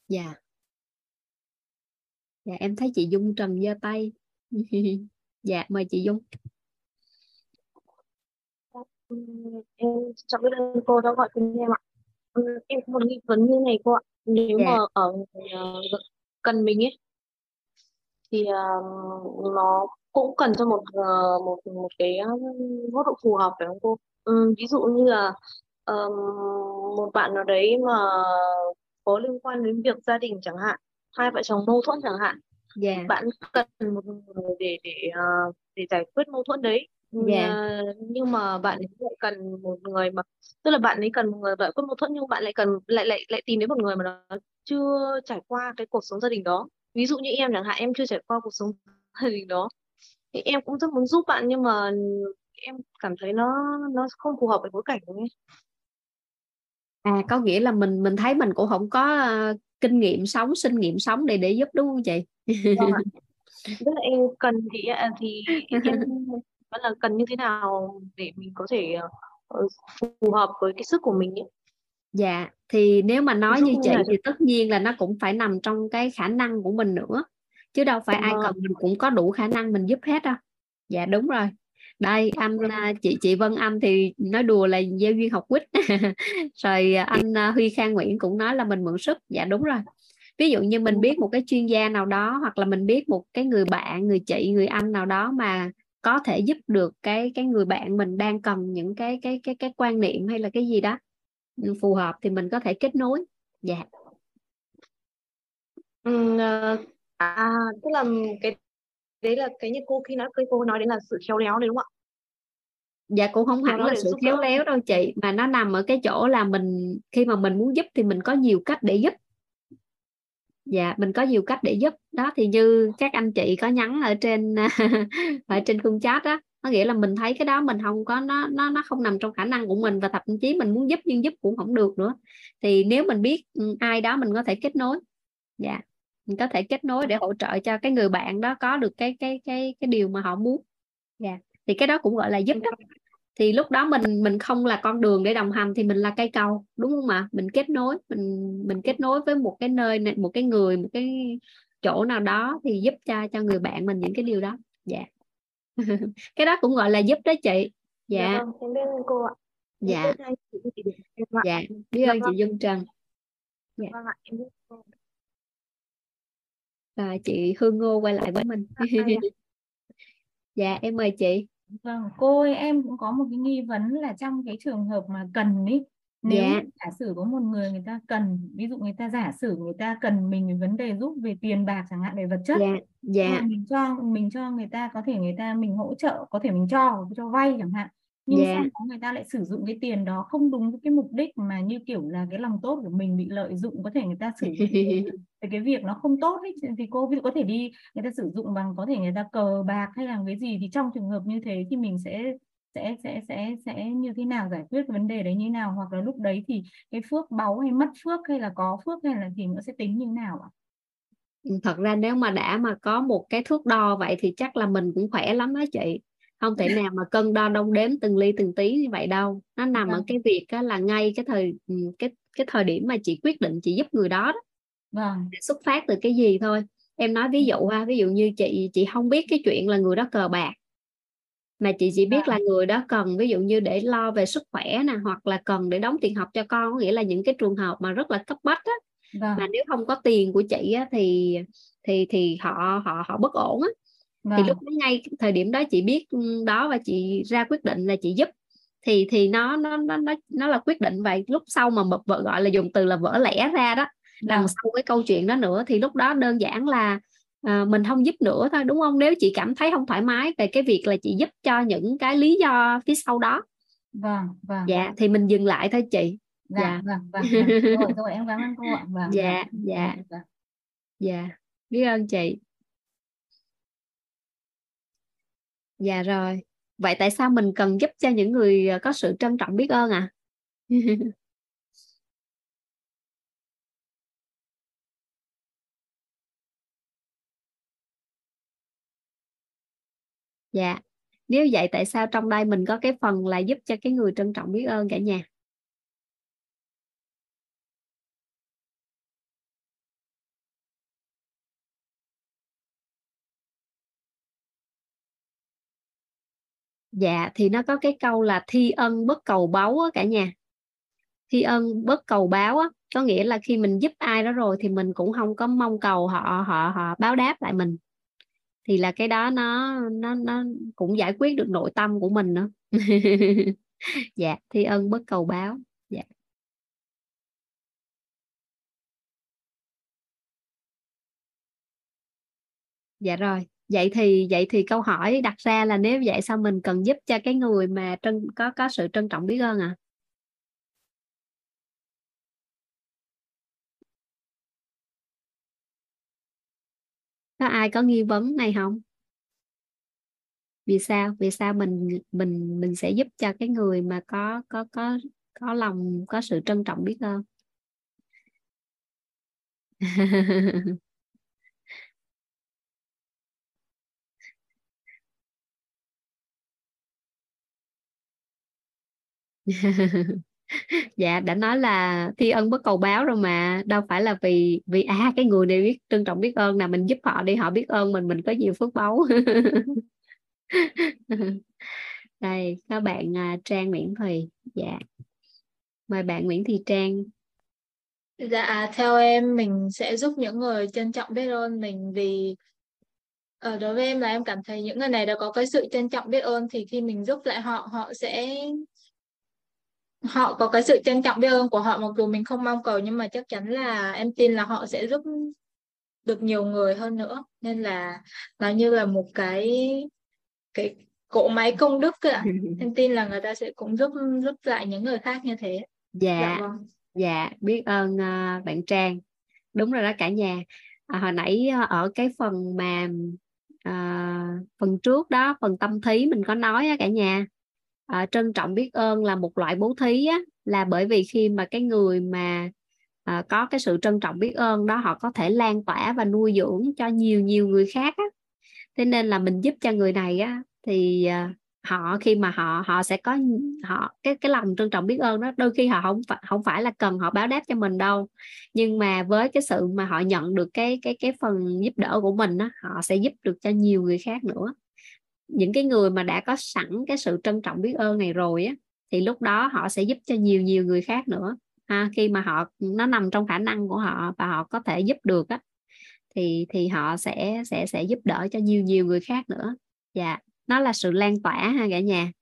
Dạ. Dạ em thấy chị dung trần giơ tay. [LAUGHS] Dạ mời chị dung.
Em chào biết ơn cô đã gọi tên em ạ. Em có một nghi vấn như này cô ạ. Nếu dạ. mà ở uh, cần mình ấy thì uh, nó cũng cần cho một uh, một một cái mức độ phù hợp phải không cô um, ví dụ như là um, một bạn nào đấy mà có liên quan đến việc gia đình chẳng hạn hai vợ chồng mâu thuẫn chẳng hạn. Dạ. bạn cần một người để để uh, để giải quyết mâu thuẫn đấy yeah. Dạ. uh, nhưng mà bạn ấy lại cần một người mà tức là bạn ấy cần một người giải quyết mâu thuẫn nhưng bạn lại cần lại lại lại tìm đến một người mà nó chưa trải qua cái cuộc sống gia đình đó ví dụ như em chẳng hạn em chưa trải qua cuộc sống [LAUGHS] gia đình đó thì em cũng rất muốn giúp bạn nhưng mà em cảm thấy nó nó không phù hợp với bối cảnh của em
à có nghĩa là mình mình thấy mình cũng không có uh, kinh nghiệm sống sinh nghiệm sống để để giúp đúng không chị
vâng. [LAUGHS] Tức là em cần thì à, thì em vẫn là cần như thế nào để mình có thể uh, phù hợp với cái sức của mình ấy.
dạ thì nếu mà nói như chị thì tất nhiên là nó cũng phải nằm trong cái khả năng của mình nữa chứ đâu phải ai cần mình cũng có đủ khả năng mình giúp hết đâu. Dạ đúng rồi. Đây anh à, chị chị Vân Anh thì nói đùa là gieo duyên học quýt. [LAUGHS] Rồi anh à, Huy Khang Nguyễn cũng nói là mình mượn sức. Dạ đúng rồi. Ví dụ như mình biết một cái chuyên gia nào đó hoặc là mình biết một cái người bạn người chị người anh nào đó mà có thể giúp được cái cái người bạn mình đang cần những cái cái cái cái quan niệm hay là cái gì đó phù hợp thì mình có thể kết nối. Dạ.
Ừ, à tức là cái đấy là cái như cô khi nói cái cô nói đến là sự khéo léo đấy đúng không ạ?
Dạ cũng không hẳn là sự khéo léo đâu chị mà nó nằm ở cái chỗ là mình khi mà mình muốn giúp thì mình có nhiều cách để giúp. Dạ mình có nhiều cách để giúp. Đó thì như các anh chị có nhắn ở trên [LAUGHS] ở trên khung chat đó có nghĩa là mình thấy cái đó mình không có nó nó nó không nằm trong khả năng của mình và thậm chí mình muốn giúp nhưng giúp cũng không được nữa. Thì nếu mình biết ừ, ai đó mình có thể kết nối. Dạ mình có thể kết nối để hỗ trợ cho cái người bạn đó có được cái cái cái cái điều mà họ muốn. Dạ. Thì cái đó cũng gọi là giúp đó. Thì lúc đó mình mình không là con đường để đồng hành thì mình là cây cầu đúng không ạ? Mình kết nối mình mình kết nối với một cái nơi này một cái người một cái chỗ nào đó thì giúp cho cho người bạn mình những cái điều đó. Dạ. [LAUGHS] Cái đó cũng gọi là giúp đó chị. Dạ,
dạ vâng, em biết ơn cô ạ.
Dạ. dạ. Biết ơn chị Dung Trần. Dạ.
vâng ạ, em biết. cô.
À, chị Hương Ngô quay lại với mình. [LAUGHS] Dạ em mời chị.
Vâng, cô ơi em cũng có một cái nghi vấn là trong cái trường hợp mà cần ý nếu
Dạ.
giả sử có một người người ta cần ví dụ người ta giả sử người ta cần mình vấn đề giúp về tiền bạc chẳng hạn về vật chất
dạ dạ.
mà mình cho mình cho người ta có thể người ta mình hỗ trợ có thể mình cho cho vay chẳng hạn nhưng xong đó người ta lại sử dụng cái tiền đó không đúng với cái mục đích mà như kiểu là cái lòng tốt của mình bị lợi dụng có thể người ta sử dụng để cái việc nó không tốt ấy thì cô ví dụ có thể đi người ta sử dụng bằng có thể người ta cờ bạc hay làm cái gì thì trong trường hợp như thế thì mình sẽ sẽ sẽ sẽ sẽ như thế nào giải quyết vấn đề đấy như nào? Hoặc là lúc đấy thì cái phước báu hay mất phước hay là có phước hay là thì nó sẽ tính như thế nào ạ?
thật ra nếu mà đã mà có một cái thước đo vậy thì chắc là mình cũng khỏe lắm đó chị không thể nào mà cân đo đong đếm từng ly từng tí như vậy đâu. Nó nằm ở
Vâng.
cái việc á, là ngay cái thời ừ, cái cái thời điểm mà chị quyết định chị giúp người đó đó.
Vâng.
xuất phát từ cái gì thôi. Em nói ví dụ ha ví dụ như chị chị không biết cái chuyện là người đó cờ bạc. Mà chị chỉ biết là người đó cần ví dụ như để lo về sức khỏe nè hoặc là cần để đóng tiền học cho con có nghĩa là những cái trường hợp mà rất là cấp bách á.
Vâng.
mà nếu không có tiền của chị á, thì thì thì họ họ họ bất ổn á thì
Vâng.
lúc đó ngay thời điểm đó chị biết ừ, đó và chị ra quyết định là chị giúp thì thì nó nó nó nó nó là quyết định vậy lúc sau mà vợ gọi là dùng từ là vỡ lẽ ra đó đằng
Vâng.
sau cái câu chuyện đó nữa thì lúc đó đơn giản là à, mình không giúp nữa thôi đúng không nếu chị cảm thấy không thoải mái về cái việc là chị giúp cho những cái lý do phía sau đó
Vâng, vâng.
dạ thì mình dừng lại thôi chị
Dạ, vâng, vâng, vâng. Rồi, rồi em cảm ơn cô ạ. Vâng,
dạ
vâng.
dạ
Vâng.
dạ biết ơn chị dạ rồi. Vậy tại sao mình cần giúp cho những người ờ, có sự trân trọng biết ơn à [LAUGHS] dạ. Nếu vậy tại sao trong đây mình có cái phần là giúp cho cái người trân trọng biết ơn cả nhà? Dạ thì nó có cái câu là thi ân bất cầu báo á cả nhà. Thi ân bất cầu báo á, có nghĩa là khi mình giúp ai đó rồi thì mình cũng không có mong cầu họ họ họ báo đáp lại mình. Thì là cái đó nó nó nó cũng giải quyết được nội tâm của mình nữa. [LAUGHS] dạ, thi ân bất cầu báo. Dạ. Dạ rồi. Vậy thì vậy thì câu hỏi đặt ra là nếu vậy sao mình cần giúp cho cái người mà trân, có có sự trân trọng biết ơn à? Có ai có nghi vấn này không? Vì sao? Vì sao mình mình mình sẽ giúp cho cái người mà có có có có lòng, có sự trân trọng biết ơn? [LAUGHS] [LAUGHS] dạ đã nói là thi ân bất cầu báo rồi mà. Đâu phải là vì vì à cái người này biết trân trọng biết ơn là mình giúp họ đi họ biết ơn mình mình có nhiều phước báu. [LAUGHS] Đây các bạn à, Trang Nguyễn Thùy. Dạ. Mời bạn Nguyễn Thị Trang.
Dạ, à, theo em mình sẽ giúp những người trân trọng biết ơn mình vì ở đối với em là em cảm thấy những người này đã có cái sự trân trọng biết ơn thì khi mình giúp lại họ họ sẽ họ có cái sự trân trọng biết ơn của họ mặc dù mình không mong cầu nhưng mà chắc chắn là em tin là họ sẽ giúp được nhiều người hơn nữa. Nên là nó như là một cái cái cỗ máy công đức ạ. [LAUGHS] Em tin là người ta sẽ cũng giúp giúp lại những người khác như thế.
Dạ.
Dạ vâng.
Dạ biết ơn à, bạn Trang. Đúng rồi đó cả nhà. À, hồi nãy à, ở cái phần mà à, phần trước đó phần tâm thí mình có nói á, cả nhà à, trân trọng biết ơn là một loại bố thí á, là bởi vì khi mà cái người mà à, có cái sự trân trọng biết ơn đó họ có thể lan tỏa và nuôi dưỡng cho nhiều nhiều người khác á. thế nên là mình giúp cho người này á thì à, họ khi mà họ họ sẽ có họ cái cái lòng trân trọng biết ơn đó đôi khi họ không phải không phải là cần họ báo đáp cho mình đâu nhưng mà với cái sự mà họ nhận được cái cái cái phần giúp đỡ của mình đó, họ sẽ giúp được cho nhiều người khác nữa những cái người mà đã có sẵn cái sự trân trọng biết ơn này rồi á thì lúc đó họ sẽ giúp cho nhiều nhiều người khác nữa. Ha, khi mà họ nó nằm trong khả năng của họ và họ có thể giúp được á thì thì họ sẽ sẽ sẽ giúp đỡ cho nhiều nhiều người khác nữa. Dạ nó là sự lan tỏa ha cả nhà.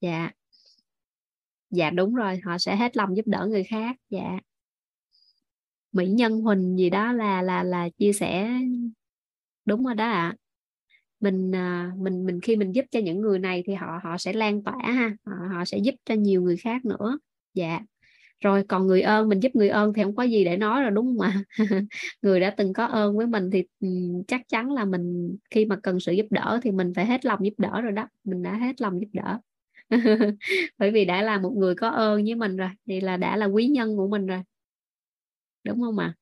Dạ. Dạ đúng rồi họ sẽ hết lòng giúp đỡ người khác. Dạ. Mỹ nhân huỳnh gì đó là là là chia sẻ. Đúng rồi đó ạ. à mình à, mình mình khi mình giúp cho những người này thì họ họ sẽ lan tỏa ha họ, họ sẽ giúp cho nhiều người khác nữa. Dạ. Rồi còn người ơn mình giúp người ơn thì không có gì để nói rồi đúng không ạ? [LAUGHS] Người đã từng có ơn với mình thì chắc chắn là mình khi mà cần sự giúp đỡ thì mình phải hết lòng giúp đỡ rồi đó mình đã hết lòng giúp đỡ. [LAUGHS] Bởi vì đã là một người có ơn với mình rồi thì là đã là quý nhân của mình rồi. Đúng không ạ? À?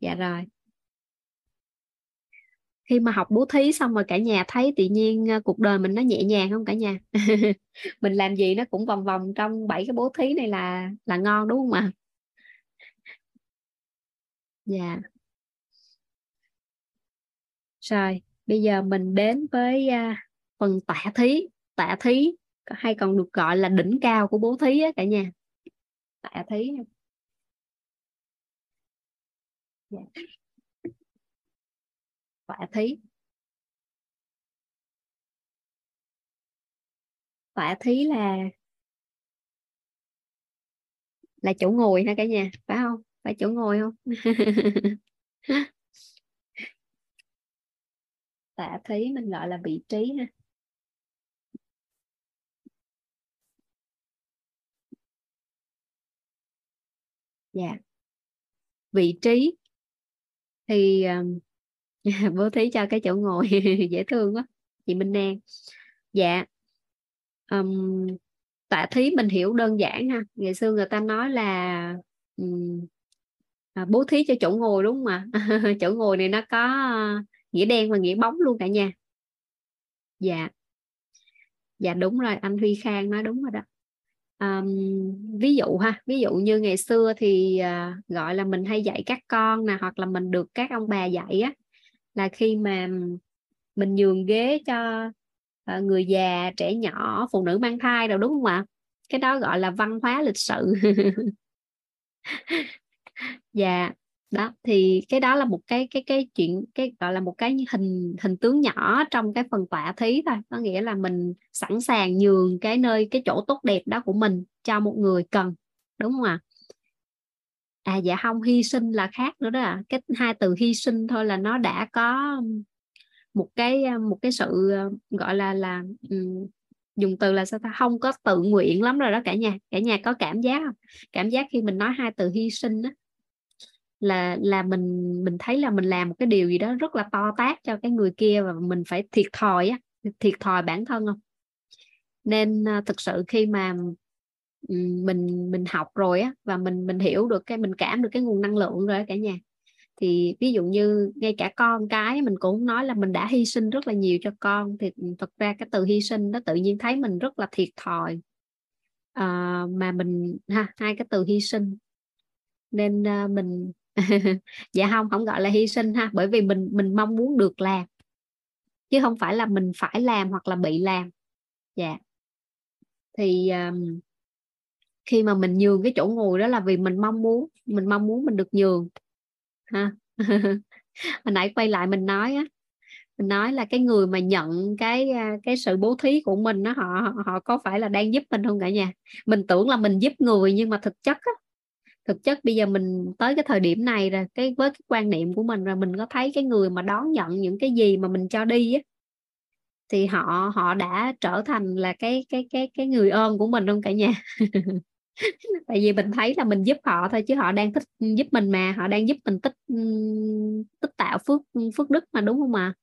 dạ rồi khi mà học bố thí xong rồi cả nhà thấy tự nhiên ờ, cuộc đời mình nó nhẹ nhàng không cả nhà? [LAUGHS] Mình làm gì nó cũng vòng vòng trong bảy cái bố thí này là là ngon đúng không ạ? Dạ. Rồi bây giờ mình đến với uh, phần tạ thí. Tạ thí hay còn được gọi là đỉnh cao của bố thí á cả nhà. Tạ thí. Yeah quả thí quả thí là là chỗ ngồi ha cả nhà? Phải không? Phải chỗ ngồi không? [LAUGHS] Tạ thí mình gọi là vị trí ha. Dạ. Vị trí thì um, [LAUGHS] bố thí cho cái chỗ ngồi [LAUGHS] dễ thương quá. Chị Minh An dạ. Um, tạ thí mình hiểu đơn giản ha. Ngày xưa người ta nói là um, à, bố thí cho chỗ ngồi đúng không ạ? [LAUGHS] Chỗ ngồi này nó có ờ, nghĩa đen và nghĩa bóng luôn cả nhà. Dạ. Dạ đúng rồi. Anh Huy Khang nói đúng rồi đó. Um, ví dụ ha. Ví dụ như ngày xưa thì uh, gọi là mình hay dạy các con nè hoặc là mình được các ông bà dạy á là khi mà mình nhường ghế cho ờ, người già, trẻ nhỏ, phụ nữ mang thai rồi đúng không ạ? Cái đó gọi là văn hóa lịch sự. [LAUGHS] Dạ đó, thì cái đó là một cái cái cái chuyện, cái gọi là một cái hình hình tướng nhỏ trong cái phần tọa thí thôi. Có nghĩa là mình sẵn sàng nhường cái nơi, cái chỗ tốt đẹp đó của mình cho một người cần, đúng không ạ? à à dạ không hy sinh là khác nữa đó à. cái hai từ hy sinh thôi là nó đã có một cái ờ, một cái sự ờ, gọi là là um, dùng từ là sao ta? Không có tự nguyện lắm rồi đó cả nhà. Cả nhà có cảm giác không? Cảm giác khi mình nói hai từ hy sinh đó là là mình mình thấy là mình làm một cái điều gì đó rất là to tát cho cái người kia và mình phải thiệt thòi á thiệt thòi bản thân không? Nên ờ, thực sự khi mà mình mình học rồi á và mình mình hiểu được cái mình cảm được cái nguồn năng lượng rồi cả nhà. Thì ví dụ như ngay cả con cái mình cũng nói là mình đã hy sinh rất là nhiều cho con. Thì thật ra cái từ hy sinh đó tự nhiên thấy mình rất là thiệt thòi. À, mà mình ha hai cái từ hy sinh. Nên uh, mình [LAUGHS] dạ không không gọi là hy sinh ha bởi vì mình mình mong muốn được làm. Chứ không phải là mình phải làm hoặc là bị làm. Dạ. Thì um, khi mà mình nhường cái chỗ ngồi đó là vì mình mong muốn, mình mong muốn mình được nhường, ha. [LAUGHS] Hồi nãy quay lại mình nói á, mình nói là cái người mà nhận cái à, cái sự bố thí của mình nó họ họ có phải là đang giúp mình không cả nhà? Mình tưởng là mình giúp người nhưng mà thực chất á, thực chất bây giờ mình tới cái thời điểm này rồi, cái với cái quan niệm của mình rồi, mình có thấy cái người mà đón nhận những cái gì mà mình cho đi á, thì họ họ đã trở thành là cái cái cái cái người ơn của mình không cả nhà? [LAUGHS] [LAUGHS] tại vì mình thấy là mình giúp họ thôi chứ họ đang thích ừ, giúp mình mà họ đang giúp mình tích ừ, tích tạo phước ừ, phước đức mà đúng không ạ à?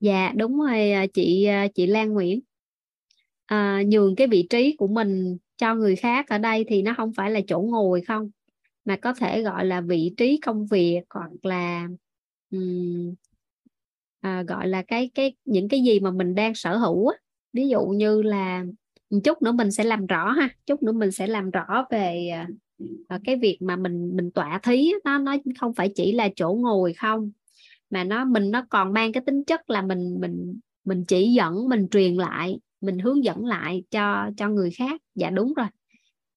dạ đúng rồi à, chị à, chị Lan Nguyễn à, nhường cái vị trí của mình cho người khác ở đây thì nó không phải là chỗ ngồi không mà có thể gọi là vị trí công việc hoặc là um, à, gọi là cái cái những cái gì mà mình đang sở hữu á ví dụ như là chút nữa mình sẽ làm rõ ha chút nữa mình sẽ làm rõ về à, à, cái việc mà mình mình tọa thí nó nó không phải chỉ là chỗ ngồi không mà nó mình nó còn mang cái tính chất là mình mình mình chỉ dẫn mình truyền lại mình hướng dẫn lại cho cho người khác. Dạ đúng rồi.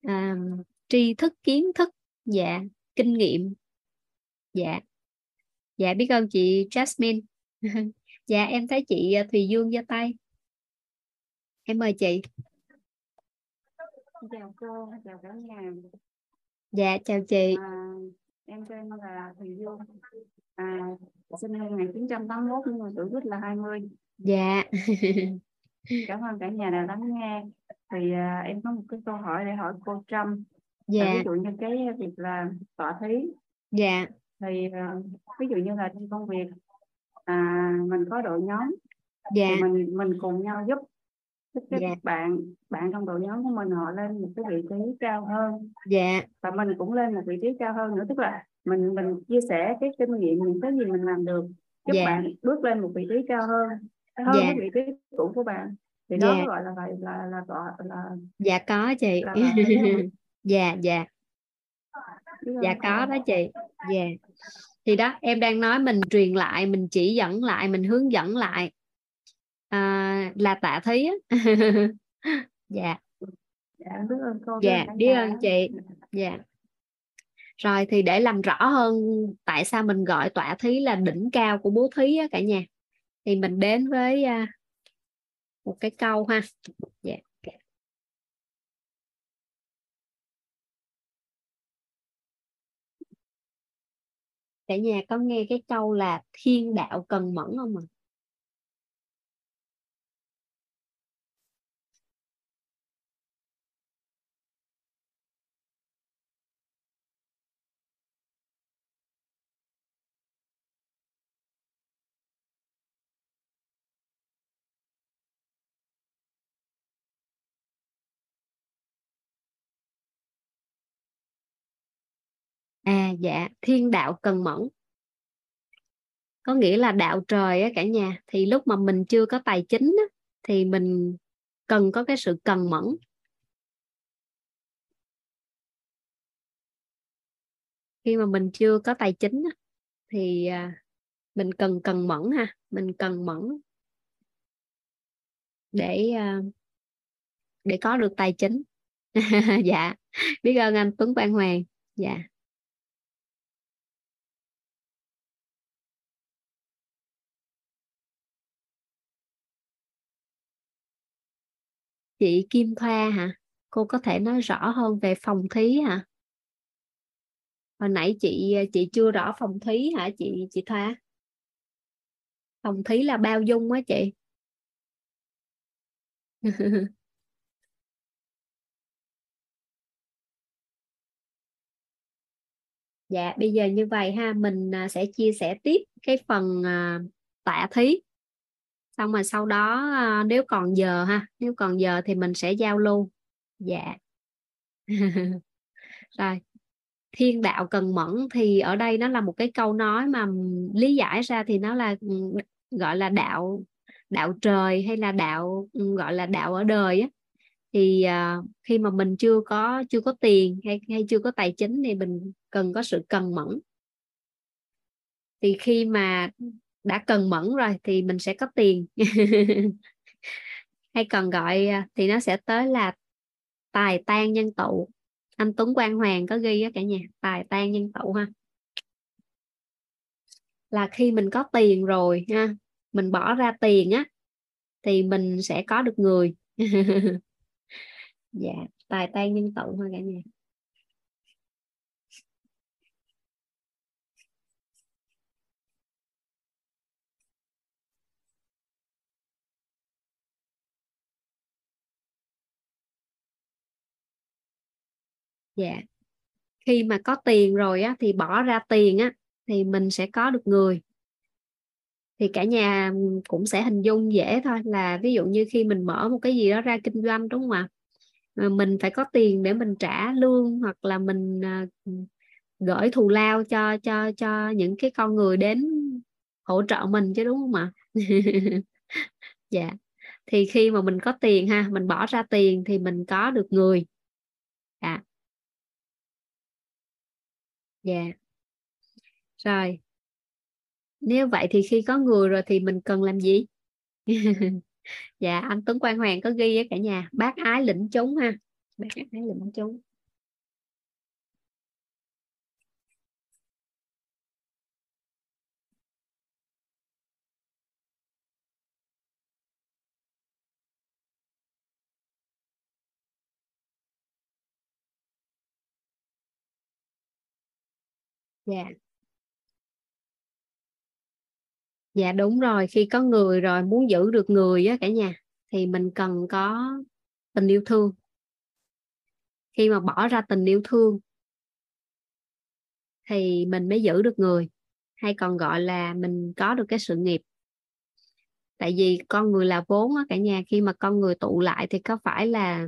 À, tri thức kiến thức dạ kinh nghiệm. Dạ. Dạ biết ơn chị Jasmine. [LAUGHS] Dạ em thấy chị à, Thùy Dương giơ tay em mời chị.
Chào cô chào cả nhà.
Dạ chào chị.
À, em tên là Thùy Dương à, sinh năm 1981 nhưng mà tuổi rất là 20
dạ. [LAUGHS]
Cảm ơn cả nhà đã lắng nghe. Thì à, em có một cái câu hỏi để hỏi cô Trâm.
Dạ.
Ví dụ như cái việc là tọa thí.
Dạ.
Thì uh, ví dụ như là trong công việc à, mình có đội nhóm.
Dạ.
Thì mình mình cùng nhau giúp các
dạ.
bạn bạn trong đội nhóm của mình họ lên một cái vị trí cao hơn.
Dạ.
Và mình cũng lên một vị trí cao hơn nữa tức là mình mình chia sẻ cái kinh nghiệm những cái gì mình làm được giúp
dạ.
bạn bước lên một vị trí cao hơn hơn
dạ.
cái vị trí cũ của bạn. Thì đó
dạ.
gọi là vậy là là gọi là
dạ có chị.
là [LAUGHS]
dạ dạ. Dạ có đó chị. Dạ. Thì đó em đang nói mình truyền lại mình chỉ dẫn lại mình hướng dẫn lại à, là tạ thí á. [LAUGHS] Dạ.
Dạ biết ơn cô
dạ biết ơn chị. Dạ. Rồi thì để làm rõ hơn tại sao mình gọi tọa thí là đỉnh cao của bố thí á cả nhà. Thì mình đến với à, một cái câu ha. Dạ. Cả nhà có nghe cái câu là thiên đạo cần mẫn không ạ? à dạ thiên đạo cần mẫn. Có nghĩa là đạo trời á cả nhà thì lúc mà mình chưa có tài chính á, thì mình cần có cái sự cần mẫn. Khi mà mình chưa có tài chính á, thì à, mình cần cần mẫn ha mình cần mẫn để à, để có được tài chính. [LAUGHS] Dạ biết ơn anh Tuấn Quang Hoàng. Dạ. Chị Kim Thoa hả? Cô có thể nói rõ hơn về phòng thí hả? Hồi nãy chị chị chưa rõ phòng thí hả chị chị Thoa? Phòng thí là bao dung á chị. [LAUGHS] Dạ bây giờ như vậy ha, mình à, sẽ chia sẻ tiếp cái phần à, tạ thí xong rồi sau đó ờ, nếu còn giờ ha nếu còn giờ thì mình sẽ giao lưu. Dạ. [LAUGHS] Rồi thiên đạo cần mẫn thì ở đây nó là một cái câu nói mà lý giải ra thì nó là ừ, gọi là đạo đạo trời hay là đạo ừ, gọi là đạo ở đời á. Thì uh, khi mà mình chưa có chưa có tiền hay hay chưa có tài chính thì mình cần có sự cần mẫn. Thì khi mà đã cần mẫn rồi thì mình sẽ có tiền. [LAUGHS] Hay còn gọi à, thì nó sẽ tới là tài tan nhân tụ. Anh Tuấn Quang Hoàng có ghi á cả nhà, tài tan nhân tụ ha. Là khi mình có tiền rồi ha, mình bỏ ra tiền á, thì mình sẽ có được người. [LAUGHS] Dạ tài tan nhân tụ ha cả nhà. Dạ. Khi mà có tiền rồi á, thì bỏ ra tiền á, thì mình sẽ có được người. Thì cả nhà cũng sẽ hình dung dễ thôi, là ví dụ như khi mình mở một cái gì đó ra kinh doanh, đúng không ạ? Ờ, mình phải có tiền để mình trả lương, hoặc là mình ờ, gửi thù lao cho cho cho những cái con người đến hỗ trợ mình chứ, đúng không ạ? [LAUGHS] Dạ. Thì khi mà mình có tiền ha, mình bỏ ra tiền thì mình có được người. À dạ. Yeah. rồi. Nếu vậy thì khi có người rồi thì mình cần làm gì? [LAUGHS] Dạ anh Tuấn Quang Hoàng có ghi với cả nhà, bác ái lĩnh chúng ha. Bác ái lĩnh chúng dạ. Dạ đúng rồi. Khi có người rồi muốn giữ được người á cả nhà thì mình cần có tình yêu thương. Khi mà bỏ ra tình yêu thương thì mình mới giữ được người hay còn gọi là mình có được cái sự nghiệp. Tại vì con người là vốn á cả nhà khi mà con người tụ lại thì có phải là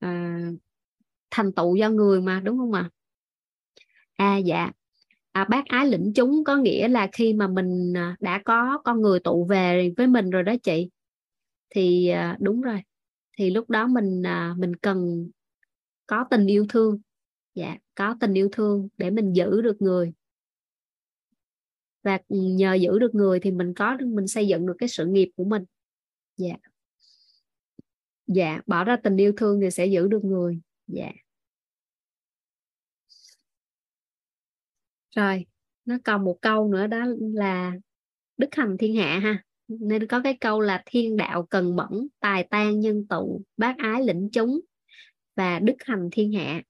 à, thành tựu do người mà đúng không ạ? à À, dạ. À, bác ái lĩnh chúng có nghĩa là khi mà mình à, đã có con người tụ về với mình rồi đó chị thì à, đúng rồi. Thì lúc đó mình à, mình cần có tình yêu thương. Dạ có tình yêu thương để mình giữ được người. Và ừ, nhờ giữ được người thì mình có mình xây dựng được cái sự nghiệp của mình. Dạ. Dạ bỏ ra tình yêu thương thì sẽ giữ được người. Dạ. Rồi, nó còn một câu nữa đó là đức hành thiên hạ ha. Nên có cái câu là thiên đạo cần mẫn tài tan nhân tụ, bác ái lĩnh chúng và đức hành thiên hạ.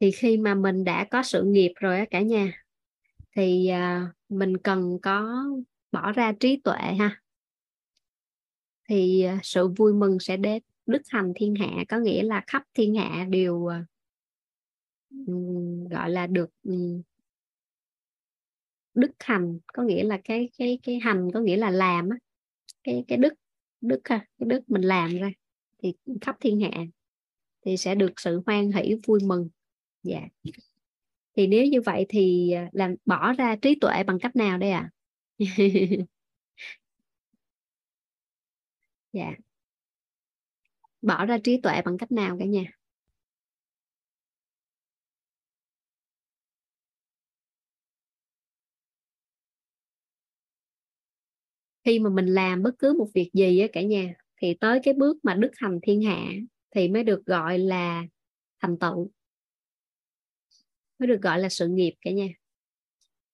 Thì khi mà mình đã có sự nghiệp rồi á cả nhà, thì à, mình cần có bỏ ra trí tuệ ha. Thì à, sự vui mừng sẽ đến, đức hành thiên hạ, có nghĩa là khắp thiên hạ đều à, gọi là được đức hành có nghĩa là cái cái cái hành có nghĩa là làm á, cái cái đức đức ha, cái đức mình làm ra thì khắp thiên hạ thì sẽ được sự hoan hỷ, vui mừng dạ. Thì nếu như vậy thì à, làm bỏ ra trí tuệ bằng cách nào đây ạ? À? [LAUGHS] dạ. Bỏ ra trí tuệ bằng cách nào cả nhà? Khi mà mình làm bất cứ một việc gì á cả nhà, thì tới cái bước mà đức hành thiên hạ thì mới được gọi là thành tựu mới được gọi là sự nghiệp cả nhà.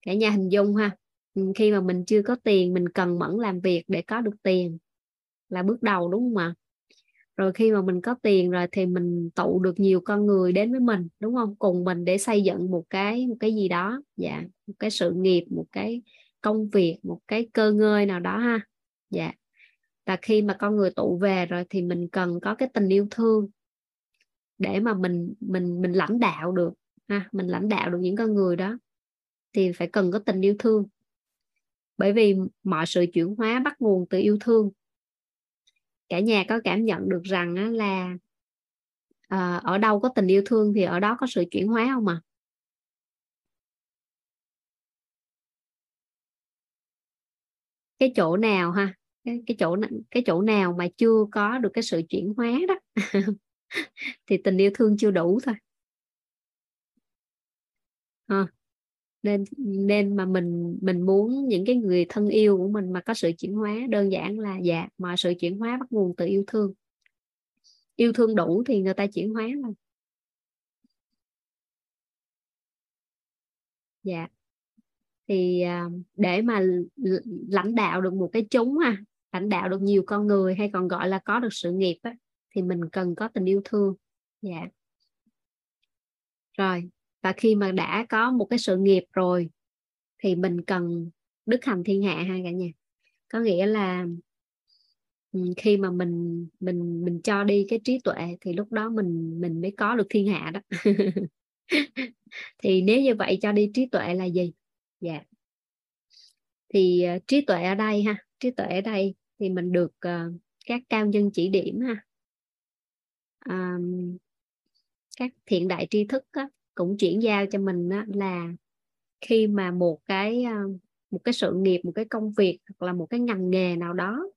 Cả nhà hình dung ha. Ừ, khi mà mình chưa có tiền, mình cần mẫn làm việc để có được tiền là bước đầu, đúng không ạ? Rồi khi mà mình có tiền rồi thì mình tụ được nhiều con người đến với mình, đúng không? Cùng mình để xây dựng một cái một cái gì đó dạ một cái sự nghiệp, một cái công việc, một cái cơ ngơi nào đó ha dạ. Và khi mà con người tụ về rồi thì mình cần có cái tình yêu thương để mà mình mình mình lãnh đạo được ha mình lãnh đạo được những con người đó thì phải cần có tình yêu thương. Bởi vì mọi sự chuyển hóa bắt nguồn từ yêu thương. Cả nhà có cảm nhận được rằng là ờ, ở đâu có tình yêu thương thì ở đó có sự chuyển hóa không ạ? À? cái chỗ nào ha? Cái, cái chỗ cái chỗ nào mà chưa có được cái sự chuyển hóa đó? [LAUGHS] Thì tình yêu thương chưa đủ thôi ha nên nên mà mình mình muốn những cái người thân yêu của mình mà có sự chuyển hóa đơn giản là dạ mọi sự chuyển hóa bắt nguồn từ yêu thương. Yêu thương đủ thì người ta chuyển hóa mà dạ. Thì à, để mà lãnh đạo được một cái chúng ha lãnh đạo được nhiều con người hay còn gọi là có được sự nghiệp á, thì mình cần có tình yêu thương. Dạ. Rồi và khi mà đã có một cái sự nghiệp rồi thì mình cần đức hành thiên hạ ha cả nhà. Có nghĩa là ừ, khi mà mình mình mình cho đi cái trí tuệ thì lúc đó mình mình mới có được thiên hạ đó. [LAUGHS] Thì nếu như vậy cho đi trí tuệ là gì? Dạ. Yeah. thì uh, trí tuệ ở đây ha trí tuệ ở đây thì mình được uh, các cao nhân chỉ điểm ha. Um, các thiện đại tri thức á, cũng chuyển giao cho mình á, là khi mà một cái ờ, một cái sự nghiệp một cái công việc hoặc là một cái ngành nghề nào đó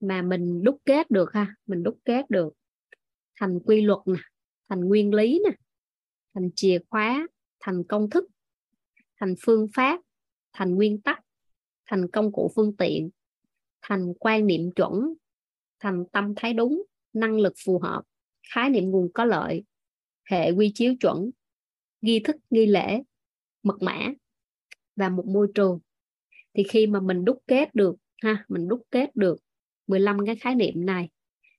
mà mình đúc kết được ha mình đúc kết được thành quy luật nè thành nguyên lý nè thành chìa khóa thành công thức thành phương pháp thành nguyên tắc thành công cụ phương tiện thành quan niệm chuẩn thành tâm thái đúng năng lực phù hợp khái niệm nguồn có lợi hệ quy chiếu chuẩn nghi thức nghi lễ mật mã và một môi trường. Thì khi mà mình đúc kết được ha mình đúc kết được 15 cái khái niệm này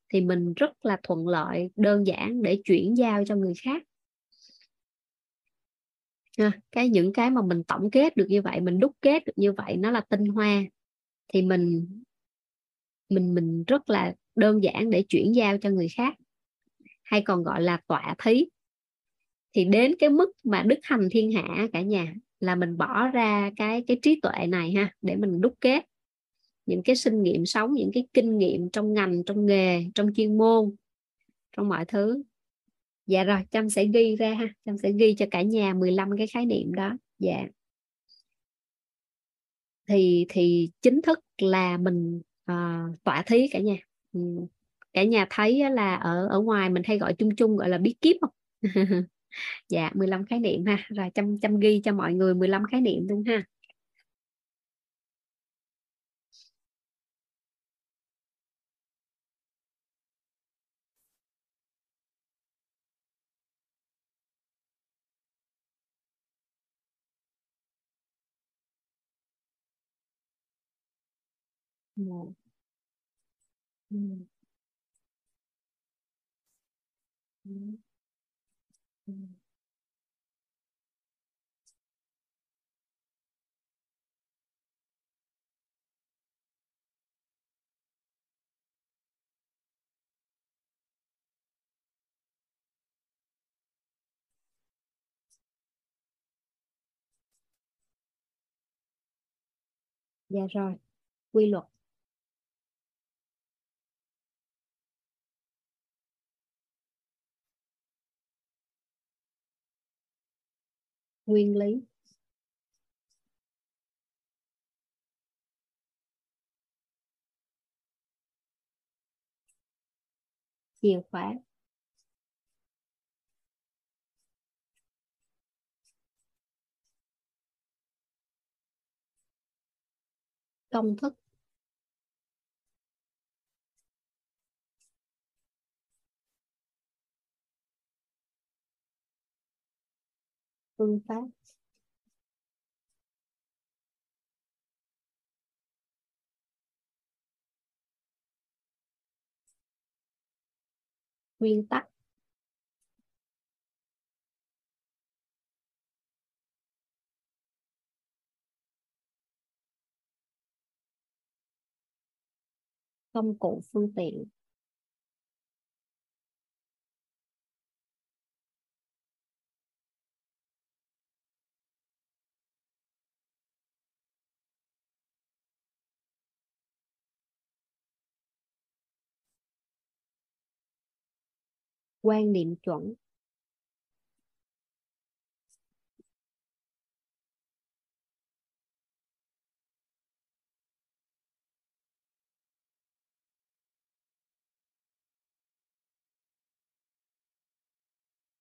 thì mình rất là thuận lợi đơn giản để chuyển giao cho người khác. Ha, cái những cái mà mình tổng kết được như vậy mình đúc kết được như vậy nó là tinh hoa. Thì mình mình mình rất là đơn giản để chuyển giao cho người khác hay còn gọi là tọa thí. Thì đến cái mức mà đức hành thiên hạ cả nhà là mình bỏ ra cái cái trí tuệ này ha để mình đúc kết. Những cái kinh nghiệm sống những cái kinh nghiệm trong ngành trong nghề trong chuyên môn trong mọi thứ. Dạ rồi trâm sẽ ghi ra ha trâm sẽ ghi cho cả nhà 15 cái khái niệm đó. Dạ. Thì thì chính thức là mình uh, tọa thí cả nhà. Ừ cả nhà thấy là ở ở ngoài mình hay gọi chung chung, gọi là bí kíp không? [LAUGHS] Dạ 15 khái niệm ha. Rồi chăm chăm ghi cho mọi người 15 khái niệm luôn ha. Một. Ừ. Dạ rồi quy luật nguyên lý. Chìa khóa. Công thức. Phương pháp. Nguyên tắc. Công cụ phương tiện. Quan niệm chuẩn.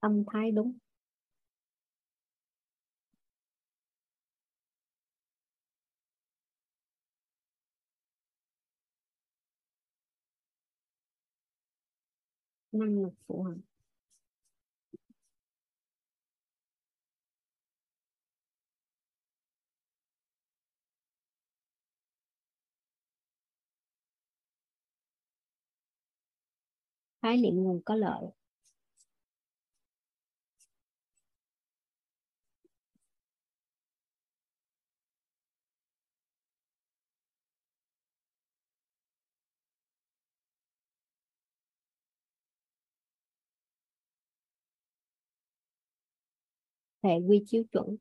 Tâm thái đúng. Năng lực phụ hành khái niệm nguồn có lợi. Hệ quy chiếu chuẩn.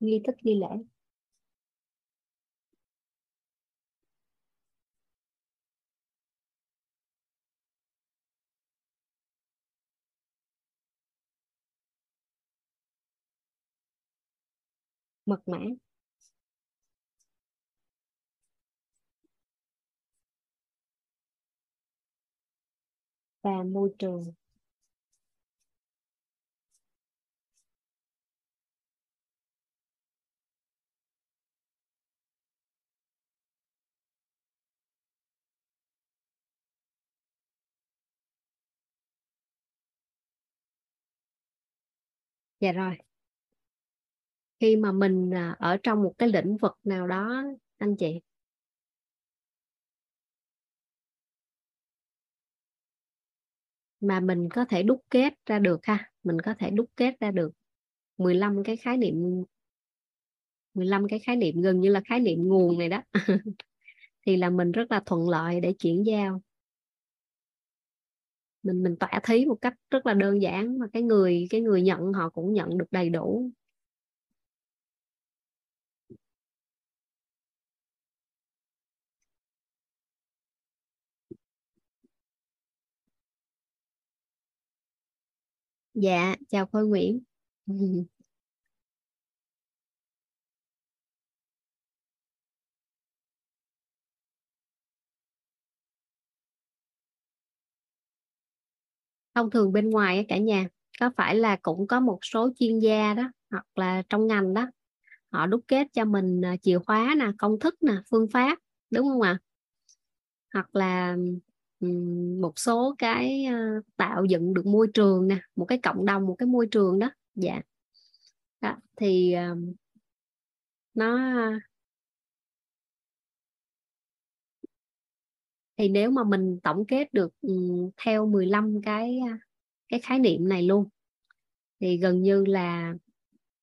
Nghi thức nghi lễ. Mật mã. Và môi trường. Dạ rồi khi mà mình à, ở trong một cái lĩnh vực nào đó, anh chị? Mà mình có thể đúc kết ra được ha, mình có thể đúc kết ra được 15 cái khái niệm 15 cái khái niệm gần như là khái niệm nguồn này đó. [LAUGHS] Thì là mình rất là thuận lợi để chuyển giao. Mình mình tỏa thí một cách rất là đơn giản mà cái người cái người nhận họ cũng nhận được đầy đủ. Dạ chào Khôi Nguyễn. [LAUGHS] Thông thường bên ngoài cả nhà có phải là cũng có một số chuyên gia đó hoặc là trong ngành đó họ đúc kết cho mình à, chìa khóa nè công thức nè phương pháp đúng không ạ? Hoặc là một số cái tạo dựng được môi trường nè một cái cộng đồng một cái môi trường đó. Dạ. Đó, thì ờ, nó thì nếu mà mình tổng kết được theo 15 cái cái khái niệm này luôn thì gần như là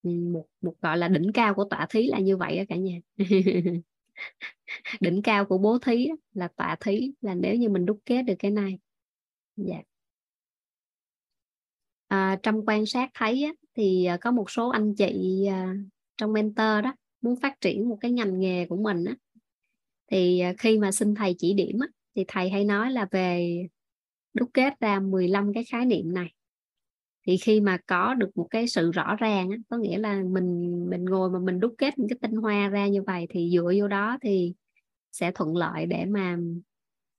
một một gọi là đỉnh cao của tọa thí là như vậy đó cả nhà. [LAUGHS] đỉnh cao của bố thí là tọa thí là nếu như mình đúc kết được cái này. Dạ. À, trong quan sát thấy á, thì à, có một số anh chị à, trong mentor đó muốn phát triển một cái ngành nghề của mình á, thì à, khi mà xin thầy chỉ điểm á, thì thầy hay nói là về đúc kết ra 15 cái khái niệm này thì khi mà có được một cái sự rõ ràng á, có nghĩa là mình mình ngồi mà mình đúc kết những cái tinh hoa ra như vậy thì dựa vô đó thì sẽ thuận lợi để mà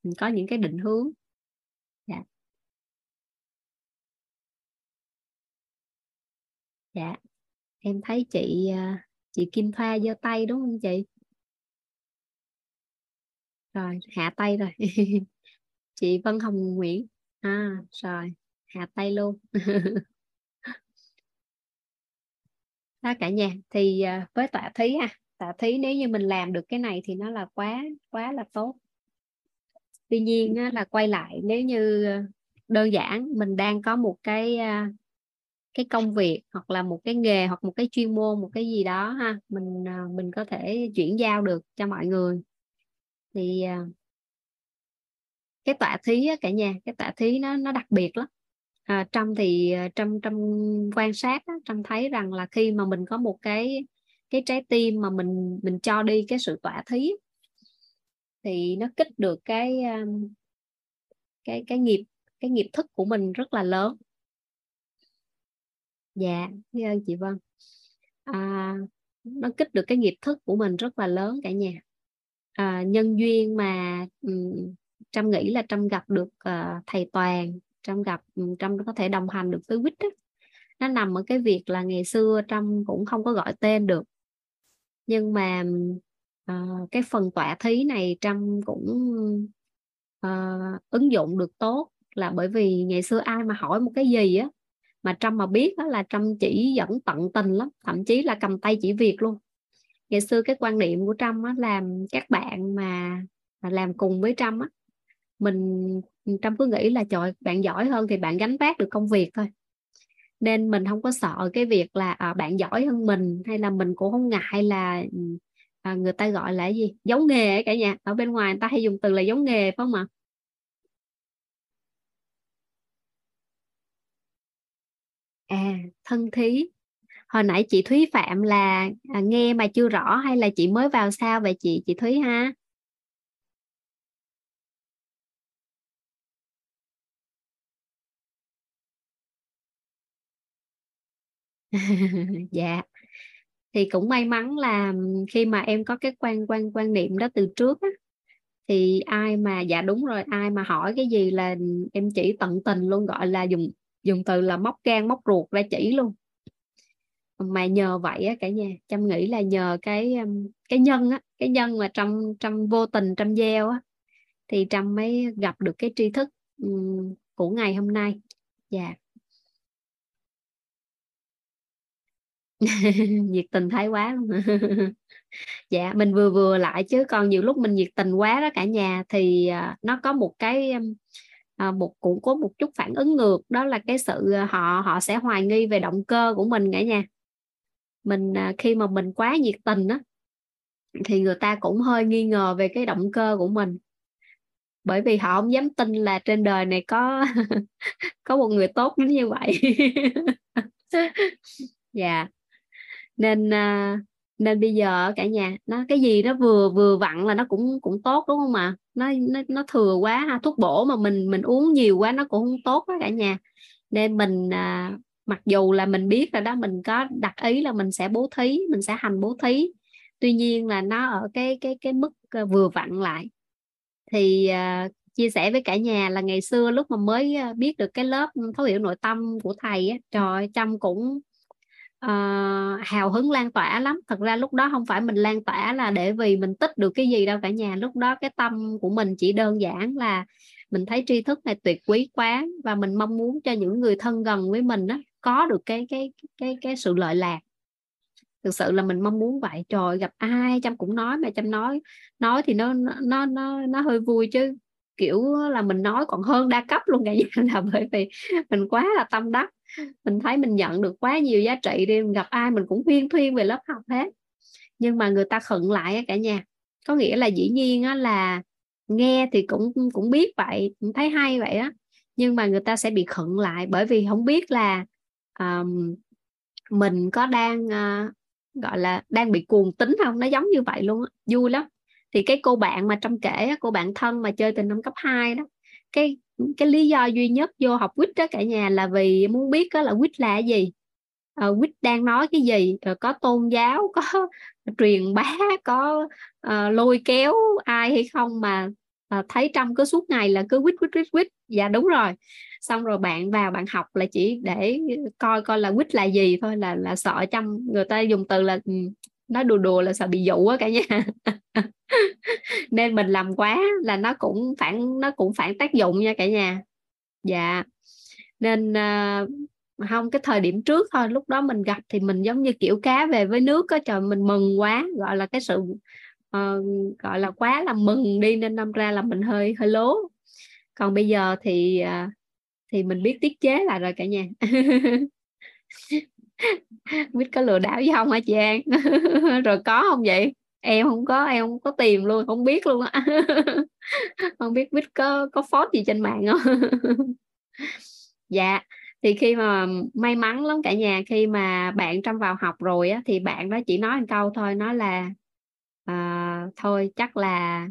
mình có những cái định hướng. Dạ. Dạ. Em thấy chị à, chị Kim Thoa giơ tay đúng không chị? Rồi hạ tay rồi. [LAUGHS] Chị Vân Hồng Nguyễn. À rồi hạ tay luôn. [LAUGHS] Đó cả nhà. Thì à, với tạ thí ha. Tạ thí nếu như mình làm được cái này thì nó là quá quá là tốt. Tuy nhiên là quay lại, nếu như à, đơn giản mình đang có một cái à, cái công việc hoặc là một cái nghề hoặc một cái chuyên môn, một cái gì đó ha, mình mình có thể chuyển giao được cho mọi người. Thì cái tọa thí cả nhà, cái tọa thí nó nó đặc biệt lắm à, trâm thì trong trâm trâm quan sát trâm thấy rằng là khi mà mình có một cái cái trái tim mà mình mình cho đi cái sự tỏa thí thì nó kích được cái à, cái cái nghiệp cái nghiệp thức của mình rất là lớn. Dạ cảm ơn chị Vân. À, nó kích được cái nghiệp thức của mình rất là lớn cả nhà. À, nhân duyên mà um, trâm nghĩ là trâm gặp được uh, thầy toàn trâm gặp trâm có thể đồng hành được với quýt nó nằm ở cái việc là ngày xưa trâm cũng không có gọi tên được. Nhưng mà uh, cái phần tọa thí này trâm cũng uh, ứng dụng được tốt là bởi vì ngày xưa ai mà hỏi một cái gì á mà trâm mà biết đó là trâm chỉ dẫn tận tình lắm thậm chí là cầm tay chỉ việc luôn. Ngày xưa cái quan niệm của trâm á làm các bạn mà làm cùng với trâm á mình trâm cứ nghĩ là trời bạn giỏi hơn thì bạn gánh vác được công việc thôi. Nên mình không có sợ cái việc là à, bạn giỏi hơn mình hay là mình cũng không ngại là ừ, à, người ta gọi là gì? Giống nghề cả nhà. Ở bên ngoài người ta hay dùng từ là giống nghề phải không ạ? À thân thí. Hồi nãy chị Thúy Phạm là à, nghe mà chưa rõ hay là chị mới vào sao vậy chị? Chị Thúy ha? [LAUGHS] dạ. Thì cũng may mắn là khi mà em có cái quan quan quan niệm đó từ trước á, thì ai mà dạ đúng rồi ai mà hỏi cái gì là em chỉ tận tình luôn gọi là dùng dùng từ là móc gan móc ruột ra chỉ luôn. Mà nhờ vậy á cả nhà chăm nghĩ là nhờ cái um, cái nhân á cái nhân mà trong trong vô tình trong gieo á thì trâm mới gặp được cái tri thức um, của ngày hôm nay. Dạ. [LAUGHS] nhiệt tình thái quá luôn. [LAUGHS] Dạ mình vừa vừa lại chứ, còn nhiều lúc mình nhiệt tình quá đó cả nhà, thì à, nó có một cái à, một, cũng có một chút phản ứng ngược, đó là cái sự à, họ họ sẽ hoài nghi về động cơ của mình cả nhà. Mình khi mà mình quá nhiệt tình á, thì người ta cũng hơi nghi ngờ về cái động cơ của mình. Bởi vì họ không dám tin là trên đời này có [LAUGHS] có một người tốt đến như vậy. Dạ. yeah nên à, nên bây giờ cả nhà nó cái gì nó vừa vừa vặn là nó cũng cũng tốt đúng không ạ? Nó nó nó thừa quá ha thuốc bổ mà mình mình uống nhiều quá nó cũng không tốt đó cả nhà. Nên mình à, mặc dù là mình biết rồi đó mình có đặt ý là mình sẽ bố thí mình sẽ hành bố thí. Tuy nhiên là nó ở cái cái cái mức à, vừa vặn lại. Thì à, chia sẻ với cả nhà là ngày xưa lúc mà mới à, biết được cái lớp thấu hiểu nội tâm của thầy á trời trâm cũng uh, hào hứng lan tỏa lắm. Thật ra lúc đó không phải mình lan tỏa là để vì mình tích được cái gì đâu cả nhà. Lúc đó cái tâm của mình chỉ đơn giản là mình thấy tri thức này tuyệt quý quá và mình mong muốn cho những người thân gần với mình đó có được cái cái cái cái sự lợi lạc. Thực sự là mình mong muốn vậy. Trời gặp ai chăm cũng nói mà chăm nói nói thì nó nó nó nó hơi vui chứ. Kiểu là mình nói còn hơn đa cấp luôn cả nhà [LAUGHS] là bởi vì mình quá là tâm đắc mình thấy mình nhận được quá nhiều giá trị đi gặp ai mình cũng khuyên thuyên về lớp học hết. Nhưng mà người ta khựng lại cả nhà. Có nghĩa là dĩ nhiên á, là nghe thì cũng cũng biết vậy cũng thấy hay vậy á. Nhưng mà người ta sẽ bị khựng lại bởi vì không biết là um, mình có đang uh, gọi là đang bị cuồng tính không? Nó giống như vậy luôn á. Vui lắm. Thì cái cô bạn mà trong kể cô bạn thân mà chơi từ năm cấp 2 đó cái cái lý do duy nhất vô học quýt đó cả nhà là vì muốn biết đó là quýt là gì. Uh, quýt đang nói cái gì uh, có tôn giáo có [LAUGHS] truyền bá có uh, lôi kéo ai hay không mà uh, thấy trong cứ suốt ngày là cứ quýt quýt quýt quýt. Dạ đúng rồi. Xong rồi bạn vào bạn học là chỉ để coi coi là quýt là gì thôi là là sợ trong người ta dùng từ là ừ, nói đùa đùa là sợ bị dụ á cả nhà. Nên mình làm quá là nó cũng phản nó cũng phản tác dụng nha cả nhà. Dạ. Nên uh, không cái thời điểm trước thôi lúc đó mình gặp thì mình giống như kiểu cá về với nước có trời mình mừng quá gọi là cái sự uh, gọi là quá là mừng đi nên năm ra là mình hơi hơi lố. Còn bây giờ thì uh, thì mình biết tiết chế lại rồi cả nhà. [LAUGHS] biết có lừa đảo với không hả chị An? [LAUGHS] Rồi có không vậy? Em không có em không có tìm luôn không biết luôn á. [LAUGHS] Không biết biết có có phốt gì trên mạng không? [LAUGHS] Dạ thì khi mà may mắn lắm cả nhà khi mà bạn trong vào học rồi á thì bạn đó chỉ nói một câu thôi nói là à, thôi chắc là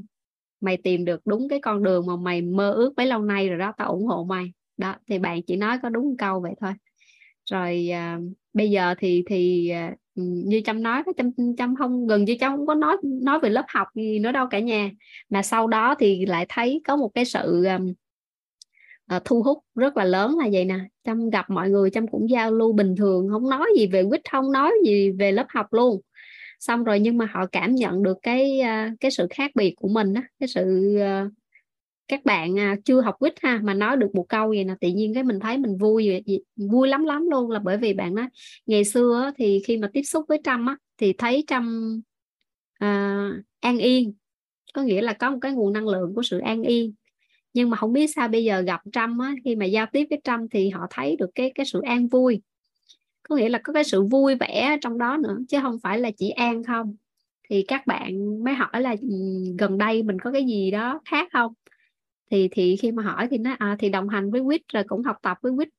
mày tìm được đúng cái con đường mà mày mơ ước bấy lâu nay rồi đó tao ủng hộ mày. Đó thì bạn chỉ nói có đúng câu vậy thôi rồi à, bây giờ thì thì à, như chăm nói chăm chăm không gần như chăm không có nói nói về lớp học gì nữa đâu cả nhà. Mà sau đó thì lại thấy có một cái sự um, uh, thu hút rất là lớn là vậy nè. Chăm gặp mọi người chăm cũng giao lưu bình thường không nói gì về quýt không nói gì về lớp học luôn. Xong rồi nhưng mà họ cảm nhận được cái uh, cái sự khác biệt của mình á cái sự uh, các bạn à, chưa học quýt ha mà nói được một câu gì nè tự nhiên cái mình thấy mình vui vui lắm lắm luôn. Là bởi vì bạn nói ngày xưa thì khi mà tiếp xúc với trâm á thì thấy trâm à, an yên. Có nghĩa là có một cái nguồn năng lượng của sự an yên. Nhưng mà không biết sao bây giờ gặp trâm á khi mà giao tiếp với trâm thì họ thấy được cái cái sự an vui. Có nghĩa là có cái sự vui vẻ trong đó nữa chứ không phải là chỉ an không. Thì các bạn mới hỏi là ừ, gần đây mình có cái gì đó khác không? Thì thì khi mà hỏi thì nó à, thì đồng hành với quýt rồi cũng học tập với quýt.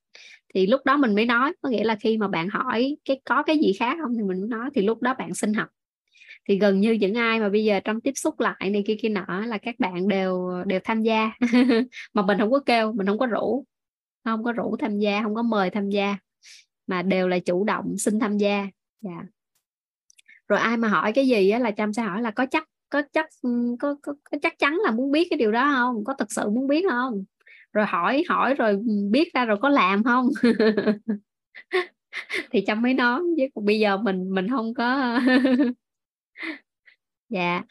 Thì lúc đó mình mới nói có nghĩa là khi mà bạn hỏi cái có cái gì khác không thì mình mới nói thì lúc đó bạn xin học. Thì gần như những ai mà bây giờ trong tiếp xúc lại này kia kia nọ là các bạn đều đều tham gia. [LAUGHS] Mà mình không có kêu mình không có rủ không có rủ tham gia không có mời tham gia mà đều là chủ động xin tham gia. Dạ. Rồi ai mà hỏi cái gì á là trâm sẽ hỏi là có chắc có chắc ừ, có, có, có chắc chắn là muốn biết cái điều đó không? Có thực sự muốn biết không? Rồi hỏi hỏi rồi ừ, biết ra rồi có làm không? [LAUGHS] Thì chăm mới nói chứ bây giờ mình mình không có [LAUGHS] dạ.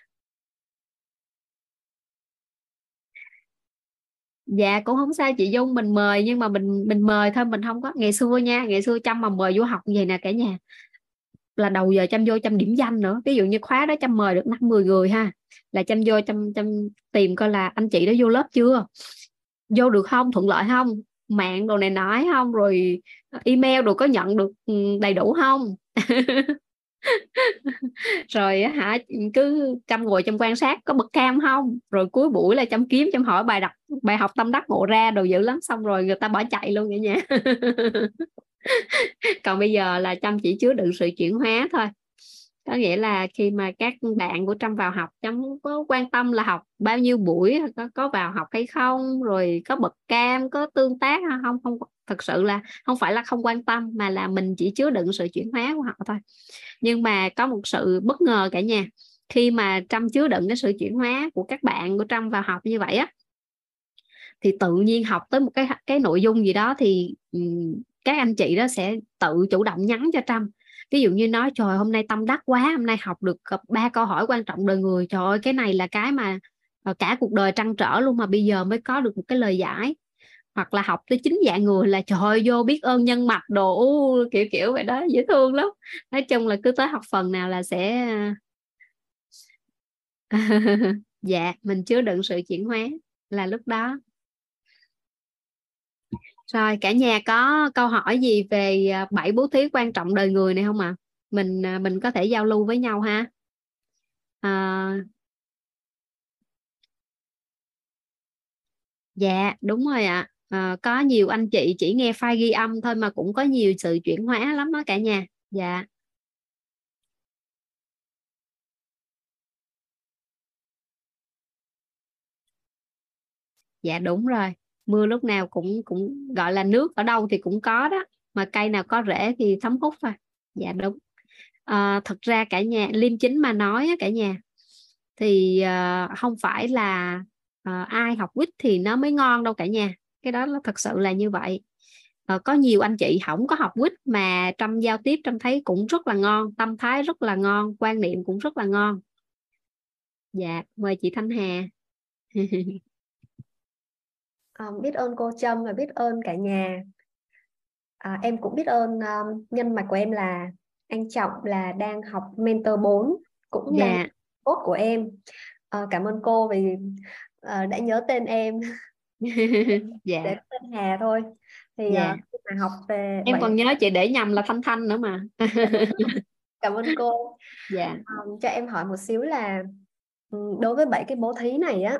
Dạ cũng không sao chị dung mình mời nhưng mà mình mình mời thôi mình không có ngày xưa nha ngày xưa chăm mà mời vô học như vậy nè cả nhà là đầu giờ chăm vô chăm điểm danh nữa. Ví dụ như khóa đó chăm mời được năm 10 người ha, là chăm vô chăm chăm tìm coi là anh chị đó vô lớp chưa? Vô được không? Thuận lợi không? Mạng đồ này nói không? Rồi email đồ có nhận được ừ, đầy đủ không? [LAUGHS] [LAUGHS] rồi hả, cứ chăm ngồi chăm quan sát có bậc cam không? Rồi cuối buổi là chăm kiếm, chăm hỏi bài đọc, bài học tâm đắc ngộ ra đồ dữ lắm, xong rồi người ta bỏ chạy luôn vậy nha. [LAUGHS] Còn bây giờ là chăm chỉ chứa đựng sự chuyển hóa thôi. Có nghĩa là khi mà các bạn của trâm vào học chăm có quan tâm là học bao nhiêu buổi, có có vào học hay không? Rồi có bậc cam, có tương tác hay không? Không, thật sự là không phải là không quan tâm, mà là mình chỉ chứa đựng sự chuyển hóa của họ thôi nhưng mà có một sự bất ngờ cả nhà. Khi mà trâm chứa đựng cái sự chuyển hóa của các bạn của trâm vào học như vậy á, thì tự nhiên học tới một cái cái nội dung gì đó thì các anh chị đó sẽ tự chủ động nhắn cho trâm. Ví dụ như nói, trời hôm nay tâm đắc quá, hôm nay học được ba câu hỏi quan trọng đời người. Trời ơi, cái này là cái mà ờ, cả cuộc đời trăn trở luôn mà bây giờ mới có được một cái lời giải hoặc là học tới chính dạng người là trời ơi vô biết ơn nhân mạch đồ kiểu kiểu vậy đó dễ thương lắm nói chung là cứ tới học phần nào là sẽ à, [LAUGHS] dạ mình chứa đựng sự chuyển hóa là lúc đó rồi cả nhà có câu hỏi gì về à, bảy bố thí quan trọng đời người này không ạ? À? Mình mình có thể giao lưu với nhau ha. À, dạ đúng rồi ạ. À. Ờ, có nhiều anh chị chỉ nghe file ghi âm thôi mà cũng có nhiều sự chuyển hóa lắm đó cả nhà. Dạ. Dạ đúng rồi. Mưa lúc nào cũng cũng gọi là nước ở đâu thì cũng có đó. Mà cây nào có rễ thì thấm hút à dạ đúng. À, thật ra cả nhà liêm chính mà nói cả nhà thì uh, không phải là uh, ai học quýt thì nó mới ngon đâu cả nhà cái đó là thật sự là như vậy. Uh, có nhiều anh chị không có học quýt mà trong giao tiếp trong thấy cũng rất là ngon tâm thái rất là ngon quan niệm cũng rất là ngon. Dạ mời chị thanh hà.
À, [LAUGHS] biết ơn cô Trâm và biết ơn cả nhà. À, em cũng biết ơn um, nhân mạch của em là anh Trọng là đang học mentor 4 cũng là yeah. tốt của em. À, cảm ơn cô vì uh, đã nhớ tên em [LAUGHS] [LAUGHS] dạ. để tên Hà thôi. Thì dạ. uh, mà học về
em 7... còn nhớ chị để nhầm là Thanh Thanh nữa mà. [LAUGHS]
Cảm ơn cô. Dạ. Um, cho em hỏi một xíu là đối với bảy cái bố thí này á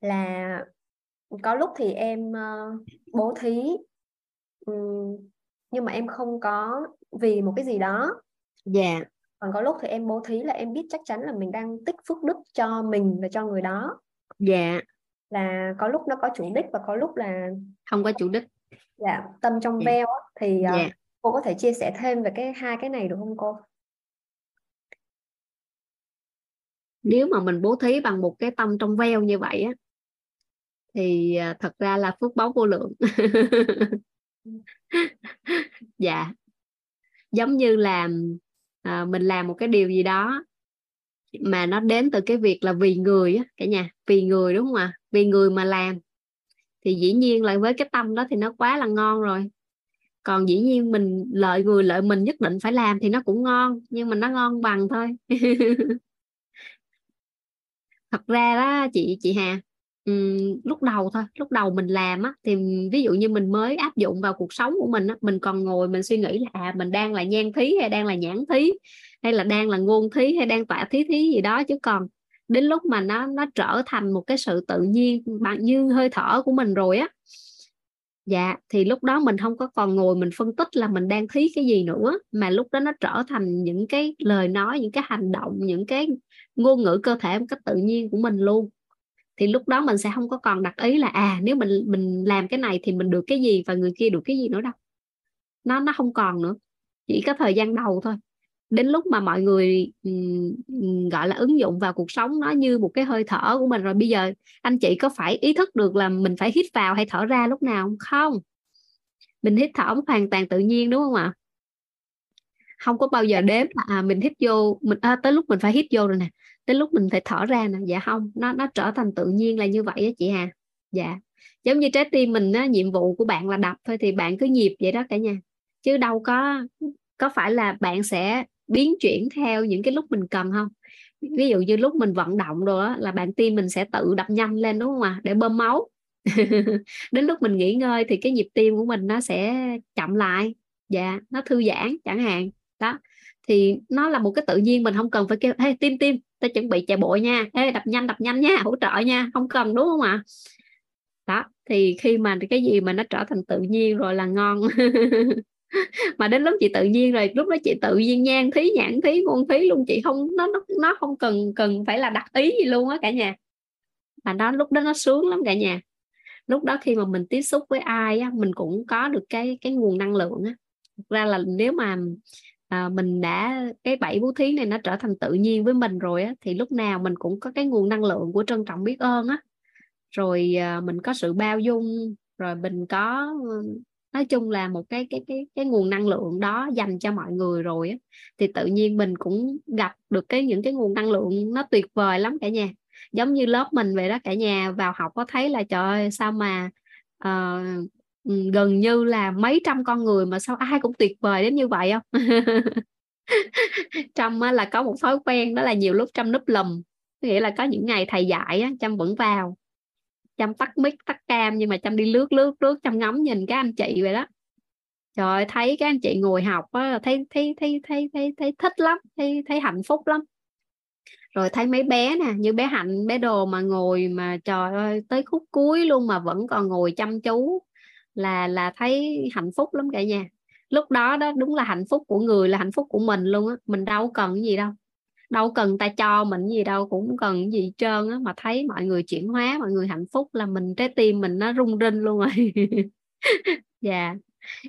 là có lúc thì em uh, bố thí um, nhưng mà em không có vì một cái gì đó.
Dạ.
Còn có lúc thì em bố thí là em biết chắc chắn là mình đang tích phước đức cho mình và cho người đó.
Dạ.
Là có lúc nó có chủ đích và có lúc là
không có chủ đích
dạ tâm trong yeah. Dạ. veo thì yeah. Dạ. cô có thể chia sẻ thêm về cái hai cái này được không cô
nếu mà mình bố thí bằng một cái tâm trong veo như vậy á thì à, thật ra là phước báu vô lượng [LAUGHS] dạ giống như là à, mình làm một cái điều gì đó mà nó đến từ cái việc là vì người á cả nhà vì người đúng không ạ à? Vì người mà làm thì dĩ nhiên là với cái tâm đó thì nó quá là ngon rồi. Còn dĩ nhiên mình lợi người lợi mình nhất định phải làm thì nó cũng ngon nhưng mà nó ngon bằng thôi. [LAUGHS] Thật ra đó chị chị Hà um, lúc đầu thôi lúc đầu mình làm á thì ví dụ như mình mới áp dụng vào cuộc sống của mình á mình còn ngồi mình suy nghĩ là à mình đang là nhan thí hay đang là nhãn thí hay là đang là ngôn thí hay đang tọa thí thí gì đó chứ còn đến lúc mà nó nó trở thành một cái sự tự nhiên bằng như hơi thở của mình rồi á. Dạ thì lúc đó mình không có còn ngồi mình phân tích là mình đang thí cái gì nữa, mà lúc đó nó trở thành những cái lời nói, những cái hành động, những cái ngôn ngữ cơ thể một cách tự nhiên của mình luôn. Thì lúc đó mình sẽ không có còn đặt ý là à nếu mình mình làm cái này thì mình được cái gì và người kia được cái gì nữa đâu. Nó nó không còn nữa, chỉ có thời gian đầu thôi đến lúc mà mọi người um, gọi là ứng dụng vào cuộc sống nó như một cái hơi thở của mình rồi bây giờ anh chị có phải ý thức được là mình phải hít vào hay thở ra lúc nào không? Mình hít thở hoàn toàn tự nhiên đúng không ạ? Không có bao giờ đếm là à, mình hít vô mình à, tới lúc mình phải hít vô rồi nè tới lúc mình phải thở ra nè. Dạ không nó nó trở thành tự nhiên là như vậy á chị Hà. Dạ. Giống như trái tim mình á, nhiệm vụ của bạn là đập thôi thì bạn cứ nhịp vậy đó cả nhà. Chứ đâu có có phải là bạn sẽ biến chuyển theo những cái lúc mình cần không? Ví dụ như lúc mình vận động rồi là bạn tim mình sẽ tự đập nhanh lên đúng không ạ? À? để bơm máu. [LAUGHS] Đến lúc mình nghỉ ngơi thì cái nhịp tim của mình nó sẽ chậm lại. Dạ nó thư giãn chẳng hạn. Đó thì nó là một cái tự nhiên mình không cần phải kêu hey, tim tim ta chuẩn bị chạy bộ nha. Hey, đập nhanh đập nhanh nha hỗ trợ nha. Không cần đúng không ạ? À? đó thì khi mà cái gì mà nó trở thành tự nhiên rồi là ngon. [LAUGHS] mà đến lúc chị tự nhiên rồi lúc đó chị tự nhiên nhan thí nhãn thí ngôn thí luôn chị không nó nó nó không cần cần phải là đặt ý gì luôn á cả nhà. Mà đó lúc đó nó sướng lắm cả nhà. Lúc đó khi mà mình tiếp xúc với ai á mình cũng có được cái cái nguồn năng lượng á. Thực ra là nếu mà à, mình đã cái bảy bố thí này nó trở thành tự nhiên với mình rồi á thì lúc nào mình cũng có cái nguồn năng lượng của trân trọng biết ơn á. Rồi à, mình có sự bao dung rồi mình có nói chung là một cái cái cái cái nguồn năng lượng đó dành cho mọi người rồi á. Thì tự nhiên mình cũng gặp được cái những cái nguồn năng lượng nó tuyệt vời lắm cả nhà. Giống như lớp mình vậy đó cả nhà vào học có thấy là trời ơi sao mà uh, gần như là mấy trăm con người mà sao ai cũng tuyệt vời đến như vậy không? [LAUGHS] Trâm là có một thói quen đó là nhiều lúc trâm núp lùm. Nghĩa là có những ngày thầy dạy trâm vẫn vào chăm tắt mic tắt cam nhưng mà chăm đi lướt lướt lướt chăm ngắm nhìn các anh chị vậy đó. Trời thấy các anh chị ngồi học á, thấy thấy thấy thấy thấy thấy thích lắm thấy thấy hạnh phúc lắm. Rồi thấy mấy bé nè như bé hạnh bé đồ mà ngồi mà trời ơi tới khúc cuối luôn mà vẫn còn ngồi chăm chú là là thấy hạnh phúc lắm cả nhà. Lúc đó đó đúng là hạnh phúc của người là hạnh phúc của mình luôn á mình đâu cần cái gì đâu đâu cần ta cho mình gì đâu cũng cần gì trơn á. Mà thấy mọi người chuyển hóa mọi người hạnh phúc là mình trái tim mình nó rung rinh luôn rồi. [LAUGHS] Dạ.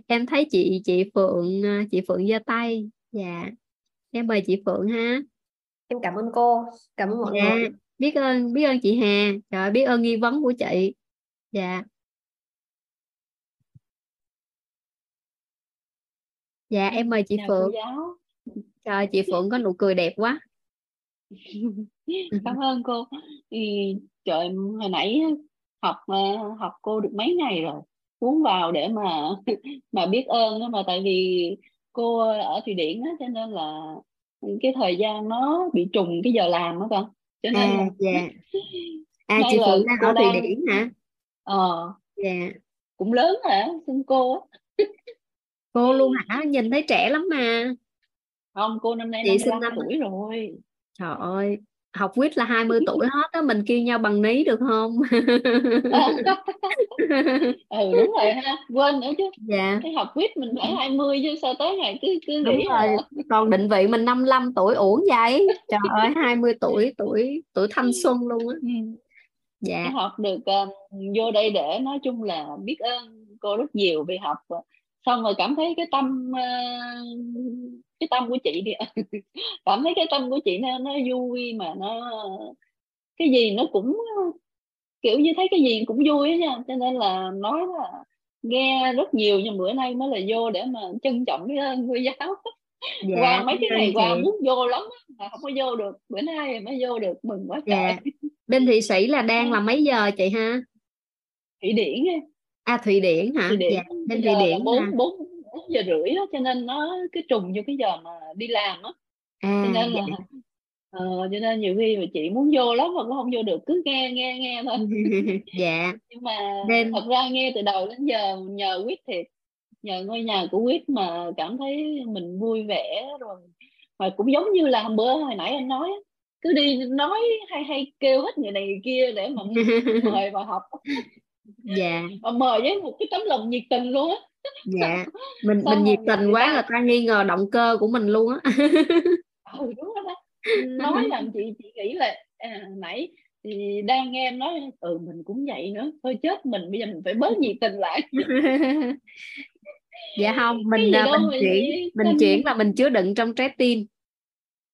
Em thấy chị chị phượng ờ, chị phượng giơ tay. Dạ. Em mời chị phượng ha.
Em cảm ơn cô. Cảm ơn mọi
dạ.
người.
Biết ơn biết ơn chị hà. Trời biết ơn nghi vấn của chị. Dạ. Dạ em mời chị
Chào
phượng.
cô giáo.
trời chị phượng có nụ cười đẹp quá
cảm ơn cô. Thì trời hồi nãy học ờ, học cô được mấy ngày rồi muốn vào để mà [LAUGHS] mà biết ơn đó mà tại vì cô ở thụy điển á cho nên là cái thời gian nó bị trùng cái giờ làm đó con. Cho nên
à dạ. [LAUGHS] À chị phượng đang ở thụy điển hả?
Ờ.
Dạ.
Cũng lớn hả xưng cô á?
Cô luôn hả? Nhìn thấy trẻ lắm mà.
Không cô năm nay
chị sinh
55
năm
tuổi rồi
trời ơi học quýt là 20 tuổi hết á mình kêu nhau bằng ní được không? [LAUGHS]
Ừ đúng rồi ha quên nữa chứ.
Dạ.
Cái học quýt mình phải 20 chứ sao tới ngày cứ cứ
đúng
nghĩ
rồi
là
còn định vị mình 55 tuổi uổng vậy? Trời [LAUGHS] ơi 20 tuổi tuổi tuổi thanh xuân luôn á. Dạ.
Cái học được um, vô đây để nói chung là biết ơn cô rất nhiều vì học xong rồi cảm thấy cái tâm uh, cái tâm của chị đi. [LAUGHS] Cảm thấy cái tâm của chị nó nó vui mà nó cái gì nó cũng kiểu như thấy cái gì cũng vui nha. Cho nên là nói là nghe rất nhiều nhưng bữa nay mới là vô để mà trân trọng cái ơn cô giáo.
Dạ
qua mấy cái ngày qua muốn vô lắm mà không có vô được. Bữa nay mới vô được mừng quá
dạ.
trời.
Bên thụy sĩ là đang là mấy giờ chị ha?
Thụy điển
à thụy điển hả?
Thụy điển.
Dạ bên thụy điển
bốn bốn bốn giờ rưỡi á cho nên nó cái trùng vô cái giờ mà đi làm á. Cho
à
nên
dạ
là ờ, cho nên nhiều khi mà chị muốn vô lắm mà cũng không vô được cứ nghe nghe nghe thôi. [LAUGHS]
Dạ.
Nhưng mà
Nên-
thật ra nghe từ đầu đến giờ nhờ quýt thiệt nhờ ngôi nhà của quýt mà cảm thấy mình vui vẻ rồi. Mà cũng giống như là hôm bữa hồi nãy anh nói cứ đi nói hay hay kêu hết người này người kia để mà [LAUGHS] mời vào học
dạ.
Mà mời với một cái tấm lòng nhiệt tình luôn á.
Dạ. Mình mình nhiệt tình
người
quá người ta nghi ngờ động cơ của mình luôn á. [LAUGHS]
Ừ đúng đó. Nói làm chị chị nghĩ là à, nãy thì đang nghe em nói ừ mình cũng vậy nữa. Thôi chết mình bây giờ mình phải bớt nhiệt tình lại. [LAUGHS]
Dạ không mình à,
đâu
mình
mà
chuyển mình chuyển là mình chứa đựng trong trái tim.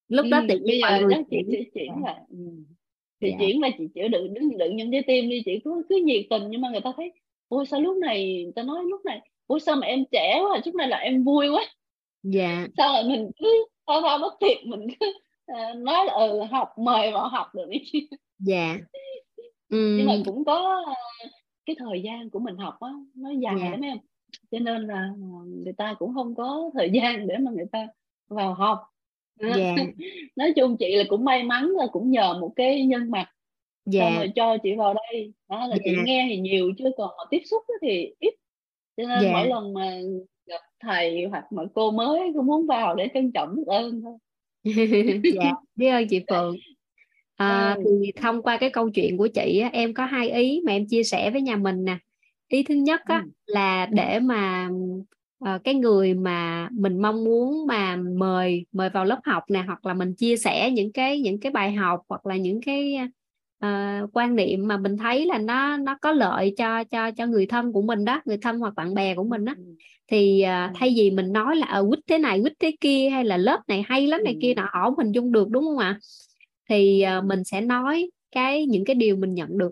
Lúc đó
Ừ,
tự nhiên
bây
mọi
giờ
người
đó chị
chuyển.
chuyển là ừ. chị
Dạ.
chuyển là chị chữa đựng đừng đựng trong trái tim đi chị cứ cứ nhiệt tình nhưng mà người ta thấy ôi sao lúc này người ta nói lúc này ôi sao mà em trẻ quá lúc này là em vui quá
dạ
sao là mình cứ thao thao bất thiệt mình cứ à, nói là ừ học mời vào học được đi
dạ
nhưng mà cũng có à, cái thời gian của mình học á nó dài
Dạ.
lắm em cho nên là người ta cũng không có thời gian để mà người ta vào học
dạ. [LAUGHS]
Nói chung chị là cũng may mắn là cũng nhờ một cái nhân mặt xong
dạ
rồi cho chị vào đây. Đó là chị
Dạ.
nghe thì nhiều chứ còn tiếp xúc thì ít. Cho nên
Dạ.
mỗi lần mà gặp thầy hoặc mà cô mới cũng muốn vào để trân trọng biết ơn thôi. [LAUGHS]
Dạ. Biết ơn chị Phượng. [LAUGHS] À,
Ừ.
thì thông qua cái câu chuyện của chị á, em có hai ý mà em chia sẻ với nhà mình nè. Ý thứ nhất á,
Ừ.
là để mà ờ, cái người mà mình mong muốn mà mời mời vào lớp học nè hoặc là mình chia sẻ những cái những cái bài học hoặc là những cái ờ, quan niệm mà mình thấy là nó nó có lợi cho cho cho người thân của mình đó người thân hoặc bạn bè của mình đó thì à, thay vì mình nói là ở quýt thế này quýt thế kia hay là lớp này hay lắm này kia nọ không hình dung được đúng không ạ? Thì à, mình sẽ nói cái những cái điều mình nhận được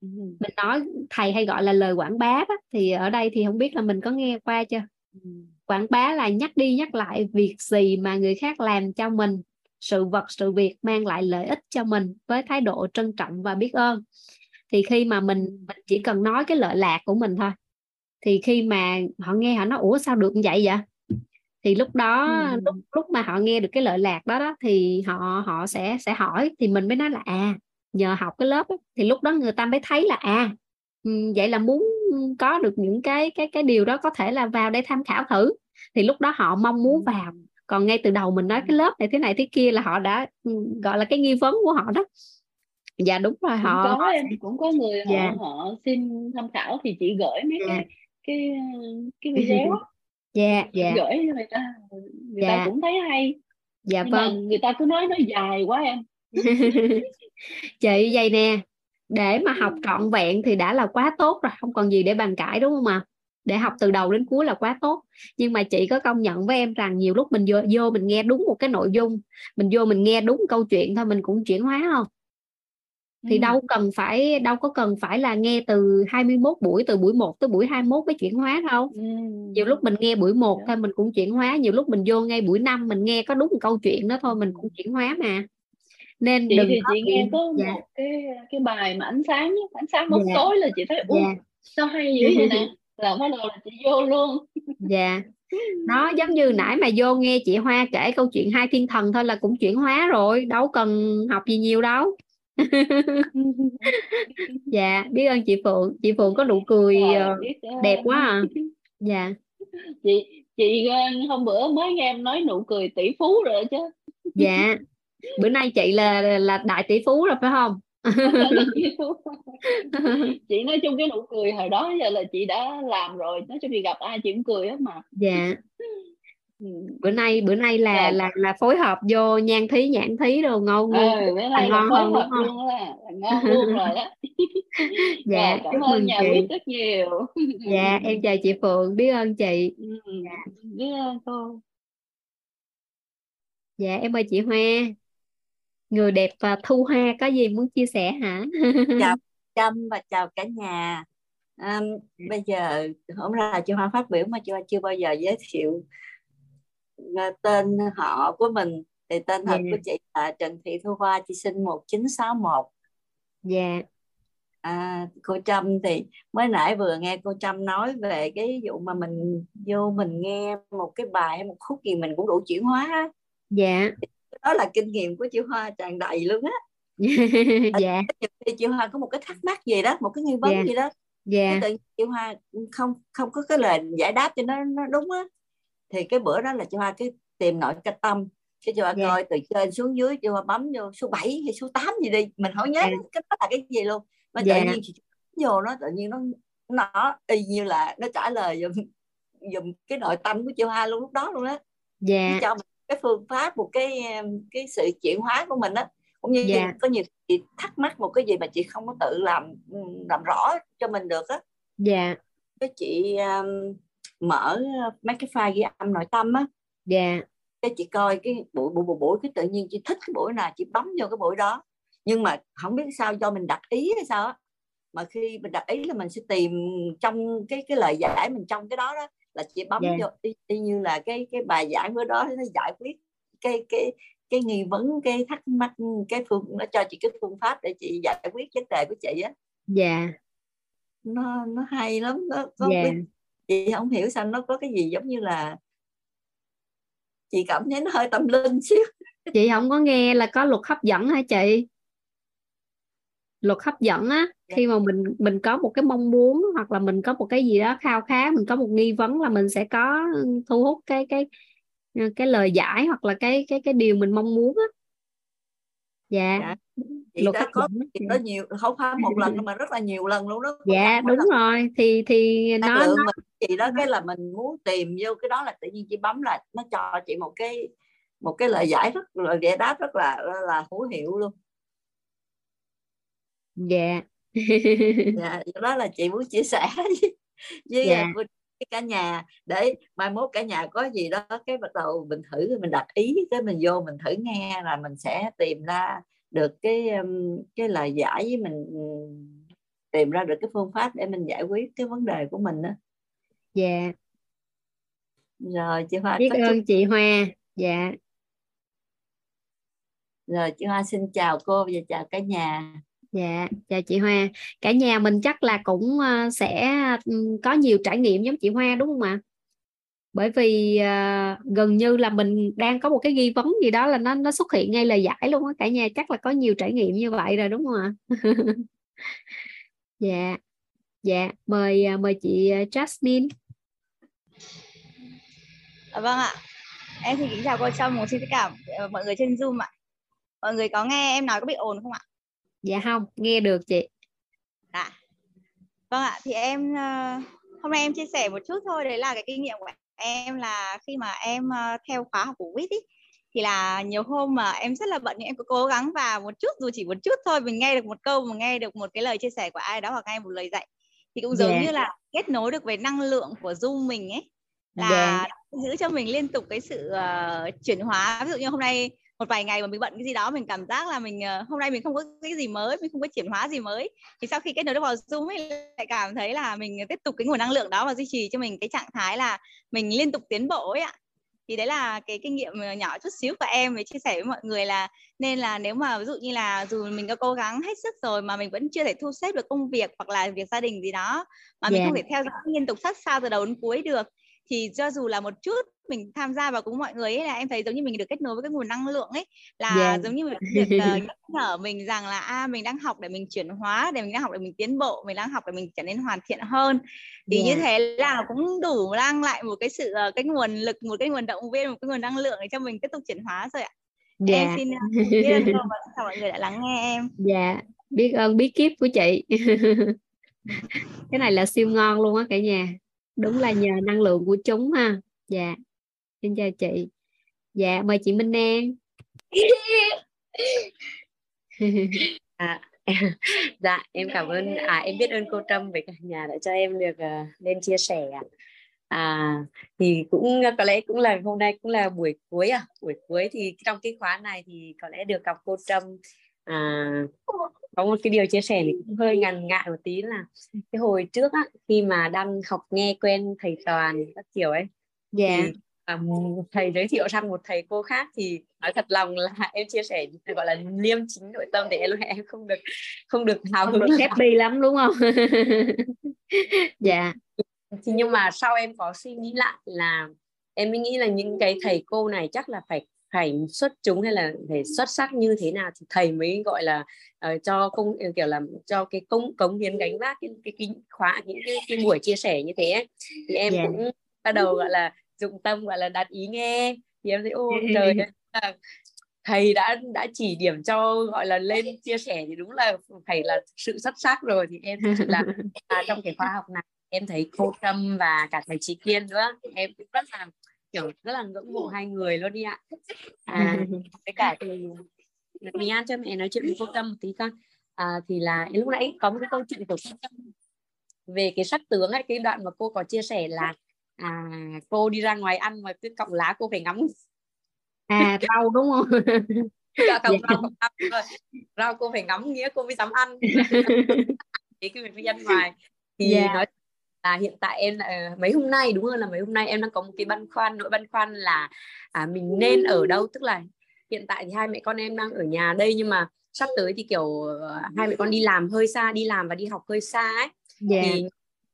mình nói thầy hay gọi là lời quảng bá đó thì ở đây thì không biết là mình có nghe qua chưa? Quảng bá là nhắc đi nhắc lại việc gì mà người khác làm cho mình sự vật sự việc mang lại lợi ích cho mình với thái độ trân trọng và biết ơn. Thì khi mà mình mình chỉ cần nói cái lợi lạc của mình thôi thì khi mà họ nghe họ nói ủa sao được vậy vậy? Thì lúc đó lúc lúc mà họ nghe được cái lợi lạc đó đó thì họ họ sẽ sẽ hỏi thì mình mới nói là à nhờ học cái lớp á, thì lúc đó người ta mới thấy là à ừ, vậy là muốn có được những cái cái cái điều đó có thể là vào đây tham khảo thử. Thì lúc đó họ mong muốn vào. Còn ngay từ đầu mình nói cái lớp này thế này thế kia là họ đã ừ, gọi là cái nghi vấn của họ đó. Dạ đúng rồi
cũng
họ
có
họ
em cũng có người họ
Dạ.
họ xin tham khảo thì chị gửi mấy
Dạ.
cái cái cái video [LAUGHS]
dạ dạ.
Gửi cho người ta người
Dạ.
ta cũng thấy hay.
Dạ
nhưng mà
vâng.
người ta cứ nói nó dài quá em [LAUGHS]
chị vậy nè để mà học trọn vẹn thì đã là quá tốt rồi không còn gì để bàn cãi đúng không ạ? Để học từ đầu đến cuối là quá tốt. Nhưng mà chị có công nhận với em rằng nhiều lúc mình vô, vô mình nghe đúng một cái nội dung mình vô mình nghe đúng câu chuyện thôi mình cũng chuyển hóa không? Thì
Ừ.
đâu cần phải đâu có cần phải là nghe từ 21 buổi từ buổi 1 tới buổi 21 mới chuyển hóa đâu.
Ừ.
nhiều lúc mình nghe buổi 1 thôi mình cũng chuyển hóa nhiều lúc mình vô ngay buổi 5 mình nghe có đúng một câu chuyện đó thôi mình cũng chuyển hóa mà nên
chị
đừng
thì chị nghe có
dạ,
một cái cái bài mà ánh sáng ánh sáng bóng
Dạ.
tối là chị thấy u
Dạ.
sao hay dữ vậy nè? [LAUGHS] Là bắt đầu là chị vô luôn.
Dạ. Nó giống như nãy mà vô nghe chị Hoa kể câu chuyện hai thiên thần thôi là cũng chuyển hóa rồi đâu cần học gì nhiều đâu. [LAUGHS] Dạ biết ơn chị Phượng. Chị Phượng có nụ cười
ơn.
đẹp quá à. Dạ.
Chị chị ờ, hôm bữa mới nghe em nói nụ cười tỷ phú rồi chứ.
Dạ bữa nay chị là là đại tỷ phú rồi phải không? [LAUGHS]
Chị nói chung cái nụ cười hồi đó giờ là chị đã làm rồi. Nói chung thì gặp ai chị cũng cười hết mà.
Dạ. [LAUGHS]
Ừ.
bữa nay bữa nay là
Rồi.
là là phối hợp vô nhan thí nhãn thí đồ ngon
ừ,
luôn.
bữa
là
nay là
ngon
phối
hơn
hợp
không?
luôn là, là ngon luôn rồi đó. [LAUGHS]
Dạ
rồi cảm
chúc
ơn nhà
chị.
Rất nhiều.
Dạ em chào chị Phượng. Biết ơn chị.
Ừ, biết ơn cô.
Dạ em mời chị Hoa người đẹp và thu hoa có gì muốn chia sẻ hả?
Chào [LAUGHS] Trâm và chào cả nhà. À, bây giờ hôm nay chị Hoa phát biểu mà chị Hoa chưa bao giờ giới thiệu à, tên họ của mình. Thì tên thật
Dạ.
của chị là Trần Thị Thu Hoa chị sinh 1961
dạ.
À, cô Trâm thì mới nãy vừa nghe cô Trâm nói về cái vụ mà mình vô mình nghe một cái bài hay một khúc gì mình cũng đủ chuyển hóa
dạ
đó là kinh nghiệm của chị Hoa tràn đầy luôn á [LAUGHS]
dạ
thì chị Hoa có một cái thắc mắc gì đó một cái nghi vấn
Dạ.
gì đó
dạ
tự nhiên chị Hoa không không có cái lời giải đáp cho nó nó đúng á thì cái bữa đó là chị Hoa cái tìm nội cái tâm cái chị Hoa
Dạ.
coi từ trên xuống dưới chị Hoa bấm vô số 7 hay số 8 gì đi mình không nhớ
Dạ.
cái đó là cái gì luôn mà
Dạ.
tự nhiên chị bấm vô nó tự nhiên nó nó y như là nó trả lời dùm dùm cái nội tâm của chị Hoa luôn lúc đó luôn á
dạ
cho mình cái phương pháp một cái cái sự chuyển hóa của mình á. Cũng như
Dạ.
có nhiều chị thắc mắc một cái gì mà chị không có tự làm làm rõ cho mình được á.
Dạ.
Cái chị um, mở mấy cái file ghi âm nội tâm á.
Dạ.
Cái chị coi cái buổi buổi buổi, buổi cái tự nhiên chị thích cái buổi nào chị bấm vô cái buổi đó. Nhưng mà không biết sao do mình đặt ý hay sao á. Mà khi mình đặt ý là mình sẽ tìm trong cái cái lời giải mình trong cái đó đó là chị bấm
Dạ.
vô y, y như là cái cái bài giảng bữa đó nó giải quyết cái cái cái nghi vấn cái thắc mắc cái phương nó cho chị cái phương pháp để chị giải quyết vấn đề của chị á
dạ
nó nó hay lắm nó có
Dạ.
cái- chị không hiểu sao nó có cái gì giống như là chị cảm thấy nó hơi tâm linh xíu
chị không có nghe là có luật hấp dẫn hả chị luật hấp dẫn á khi mà mình mình có một cái mong muốn hoặc là mình có một cái gì đó khao khát mình có một nghi vấn là mình sẽ có thu hút cái cái cái lời giải hoặc là cái cái cái điều mình mong muốn á. Dạ,
Dạ. chị
luật
đã
hấp
có
dẫn
chị có nhiều không phải một lần mà rất là nhiều lần luôn đó.
Dạ đúng
lần.
rồi. Thì thì
năng
nó nó
chị đó cái là mình muốn tìm vô cái đó là tự nhiên chị bấm lại nó cho chị một cái một cái lời giải rất là giải đáp rất là là, là hữu hiệu luôn
dạ. [LAUGHS]
Dạ đó là chị muốn chia sẻ [LAUGHS] với,
Dạ.
à, với cả nhà. Để mai mốt cả nhà có gì đó cái bắt đầu mình thử mình đặt ý cái mình vô mình thử nghe là mình sẽ tìm ra được cái cái lời giải với mình tìm ra được cái phương pháp để mình giải quyết cái vấn đề của mình đó
dạ.
Rồi chị Hoa
biết
chút
ơn chị Hoa. Dạ.
Rồi chị Hoa xin chào cô và chào cả nhà
Dạ, chào chị Hoa. Cả nhà mình chắc là cũng ờ, sẽ ừ, có nhiều trải nghiệm giống chị Hoa đúng không ạ? Bởi vì uh, gần như là mình đang có một cái nghi vấn gì đó là nó nó xuất hiện ngay lời giải luôn á. Cả nhà chắc là có nhiều trải nghiệm như vậy rồi đúng không ạ? [LAUGHS] Dạ. Dạ, mời ờ, mời chị Jasmine.
À, vâng ạ. Em xin kính chào cô Trâm, xin tất cả mọi người trên Zoom ạ. Mọi người có nghe em nói có bị ồn không ạ?
Dạ không, nghe được chị.
Dạ. Vâng ạ, thì em ờ, hôm nay em chia sẻ một chút thôi, đấy là cái kinh nghiệm của em là khi mà em ờ, theo khóa học của WIT ý, thì là nhiều hôm mà em rất là bận nhưng em có cố gắng và một chút dù chỉ một chút thôi mình nghe được một câu mà nghe được một cái lời chia sẻ của ai đó hoặc nghe một lời dạy thì cũng giống
Dạ.
như là kết nối được với năng lượng của Zoom mình ấy là
Dạ.
giữ cho mình liên tục cái sự ờ, chuyển hóa ví dụ như hôm nay một vài ngày mà mình bận cái gì đó mình cảm giác là mình ờ, hôm nay mình không có cái gì mới mình không có chuyển hóa gì mới thì sau khi kết nối được vào zoom ấy lại cảm thấy là mình tiếp tục cái nguồn năng lượng đó và duy trì cho mình cái trạng thái là mình liên tục tiến bộ ấy ạ thì đấy là cái kinh nghiệm ờ, nhỏ chút xíu của em với chia sẻ với mọi người là nên là nếu mà ví dụ như là dù mình có cố gắng hết sức rồi mà mình vẫn chưa thể thu xếp được công việc hoặc là việc gia đình gì đó mà mình
Dạ.
không thể theo dõi liên tục sát sao từ đầu đến cuối được thì cho dù là một chút mình tham gia vào cùng mọi người ấy là em thấy giống như mình được kết nối với cái nguồn năng lượng ấy là
Dạ.
giống như mình được uh, nhắc nhở mình rằng là a mình đang học để mình chuyển hóa để mình đang học để mình tiến bộ mình đang học để mình trở nên hoàn thiện hơn thì như
Dạ.
thế là cũng đủ mang lại một cái sự ờ, cái nguồn lực một cái nguồn động viên một cái nguồn năng lượng để cho mình tiếp tục chuyển hóa rồi ạ em
Dạ.
xin ờ, [LAUGHS] biết ơn cô và mọi người đã lắng nghe em
Dạ, biết ơn bí kíp của chị. [LAUGHS] Cái này là siêu ngon luôn á cả nhà. Đúng là nhờ năng lượng của chúng ha. Dạ. Xin chào chị. Dạ, mời chị Minh An. [LAUGHS]
À, [LAUGHS] dạ em cảm ơn à em biết ơn cô Trâm với cả nhà đã cho em được uh, lên chia sẻ ạ. À thì cũng có lẽ cũng là hôm nay cũng là buổi cuối à buổi cuối thì trong cái khóa này thì có lẽ được gặp cô Trâm à, có một cái điều chia sẻ thì cũng hơi ngần ngại một tí là cái hồi trước á khi mà đang học nghe quen thầy Toàn các kiểu ấy
Dạ.
thì à, thầy giới thiệu sang một thầy cô khác thì nói thật lòng là [LAUGHS] em chia sẻ gọi là liêm chính nội tâm để em em không được không được hào hứng
được
lắm.
happy lắm đúng không? [LAUGHS] Dạ.
thì nhưng mà sau em có suy nghĩ lại là em mới nghĩ là những cái thầy cô này chắc là phải phải xuất chúng hay là phải xuất sắc như thế nào thì thầy mới gọi là uh, cho công kiểu là cho cái công cống hiến gánh vác cái cái, cái khóa những cái, cái buổi chia sẻ như thế ấy. thì em yeah. cũng bắt đầu gọi là dụng tâm gọi là đặt ý nghe thì em thấy ô trời thầy đã đã chỉ điểm cho gọi là lên chia sẻ thì đúng là thầy là sự xuất sắc rồi thì em thực sự là [LAUGHS] à, trong cái khóa học này em thấy cô Trâm và cả thầy Trí Kiên nữa em cũng rất là kiểu rất là ngưỡng mộ hai người luôn đi ạ. À, với cả thì mình ăn cho mẹ nói chuyện với cô Trâm một tí con. À, thì là lúc nãy có một cái câu chuyện của cô Trâm về cái sắc tướng ấy cái đoạn mà cô có chia sẻ là à, cô đi ra ngoài ăn mà cái cọng lá cô phải ngắm.
À rau đúng không? [LAUGHS]
Dạ, cọng rau, rau, rau cô phải ngắm nghĩa cô mới dám ăn. [LAUGHS] Cái việc đi ăn ngoài. Thì yeah. nói là hiện tại em là mấy hôm nay đúng hơn là mấy hôm nay em đang có một cái băn khoăn nỗi băn khoăn là à, mình nên ở đâu tức là hiện tại thì hai mẹ con em đang ở nhà đây nhưng mà sắp tới thì kiểu ờ, hai mẹ con đi làm hơi xa đi làm và đi học hơi xa ấy yeah. thì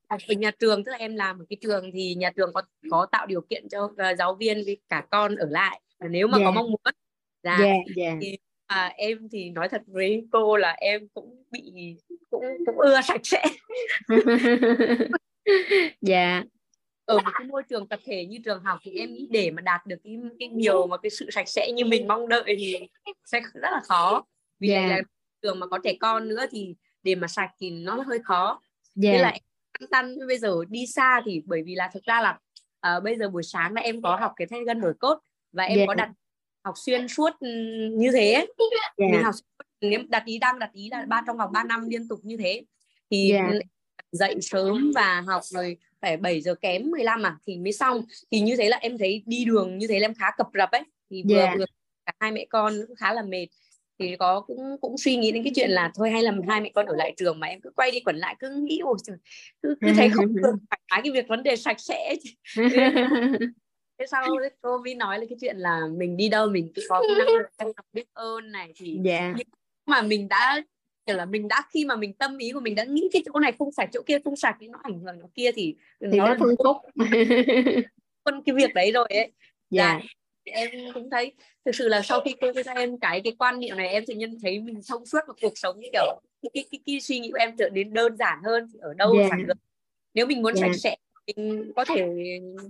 học ở nhà trường tức là em làm ở cái trường thì nhà trường có có tạo điều kiện cho uh, giáo viên với cả con ở lại nếu mà yeah. có mong muốn dạ yeah, yeah. thì à, em thì nói thật với cô là em cũng bị cũng cũng ưa sạch sẽ [LAUGHS]
dạ
ở một cái môi trường tập thể như trường học thì em nghĩ để mà đạt được cái cái nhiều mà cái sự sạch sẽ như mình mong đợi thì sẽ rất là khó vì yeah. là trường mà có trẻ con nữa thì để mà sạch thì nó hơi khó yeah. thế là em tăng bây giờ đi xa thì bởi vì là thực ra là uh, bây giờ buổi sáng là em có học cái thay gân nổi cốt và em yeah. có đặt học xuyên suốt như thế yeah. mình học nếu đặt ý đang đặt ý là ba trong vòng 3 năm liên tục như thế thì yeah. Dậy sớm và học rồi phải 7 giờ kém 15 mà thì mới xong thì như thế là em thấy đi đường như thế là em khá cập rập ấy thì vừa yeah. vừa cả hai mẹ con cũng khá là mệt thì có cũng cũng suy nghĩ đến cái chuyện là thôi hay là hai mẹ con ở lại trường mà em cứ quay đi quẩn lại cứ nghĩ ôi trời cứ cứ thấy không được [LAUGHS] phải cái việc vấn đề sạch sẽ [LAUGHS] thế sau cô mới nói là cái chuyện là mình đi đâu mình cứ có cái năng [LAUGHS] trọng biết ơn này thì yeah. nhưng mà mình đã kiểu là mình đã khi mà mình tâm ý của mình đã nghĩ cái chỗ này không sạch chỗ kia không sạch thì nó ảnh hưởng nó kia thì,
thì nó, nó phương phúc
phân cái việc đấy rồi ấy dạ yeah. em cũng thấy thực sự là sau khi cô cho em cái cái quan niệm này em tự nhiên thấy mình thông suốt vào cuộc sống kiểu cái, cái, cái, cái suy nghĩ của em trở nên đơn giản hơn ở đâu yeah. sạch được nếu mình muốn yeah. sạch sẽ mình có thể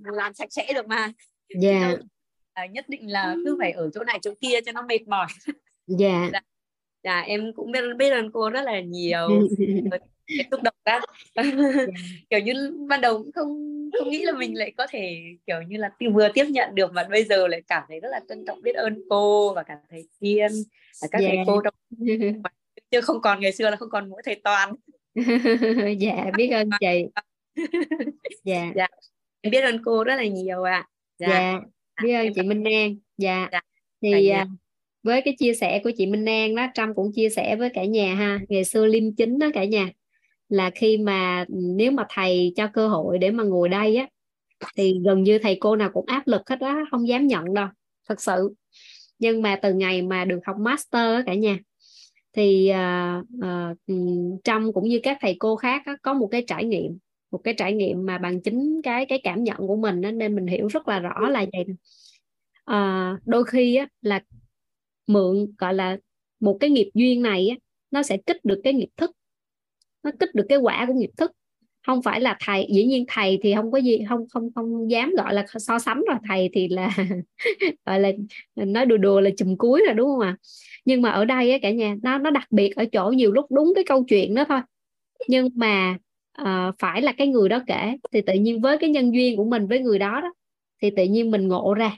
làm sạch sẽ được mà
yeah.
à, nhất định là cứ phải ở chỗ này chỗ kia cho nó mệt mỏi
dạ [LAUGHS]
dạ, dạ em cũng biết biết ơn cô rất là nhiều [LAUGHS] xúc động đó [LAUGHS] kiểu như ban đầu cũng không không nghĩ là mình lại có thể kiểu như là vừa tiếp nhận được mà bây giờ lại cảm thấy rất là trân trọng biết ơn cô và cả thầy Kiên và các yeah. thầy cô trong [LAUGHS] chứ không còn ngày xưa là không còn mỗi thầy toàn
dạ biết ơn chị dạ
dạ em biết ơn cô rất là nhiều ạ à.
dạ. dạ biết ơn chị Minh An dạ, dạ. thì dạ. Với cái chia sẻ của chị Minh An đó Trâm cũng chia sẻ với cả nhà ha ngày xưa liêm chính đó cả nhà là khi mà ừ, nếu mà thầy cho cơ hội để mà ngồi đây á thì gần như thầy cô nào cũng áp lực hết đó không dám nhận đâu thật sự. Nhưng mà từ ngày mà được học master á cả nhà thì uh, uh, Trâm cũng như các thầy cô khác á, có một cái trải nghiệm một cái trải nghiệm mà bằng chính cái cái cảm nhận của mình đó, nên mình hiểu rất là rõ là vậy à, đôi khi á, là mượn gọi là một cái nghiệp duyên này á, nó sẽ kích được cái nghiệp thức. Nó kích được cái quả của nghiệp thức. Không phải là thầy dĩ nhiên thầy thì không có gì không không không dám gọi là so sánh rồi. Thầy thì là [LAUGHS] gọi là nói đùa đùa là chùm cuối rồi đúng không ạ? À? nhưng mà ở đây á, cả nhà nó nó đặc biệt ở chỗ nhiều lúc đúng cái câu chuyện đó thôi. Nhưng mà uh, phải là cái người đó kể thì tự nhiên với cái nhân duyên của mình với người đó đó thì tự nhiên mình ngộ ra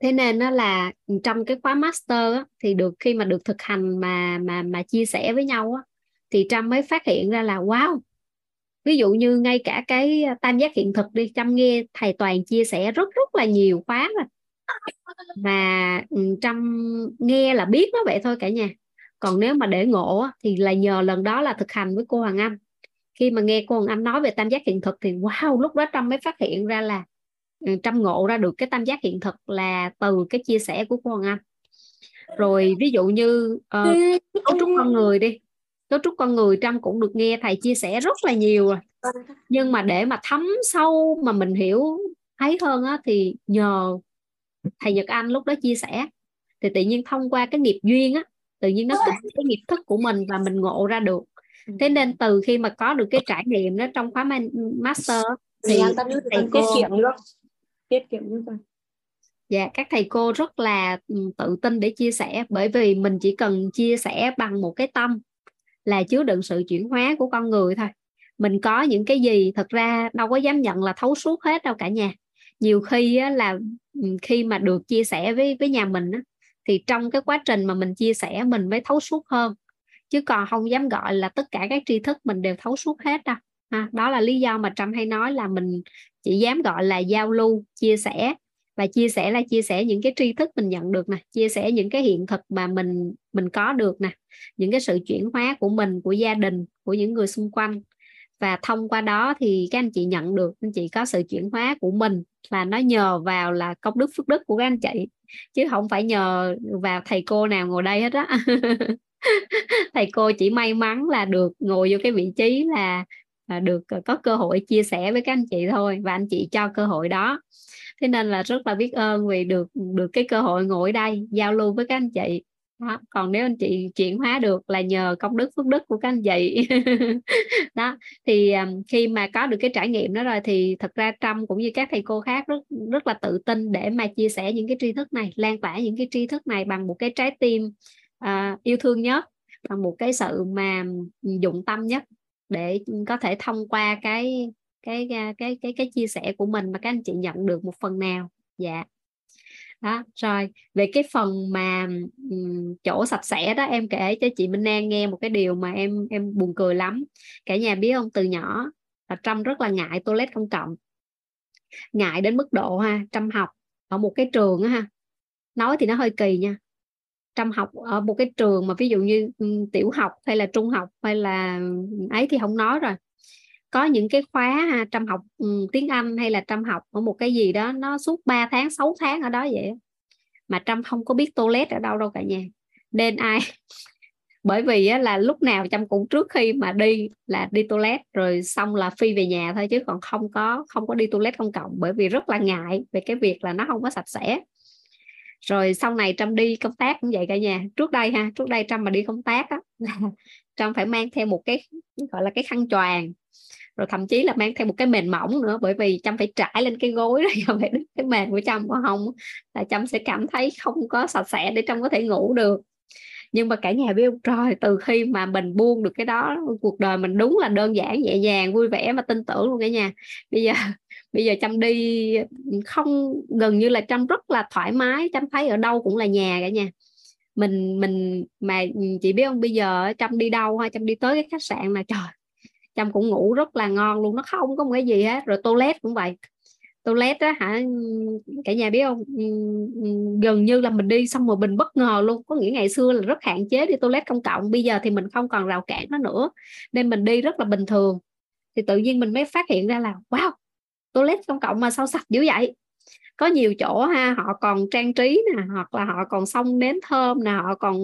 thế nên nó là trong cái khóa master á, thì được khi mà được thực hành mà mà mà chia sẻ với nhau á, thì trâm mới phát hiện ra là wow! Ví dụ như ngay cả cái tam giác hiện thực đi trâm nghe thầy toàn chia sẻ rất rất là nhiều khóa rồi mà ừ, trâm nghe là biết nó vậy thôi cả nhà. Còn nếu mà để ngộ á, thì là nhờ lần đó là thực hành với cô Hoàng Anh. Khi mà nghe cô Hoàng Anh nói về tam giác hiện thực thì wow lúc đó Trâm mới phát hiện ra là ừ, Trâm ngộ ra được cái tam giác hiện thực là từ cái chia sẻ của cô Hoàng Anh. Rồi ví dụ như uh, cấu trúc con người đi. Cấu trúc con người Trâm cũng được nghe thầy chia sẻ rất là nhiều rồi nhưng mà để mà thấm sâu mà mình hiểu thấy hơn á, thì nhờ thầy Nhật Anh lúc đó chia sẻ. Thì tự nhiên thông qua cái nghiệp duyên á tự nhiên nó cũng cái nghiệp thức của mình và mình ngộ ra được. Thế nên từ khi mà có được cái trải nghiệm đó trong khóa master thì thầy
tiết kiệm nữa tiết kiệm nữa
dạ các thầy cô rất là ừ, tự tin để chia sẻ bởi vì mình chỉ cần chia sẻ bằng một cái tâm là chứa đựng sự chuyển hóa của con người thôi. Mình có những cái gì thật ra đâu có dám nhận là thấu suốt hết đâu cả nhà. Nhiều khi á, là ừ, khi mà được chia sẻ với với nhà mình á, thì trong cái quá trình mà mình chia sẻ mình mới thấu suốt hơn. Chứ còn không dám gọi là tất cả các tri thức mình đều thấu suốt hết đâu ha, đó là lý do mà trâm hay nói là mình chỉ dám gọi là giao lưu chia sẻ. Và chia sẻ là chia sẻ những cái tri thức mình nhận được nè chia sẻ những cái hiện thực mà mình mình có được nè. Những cái sự chuyển hóa của mình của gia đình của những người xung quanh. Và thông qua đó thì các anh chị nhận được anh chị có sự chuyển hóa của mình. Là nó nhờ vào là công đức phước đức của các anh chị. Chứ không phải nhờ vào thầy cô nào ngồi đây hết á. [LAUGHS] Thầy cô chỉ may mắn là được ngồi vô cái vị trí là, là được ờ, có cơ hội chia sẻ với các anh chị thôi và anh chị cho cơ hội đó. Thế nên là rất là biết ơn vì được được cái cơ hội ngồi đây giao lưu với các anh chị. Đó. còn nếu anh chị chuyển hóa được là nhờ công đức phước đức của các anh chị. [LAUGHS] Đó thì um, khi mà có được cái trải nghiệm đó rồi thì thật ra trâm cũng như các thầy cô khác rất rất là tự tin để mà chia sẻ những cái tri thức này lan tỏa những cái tri thức này bằng một cái trái tim uh, yêu thương nhất bằng một cái sự mà dụng tâm nhất để có thể thông qua cái cái cái cái cái chia sẻ của mình mà các anh chị nhận được một phần nào. Dạ. Đó rồi về cái phần mà um, chỗ sạch sẽ đó em kể cho chị Minh An nghe một cái điều mà em em buồn cười lắm. Cả nhà biết không từ nhỏ là Trâm rất là ngại toilet công cộng. Ngại đến mức độ ha Trâm học ở một cái trường á ha nói thì nó hơi kỳ nha trăm học ở một cái trường mà ví dụ như ừ, tiểu học hay là trung học hay là ấy thì không nói rồi. Có những cái khóa ha, trăm học um, tiếng Anh hay là trăm học ở một cái gì đó nó suốt 3 tháng 6 tháng ở đó vậy mà trâm không có biết toilet ở đâu đâu cả nhà. Nên ai [LAUGHS] bởi vì á, là lúc nào trâm cũng trước khi mà đi là đi toilet rồi xong là phi về nhà thôi chứ còn không có không có đi toilet công cộng bởi vì rất là ngại về cái việc là nó không có sạch sẽ rồi sau này trâm đi công tác cũng vậy cả nhà. Trước đây ha, trước đây trâm mà đi công tác á [LAUGHS] trâm phải mang theo một cái, gọi là cái khăn choàng, rồi thậm chí là mang theo một cái mền mỏng nữa, bởi vì trâm phải trải lên cái gối rồi [LAUGHS] không phải cái mền của trâm của không là trâm sẽ cảm thấy không có sạch sẽ để trâm có thể ngủ được. Nhưng mà cả nhà biết không trời từ khi mà mình buông được cái đó, cuộc đời mình đúng là đơn giản, nhẹ nhàng, vui vẻ và tin tưởng luôn cả nhà. Bây giờ bây giờ chăm đi, không, gần như là chăm rất là thoải mái chăm thấy ở đâu cũng là nhà cả nhà. Mình mình mà chị biết không, bây giờ chăm đi đâu hay chăm đi tới cái khách sạn là trời chăm cũng ngủ rất là ngon luôn, nó không có một cái gì hết, rồi toilet cũng vậy. Toilet á hả, cả nhà biết không? Ừ, ừ, gần như là mình đi xong rồi mình bất ngờ luôn. Có nghĩa ngày xưa là rất hạn chế đi toilet công cộng, bây giờ thì mình không còn rào cản nó nữa. Nên mình đi rất là bình thường. Thì tự nhiên mình mới phát hiện ra là, wow toilet công cộng mà sao sạch dữ vậy? Có nhiều chỗ ha họ còn trang trí nè hoặc là họ còn xong nến thơm nè họ còn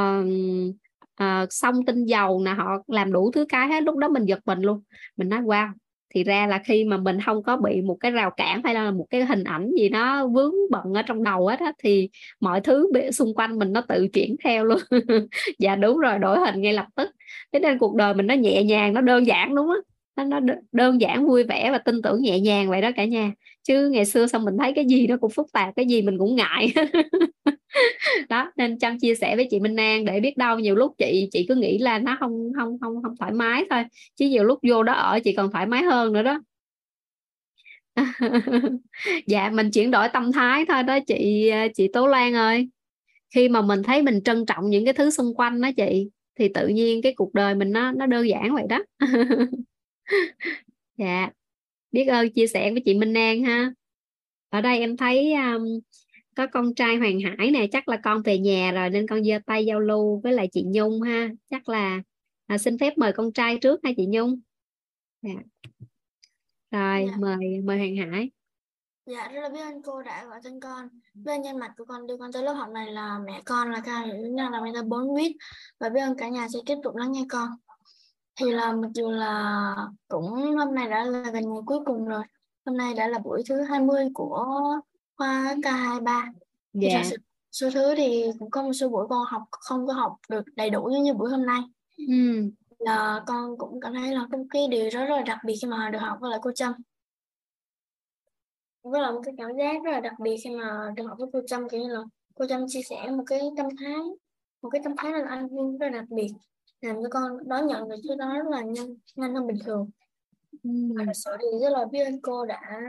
uh, uh, ờ, xong tinh dầu nè họ làm đủ thứ cái hết lúc đó mình giật mình luôn. Mình nói wow. Thì ra là khi mà mình không có bị một cái rào cản hay là một cái hình ảnh gì nó vướng bận ở trong đầu hết á thì mọi thứ xung quanh mình nó tự chuyển theo luôn. [LAUGHS] Dạ đúng rồi đổi hình ngay lập tức. Thế nên cuộc đời mình nó nhẹ nhàng nó đơn giản đúng không? Nó, nó đơn giản vui vẻ và tin tưởng nhẹ nhàng vậy đó cả nhà. Chứ ngày xưa xong mình thấy cái gì nó cũng phức tạp cái gì mình cũng ngại. [LAUGHS] Đó nên chăm chia sẻ với chị Minh An để biết đâu nhiều lúc chị chị cứ nghĩ là nó không không không không thoải mái thôi. Chứ nhiều lúc vô đó ở chị còn thoải mái hơn nữa đó. [LAUGHS] Dạ mình chuyển đổi tâm thái thôi đó chị chị Tố Lan ơi. Khi mà mình thấy mình trân trọng những cái thứ xung quanh đó chị thì tự nhiên cái cuộc đời mình nó nó đơn giản vậy đó. [LAUGHS] dạ. Biết ơn chia sẻ với chị Minh An ha. Ở đây em thấy um, có con trai Hoàng Hải nè chắc là con về nhà rồi nên con giơ tay giao lưu với lại chị Nhung ha. Chắc là à, xin phép mời con trai trước ha chị Nhung? Dạ. rồi dạ. mời mời Hoàng Hải.
Dạ rất là biết ơn cô đã gọi tên con. Bên nhân mặt của con đưa con tới lớp học này là mẹ con là ca nữ năng là mentor 4 vít Và biết ơn cả nhà sẽ tiếp tục lắng nghe con Thì là mặc dù là cũng hôm nay đã là gần ngày cuối cùng rồi. Hôm nay đã là buổi thứ 20 của khoa K23 thì
dạ.
thật sự số thứ thì cũng có một số buổi con học không có học được đầy đủ như, như buổi hôm nay.
Ừ.
là con cũng cảm thấy là có cái điều rất, là đặc biệt khi mà được học với lại cô Trâm. Với là một cái cảm giác rất là đặc biệt khi mà được học với cô Trâm kiểu như là cô Trâm chia sẻ một cái tâm thái một cái tâm thái là anh rất là đặc biệt làm cho con đón nhận được thứ đó rất là nhanh nhanh hơn bình thường. Và thật sự thì rất là biết ơn cô đã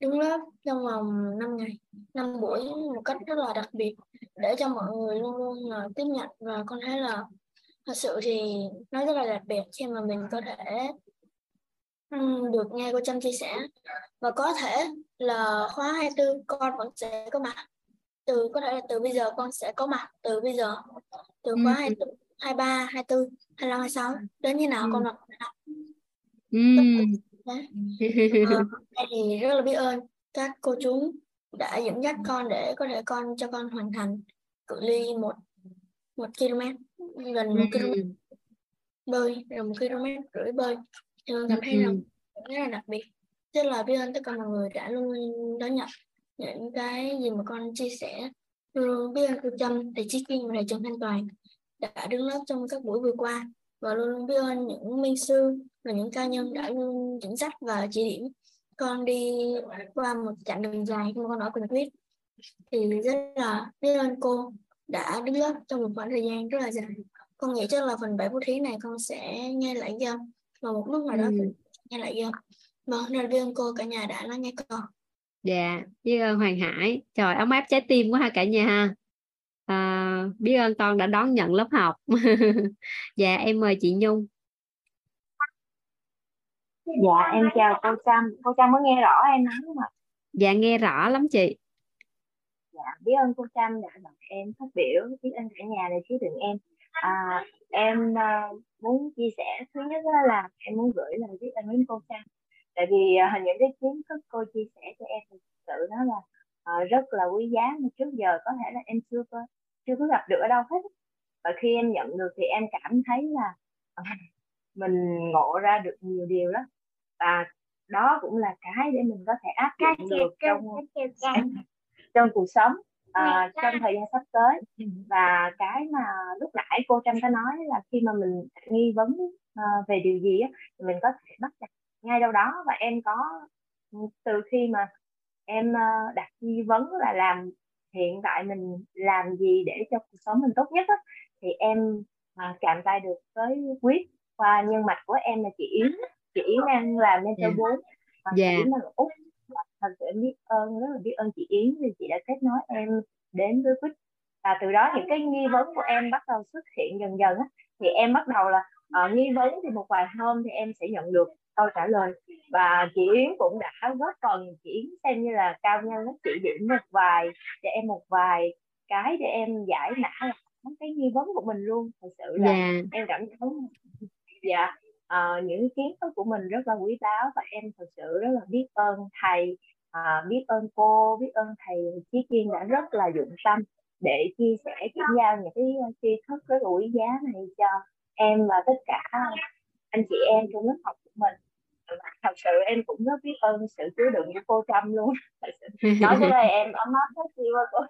đứng lớp trong vòng 5 ngày 5 buổi một cách rất là đặc biệt để cho mọi người luôn luôn là tiếp nhận. Và con thấy là thật sự thì nó rất là đặc biệt khi mà mình có thể được nghe cô Trâm chia sẻ. Và có thể là khóa 24 con vẫn sẽ có mặt. Từ có thể là từ bây giờ con sẽ có mặt từ bây giờ từ khóa
ừ.
24 23 24 25 26 đến như nào
Ừ.
con học
ừ. [LAUGHS]
Ờ, đây thì rất là biết ơn các cô chú đã dẫn dắt con để có thể con cho con hoàn thành cự ly một một km gần một km
Ừ.
bơi gần một km rưỡi bơi thì con cảm thấy là
Ừ.
rất là đặc biệt rất là biết ơn tất cả mọi người đã luôn đón nhận những cái gì mà con chia sẻ luôn luôn biết ơn cô Trâm thầy Chí Kiên và thầy Trần Thanh Toàn đã đứng lớp trong các buổi vừa qua và luôn luôn biết ơn những minh sư và những ca nhân đã luôn dẫn dắt và chỉ điểm con đi qua một chặng đường dài mà con ở Quỳnh Quyết thì rất là biết ơn cô đã đứng lớp trong một khoảng thời gian rất là dài. Con nghĩ chắc là phần 7 phút thí này con sẽ nghe lại ghi âm và một lúc nào đó
Ừ.
nghe lại ghi âm vâng nên biết ơn cô cả nhà đã lắng nghe con.
Dạ biết ơn Hoàng Hải. Trời ấm áp trái tim quá ha cả nhà ha à, biết ơn con đã đón nhận lớp học [LAUGHS] dạ em mời chị Nhung
Dạ em chào cô Trâm, cô Trâm có nghe rõ em nói không ạ?
dạ nghe rõ lắm chị
Dạ biết ơn cô Trâm đã gọi em phát biểu, biết ơn cả nhà đã chứa đựng em. À, em à, muốn chia sẻ thứ nhất là em muốn gửi lời biết ơn đến cô Trâm. Tại vì à, những cái kiến thức cô chia sẻ cho em thực sự nó là à, rất là quý giá mà trước giờ có thể là em chưa có chưa có gặp được ở đâu hết. Và khi em nhận được thì em cảm thấy là à, mình ngộ ra được nhiều điều đó và đó cũng là cái để mình có thể áp dụng được trong trong cuộc sống à, trong thời gian sắp tới. Và cái mà lúc nãy cô Trâm có nói là khi mà mình nghi vấn à, về điều gì á, thì mình có thể bắt đặt ngay đâu đó. Và em có từ khi mà em à, đặt nghi vấn là làm hiện tại mình làm gì để cho cuộc sống mình tốt nhất á, thì em à, chạm tay được với quyết qua nhân mạch của em là chị Yến chị Yến đang làm mentor
Dạ.
4 và chị
Dạ.
Yến ở Úc thật sự em biết ơn rất là biết ơn chị Yến vì chị đã kết nối em đến với Quýt và từ đó những cái nghi vấn của em bắt đầu xuất hiện dần dần á, thì em bắt đầu là ờ, nghi vấn thì một vài hôm thì em sẽ nhận được câu trả lời. Và chị Yến cũng đã góp phần chị Yến xem như là cao nhân đó. Chỉ điểm một vài cho em một vài cái để em giải mã cái nghi vấn của mình luôn. Thật sự là
Dạ.
em cảm thấy dạ ờ, những kiến thức của mình rất là quý báu và em thật sự rất là biết ơn thầy à, biết ơn cô biết ơn thầy Chí Kiên đã rất là dụng tâm để chia sẻ chuyển giao những cái tri thức rất là quý giá này cho em và tất cả anh chị em trong lớp học của mình. Và thật sự em cũng rất biết ơn sự chứa đựng của cô Trâm luôn. [LAUGHS] Nói tới đây em ấm áp hết qua cô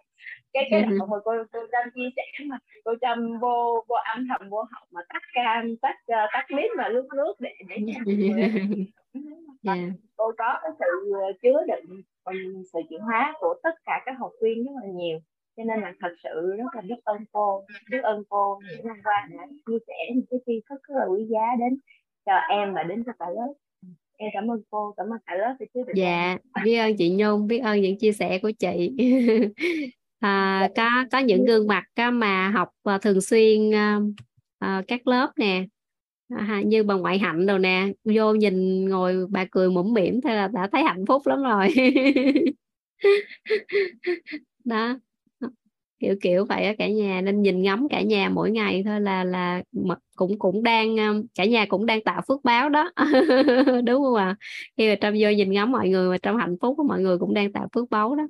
cái cái đoạn mà cô cô Trâm chia sẻ mà cô Trâm vô vô âm thầm vô học mà tắt cam tắt uh, tắt mic và lướt lướt để để
dạ [LAUGHS]
cô có cái sự ờ, chứa đựng sự chuyển hóa của tất cả các học viên rất là nhiều. Cho nên là thật sự rất là biết ơn cô biết ơn cô những năm qua đã chia sẻ những cái tri thức rất là quý giá đến cho em và đến cho cả lớp. Em cảm ơn cô cảm ơn cả lớp đựng em
dạ biết ơn chị Nhung biết ơn những chia sẻ của chị. [LAUGHS] À, có có những gương mặt mà học à, thường xuyên à, à, các lớp nè. À, như bà ngoại hạnh đâu nè vô nhìn ngồi bà cười mũm mỉm thế là đã thấy hạnh phúc lắm rồi. [LAUGHS] Đó kiểu kiểu vậy á cả nhà nên nhìn ngắm cả nhà mỗi ngày thôi là là cũng cũng đang ờ, cả nhà cũng đang tạo phước báo đó. [LAUGHS] Đúng không ạ? Khi mà trâm vô nhìn ngắm mọi người mà trong hạnh phúc của mọi người cũng đang tạo phước báo đó.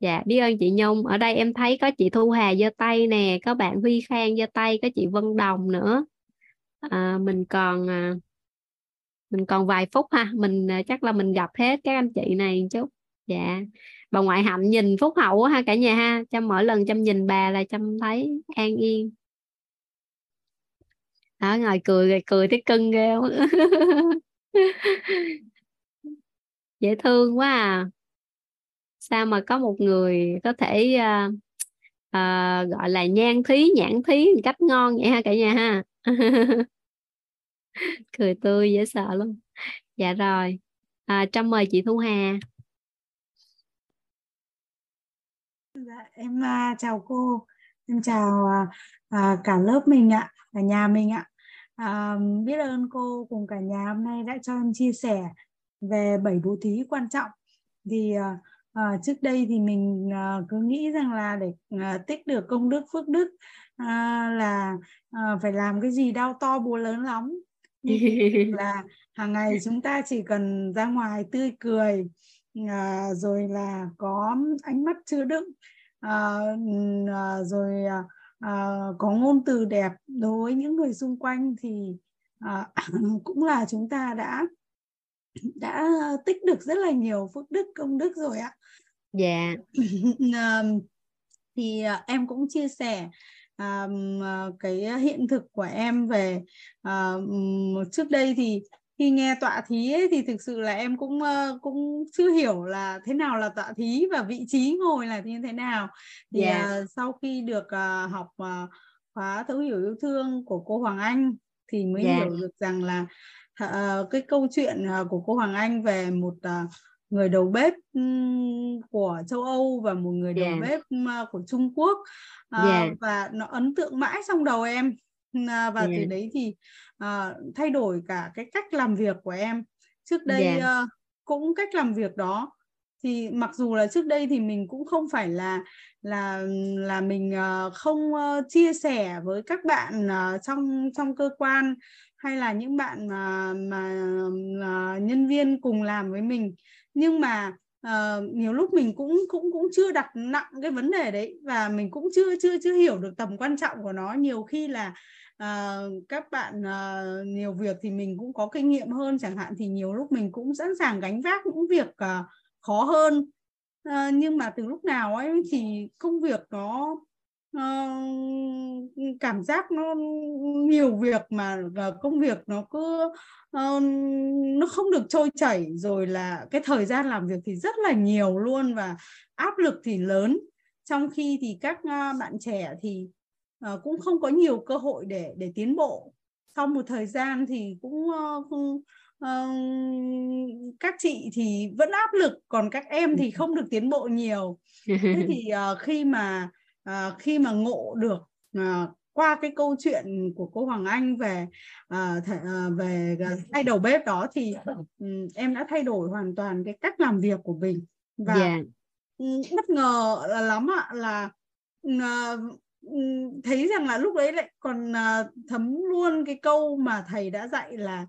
Dạ biết ơn chị Nhung. Ở đây em thấy có chị Thu Hà giơ tay nè có bạn Huy Khang giơ tay có chị Vân Đồng nữa. À, mình còn ờ, mình còn vài phút ha mình chắc là mình gặp hết các anh chị này một chút. Dạ bà ngoại hạnh nhìn phúc hậu ha cả nhà ha chăm mỗi lần chăm nhìn bà là chăm thấy an yên. Đó ngồi cười rồi cười thấy cưng ghê [LAUGHS] dễ thương quá à. Sao mà có một người có thể uh, uh, gọi là nhan thí nhãn thí một cách ngon vậy ha cả nhà ha? [LAUGHS] Cười tươi dễ sợ luôn dạ rồi. À, trâm mời chị thu hà
dạ, em à, chào cô. Em chào à, à, cả lớp mình ạ cả nhà mình ạ. À, biết ơn cô cùng cả nhà hôm nay đã cho em chia sẻ về bảy bố thí quan trọng. Thì à, trước đây thì mình cứ nghĩ rằng là để tích được công đức phước đức à, là à, phải làm cái gì đau to búa lớn lắm. Là hàng ngày chúng ta chỉ cần ra ngoài tươi cười à, rồi là có ánh mắt chứa đựng à, rồi à, có ngôn từ đẹp đối với những người xung quanh thì à, [COUGHS] cũng là chúng ta đã đã tích được rất là nhiều phước đức công đức rồi ạ.
Dạ.
Yeah. [COUGHS] thì em cũng chia sẻ à, cái hiện thực của em về à, trước đây thì khi nghe tọa thí ấy, thì thực sự là em cũng cũng chưa hiểu là thế nào là tọa thí và vị trí ngồi là như thế nào thì uh, dạ. sau khi được uh, học uh, khóa thấu hiểu yêu thương của cô Hoàng Anh thì mới. Dạ. hiểu được rằng là uh, cái câu chuyện uh, của cô Hoàng Anh về một uh, người đầu bếp của châu Âu và một người đầu yeah. Bếp của Trung Quốc uh, yeah. và nó ấn tượng mãi trong đầu em uh, [LAUGHS] và yeah. từ đấy thì uh, thay đổi cả cái cách làm việc của em trước đây yeah. uh, cũng cách làm việc đó thì mặc dù là trước đây thì mình cũng không phải là là là mình uh, không uh, chia sẻ với các bạn trong trong cơ quan hay là những bạn mà mà uh, nhân viên cùng làm với mình nhưng mà uh, nhiều lúc mình cũng cũng cũng chưa đặt nặng cái vấn đề đấy và mình cũng chưa chưa chưa hiểu được tầm quan trọng của nó nhiều khi là à, các bạn à, nhiều việc thì mình cũng có kinh nghiệm hơn chẳng hạn thì nhiều lúc mình cũng sẵn sàng gánh vác những việc à, khó hơn. À, nhưng mà từ lúc nào ấy thì công việc nó à, cảm giác nó nhiều việc mà công việc nó cứ à, nó không được trôi chảy rồi là cái thời gian làm việc thì rất là nhiều luôn và áp lực thì lớn. Trong khi thì các bạn trẻ thì uh, cũng không có nhiều cơ hội để để tiến bộ. Sau một thời gian thì cũng uh, uh, các chị thì vẫn áp lực còn các em thì không được tiến bộ nhiều. Thế thì uh, khi mà uh, khi mà ngộ được uh, qua cái câu chuyện của cô Hoàng Anh về uh, th- uh, về hai đầu bếp đó thì um, em đã thay đổi hoàn toàn cái cách làm việc của mình. Và yeah. um, bất ngờ là lắm ạ là uh, thấy rằng là lúc đấy lại còn uh, thấm luôn cái câu mà thầy đã dạy là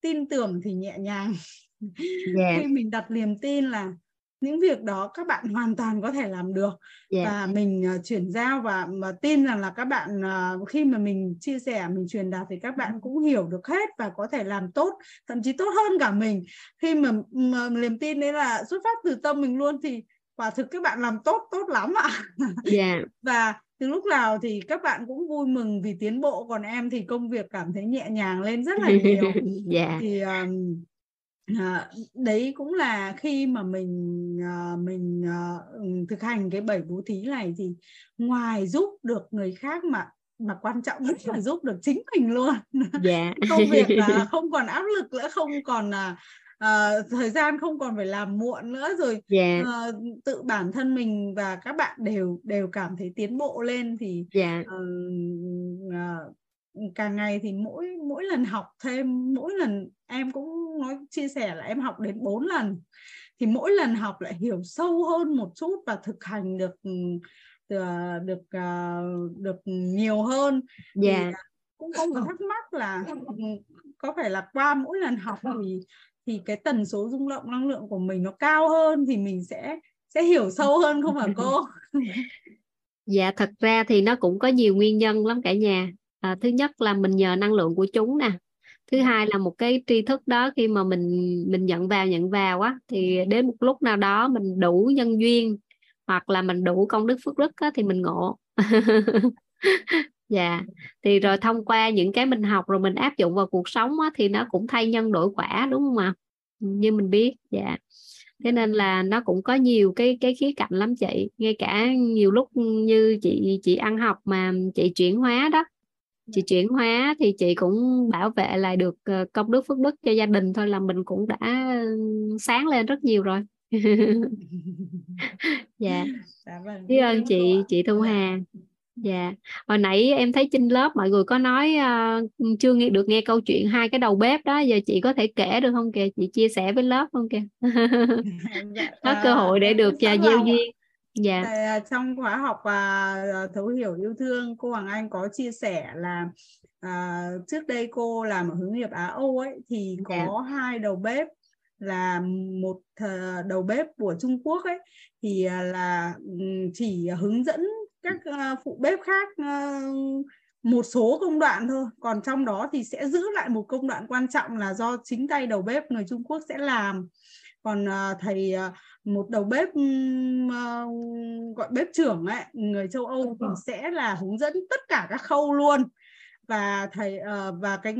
tin tưởng thì nhẹ nhàng yeah. khi mình đặt niềm tin là những việc đó các bạn hoàn toàn có thể làm được yeah. và mình uh, chuyển giao và mà tin rằng là các bạn uh, khi mà mình chia sẻ mình truyền đạt thì các bạn cũng hiểu được hết và có thể làm tốt thậm chí tốt hơn cả mình khi mà, mà niềm tin đấy là xuất phát từ tâm mình luôn thì quả thực các bạn làm tốt tốt lắm ạ yeah. [LAUGHS] và từ lúc nào thì các bạn cũng vui mừng vì tiến bộ còn em thì công việc cảm thấy nhẹ nhàng lên rất là nhiều yeah. [LAUGHS] Dạ. thì um, À, đấy cũng là khi mà mình à, mình à, thực hành cái bảy bố thí này thì ngoài giúp được người khác mà mà quan trọng nhất là giúp được chính mình luôn yeah. Dạ. [LAUGHS] công việc là [LAUGHS] không còn áp lực nữa không còn là uh, thời gian không còn phải làm muộn nữa rồi yeah. Dạ. uh, tự bản thân mình và các bạn đều đều cảm thấy tiến bộ lên thì yeah. uh, uh, càng ngày thì mỗi mỗi lần học thêm mỗi lần em cũng nói chia sẻ là em học đến 4 lần thì mỗi lần học lại hiểu sâu hơn một chút và thực hành được được được uh, được nhiều hơn yeah. thì cũng không có thắc mắc là có phải là qua mỗi lần học thì thì cái tần số rung động năng lượng của mình nó cao hơn thì mình sẽ sẽ hiểu sâu hơn không phải cô? [LAUGHS]
Dạ thật ra thì nó cũng có nhiều nguyên nhân lắm cả nhà. À, thứ nhất là mình nhờ năng lượng của chúng nè. Thứ hai là một cái tri thức đó khi mà mình mình nhận vào nhận vào á thì đến một lúc nào đó mình đủ nhân duyên hoặc là mình đủ công đức phước đức á, thì mình ngộ [LAUGHS] dạ. Thì rồi thông qua những cái mình học rồi mình áp dụng vào cuộc sống á, thì nó cũng thay nhân đổi quả đúng không ạ? Như mình biết dạ. Thế nên là nó cũng có nhiều cái cái khía cạnh lắm chị. Ngay cả nhiều lúc như chị chị ăn học mà chị chuyển hóa đó. Chị chuyển hóa thì chị cũng bảo vệ lại được ờ, công đức phước đức cho gia đình thôi là mình cũng đã sáng lên rất nhiều rồi. [LAUGHS] Dạ. Biết ơn chị chị thu hà dạ. Hồi nãy em thấy trên lớp mọi người có nói uh, chưa nghe được nghe câu chuyện hai cái đầu bếp đó giờ chị có thể kể được không kìa? Chị chia sẻ với lớp không kìa? [LAUGHS] Dạ, [LAUGHS] có cơ hội để được uh, gieo duyên.
Dạ. Tại, trong khóa học và uh, thấu hiểu yêu thương cô Hoàng Anh có chia sẻ là uh, trước đây cô làm ở hướng nghiệp Á Âu ấy thì có dạ. hai đầu bếp là một đầu bếp của Trung Quốc ấy thì là chỉ hướng dẫn các uh, phụ bếp khác uh, một số công đoạn thôi. Còn trong đó thì sẽ giữ lại một công đoạn quan trọng là do chính tay đầu bếp người Trung Quốc sẽ làm. Còn uh, thầy uh, một đầu bếp uh, gọi bếp trưởng ấy người châu Âu thì sẽ là hướng dẫn tất cả các khâu luôn. Và thầy uh, và cái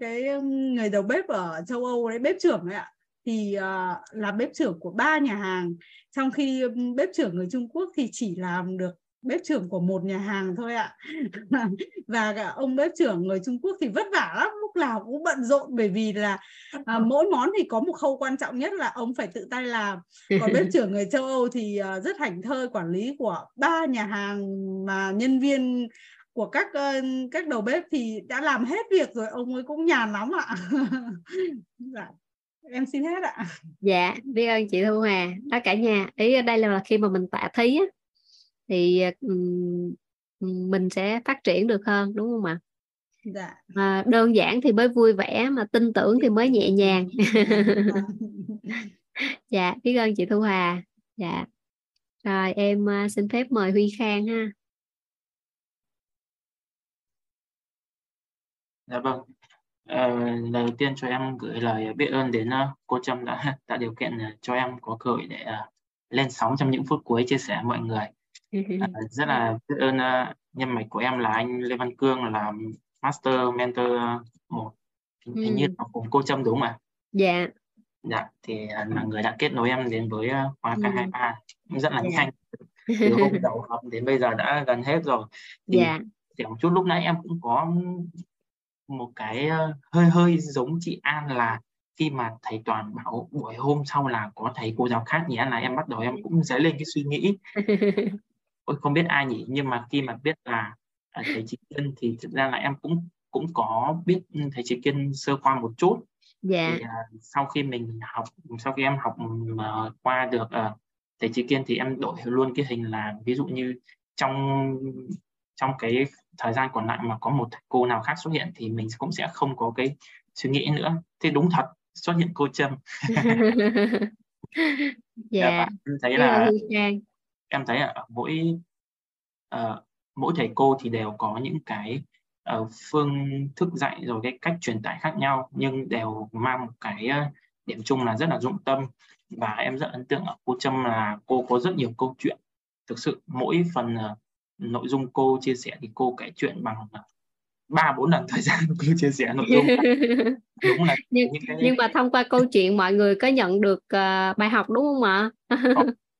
cái người đầu bếp ở châu Âu đấy bếp trưởng ấy ạ thì uh, là bếp trưởng của ba nhà hàng. Trong khi bếp trưởng người Trung Quốc thì chỉ làm được bếp trưởng của một nhà hàng thôi ạ. [LAUGHS] Và cả ông bếp trưởng người Trung Quốc thì vất vả lắm lúc nào cũng bận rộn bởi vì là à, [LAUGHS] mỗi món thì có một khâu quan trọng nhất là ông phải tự tay làm. Còn bếp [LAUGHS] trưởng người châu Âu thì à, rất hành thơi quản lý của ba nhà hàng mà nhân viên của các các đầu bếp thì đã làm hết việc rồi ông ấy cũng nhàn lắm ạ. Dạ em xin hết ạ.
Dạ biết ơn chị Thu Hà. Đó cả nhà ý ở đây là khi mà mình tạ thí á, thì mình sẽ phát triển được hơn đúng không ạ? Dạ. à, đơn giản thì mới vui vẻ mà tin tưởng thì mới nhẹ nhàng. [LAUGHS] Dạ biết ơn chị Thu Hà. Dạ. Rồi em uh, xin phép mời Huy Khang ha.
Dạ vâng. À, lời đầu tiên cho em gửi lời biết ơn đến uh, cô Trâm đã [LAUGHS] tạo điều kiện uh, cho em có cơ hội để lên sóng trong những phút cuối chia sẻ với mọi người À, [LAUGHS] rất là biết ơn uh, nhân mạch của em là anh Lê Văn Cương là Master Mentor một hình, ừ. như là cùng cô Trâm đúng không ạ?
Dạ.
Dạ thì là người đã kết nối em đến với uh, khóa K23 ừ. rất là dạ. nhanh [LAUGHS] từ hôm đầu học đến bây giờ đã gần hết rồi. Thì dạ. Thì một chút lúc nãy em cũng có một cái hơi hơi giống chị An là khi mà thầy toàn bảo buổi hôm sau là có thầy cô giáo khác nhé là em bắt đầu em cũng dấy lên cái suy nghĩ [LAUGHS] ôi không biết ai nhỉ nhưng mà khi mà biết là à, thầy chị Kiên thì thực ra là em cũng cũng có biết thầy chị Kiên sơ qua một chút
dạ. thì,
uh, sau khi mình học sau khi em học uh, qua được uh, thầy chị Kiên thì em đổi luôn cái hình là ví dụ như trong trong cái thời gian còn lại mà có một thầy cô nào khác xuất hiện thì mình cũng sẽ không có cái suy nghĩ nữa thế đúng thật xuất hiện cô Trâm [LAUGHS]
dạ yeah.
em thấy là em thấy ở mỗi uh, mỗi thầy cô thì đều có những cái uh, phương thức dạy rồi cái cách truyền tải khác nhau nhưng đều mang một cái uh, điểm chung là rất là dụng tâm. Và em rất ấn tượng ở cô Trâm là cô có rất nhiều câu chuyện. Thực sự mỗi phần uh, nội dung cô chia sẻ thì cô kể chuyện bằng ba bốn lần thời [LAUGHS] gian cô chia sẻ nội dung. [LAUGHS]
Đúng là nhưng, cái... nhưng mà thông qua câu chuyện mọi người có nhận được uh, bài học đúng không ạ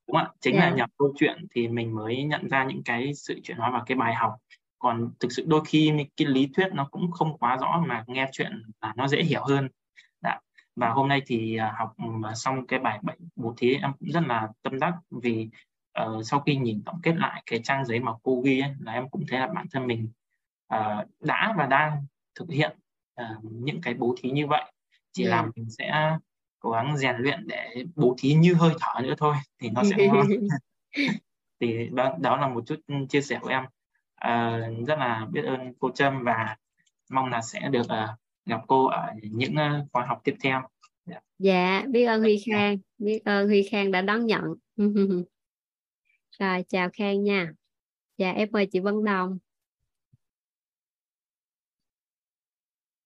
đúng ạ chính yeah. là dạ. nhập câu chuyện thì mình mới nhận ra những cái sự chuyển hóa và cái bài học còn thực sự đôi khi cái lý thuyết nó cũng không quá rõ mà nghe chuyện là nó dễ hiểu hơn Đã. Dạ. và hôm nay thì à, học xong cái bài bệnh bố thí em cũng rất là tâm đắc vì uh, sau khi nhìn tổng kết lại cái trang giấy mà cô ghi ấy, là em cũng thấy là bản thân mình uh, đã và đang thực hiện uh, những cái bố thí như vậy chỉ yeah. là mình sẽ cố gắng rèn luyện để bố thí như hơi thở nữa thôi thì nó sẽ ngon. [LAUGHS] Thì đó, đó là một chút chia sẻ của em. À, rất là biết ơn cô Trâm và mong là sẽ được uh, gặp cô ở những uh, khóa học tiếp theo.
Dạ. dạ biết ơn Huy Khang biết ơn Huy Khang đã đón nhận. [LAUGHS] Rồi chào Khang nha. Dạ em mời chị Vân Đồng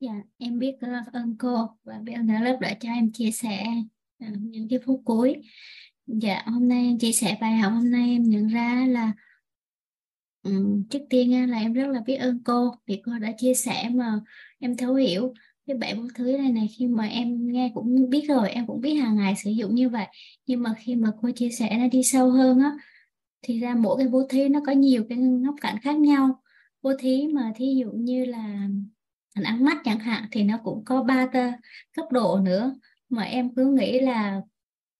Dạ, em biết ờ, ơn cô và biết ơn cả lớp đã cho em chia sẻ ờ, những cái phút cuối. Dạ, hôm nay em chia sẻ bài học hôm nay em nhận ra là um, trước tiên là em rất là biết ơn cô vì cô đã chia sẻ mà em thấu hiểu cái bảy bố thứ này này. Khi mà em nghe cũng biết rồi em cũng biết hàng ngày sử dụng như vậy. Nhưng mà khi mà cô chia sẻ nó đi sâu hơn á thì ra mỗi cái bố thí nó có nhiều cái ngóc cạnh khác nhau. Bố thí mà thí dụ như là hình ăn mắt chẳng hạn thì nó cũng có ba cấp độ nữa. Mà em cứ nghĩ là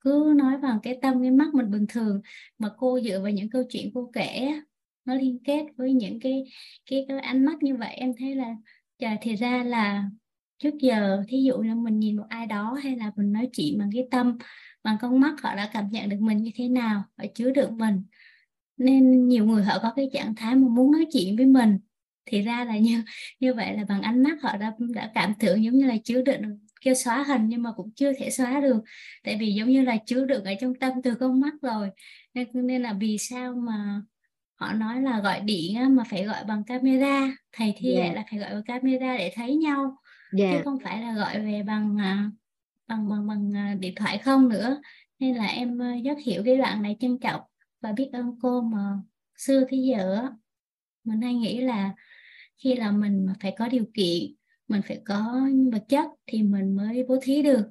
cứ nói vào cái tâm cái mắt mình bình thường mà cô dựa vào những câu chuyện cô kể nó liên kết với những cái cái, cái ánh mắt như vậy em thấy là trời thì ra là trước giờ thí dụ là mình nhìn một ai đó hay là mình nói chuyện bằng cái tâm bằng con mắt họ đã cảm nhận được mình như thế nào họ chứa được mình. Nên nhiều người họ có cái trạng thái mà muốn nói chuyện với mình thì ra là như [LAUGHS] như vậy là bằng ánh mắt họ đã đã cảm tưởng giống như là chứa đựng kêu xóa hình nhưng mà cũng chưa thể xóa được. Tại vì giống như là chứa đựng ở trong tâm từ con mắt rồi. Nên nên là vì sao mà họ nói là gọi điện á, mà phải gọi bằng camera. Thầy thi yeah. là phải gọi bằng camera để thấy nhau yeah. chứ không phải là gọi về bằng à, bằng bằng bằng à, điện thoại không nữa. Nên là em à, rất hiểu cái đoạn này trân trọng. Và biết ơn cô mà xưa tới giờ mình hay nghĩ là khi là mình phải có điều kiện mình phải có vật chất thì mình mới bố thí được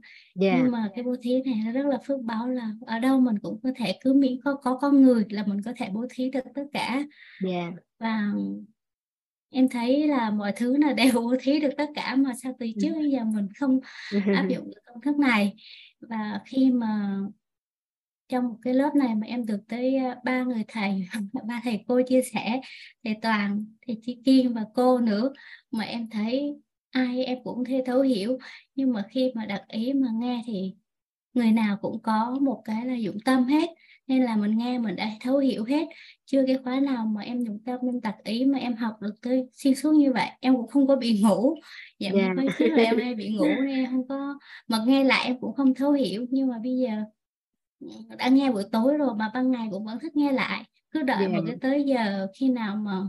yeah. nhưng mà cái bố thí này nó rất là phước báo là ở đâu mình cũng có thể cứ miễn có có con người là mình có thể bố thí được tất cả yeah. và em thấy là mọi thứ là đều bố thí được tất cả mà sao từ trước bây giờ mình không áp [LAUGHS] dụng được công thức này và khi mà trong một cái lớp này mà em được tới ba người thầy [LAUGHS] ba thầy cô chia sẻ thầy toàn thầy chị kiên và cô nữa mà em thấy ai em cũng thấy thấu hiểu. Nhưng mà khi mà đặt ý mà nghe thì người nào cũng có một cái là dụng tâm hết nên là mình nghe mình đã thấu hiểu hết. Chưa cái khóa nào mà em dụng tâm em đặt ý mà em học được tới xuyên suốt như vậy em cũng không có bị ngủ. Dạ yeah. có trước là em hay bị ngủ nên em không có mà nghe lại em cũng không thấu hiểu. Nhưng mà bây giờ đã nghe buổi tối rồi mà ban ngày cũng vẫn thích nghe lại cứ đợi yeah. một cái tới giờ khi nào mà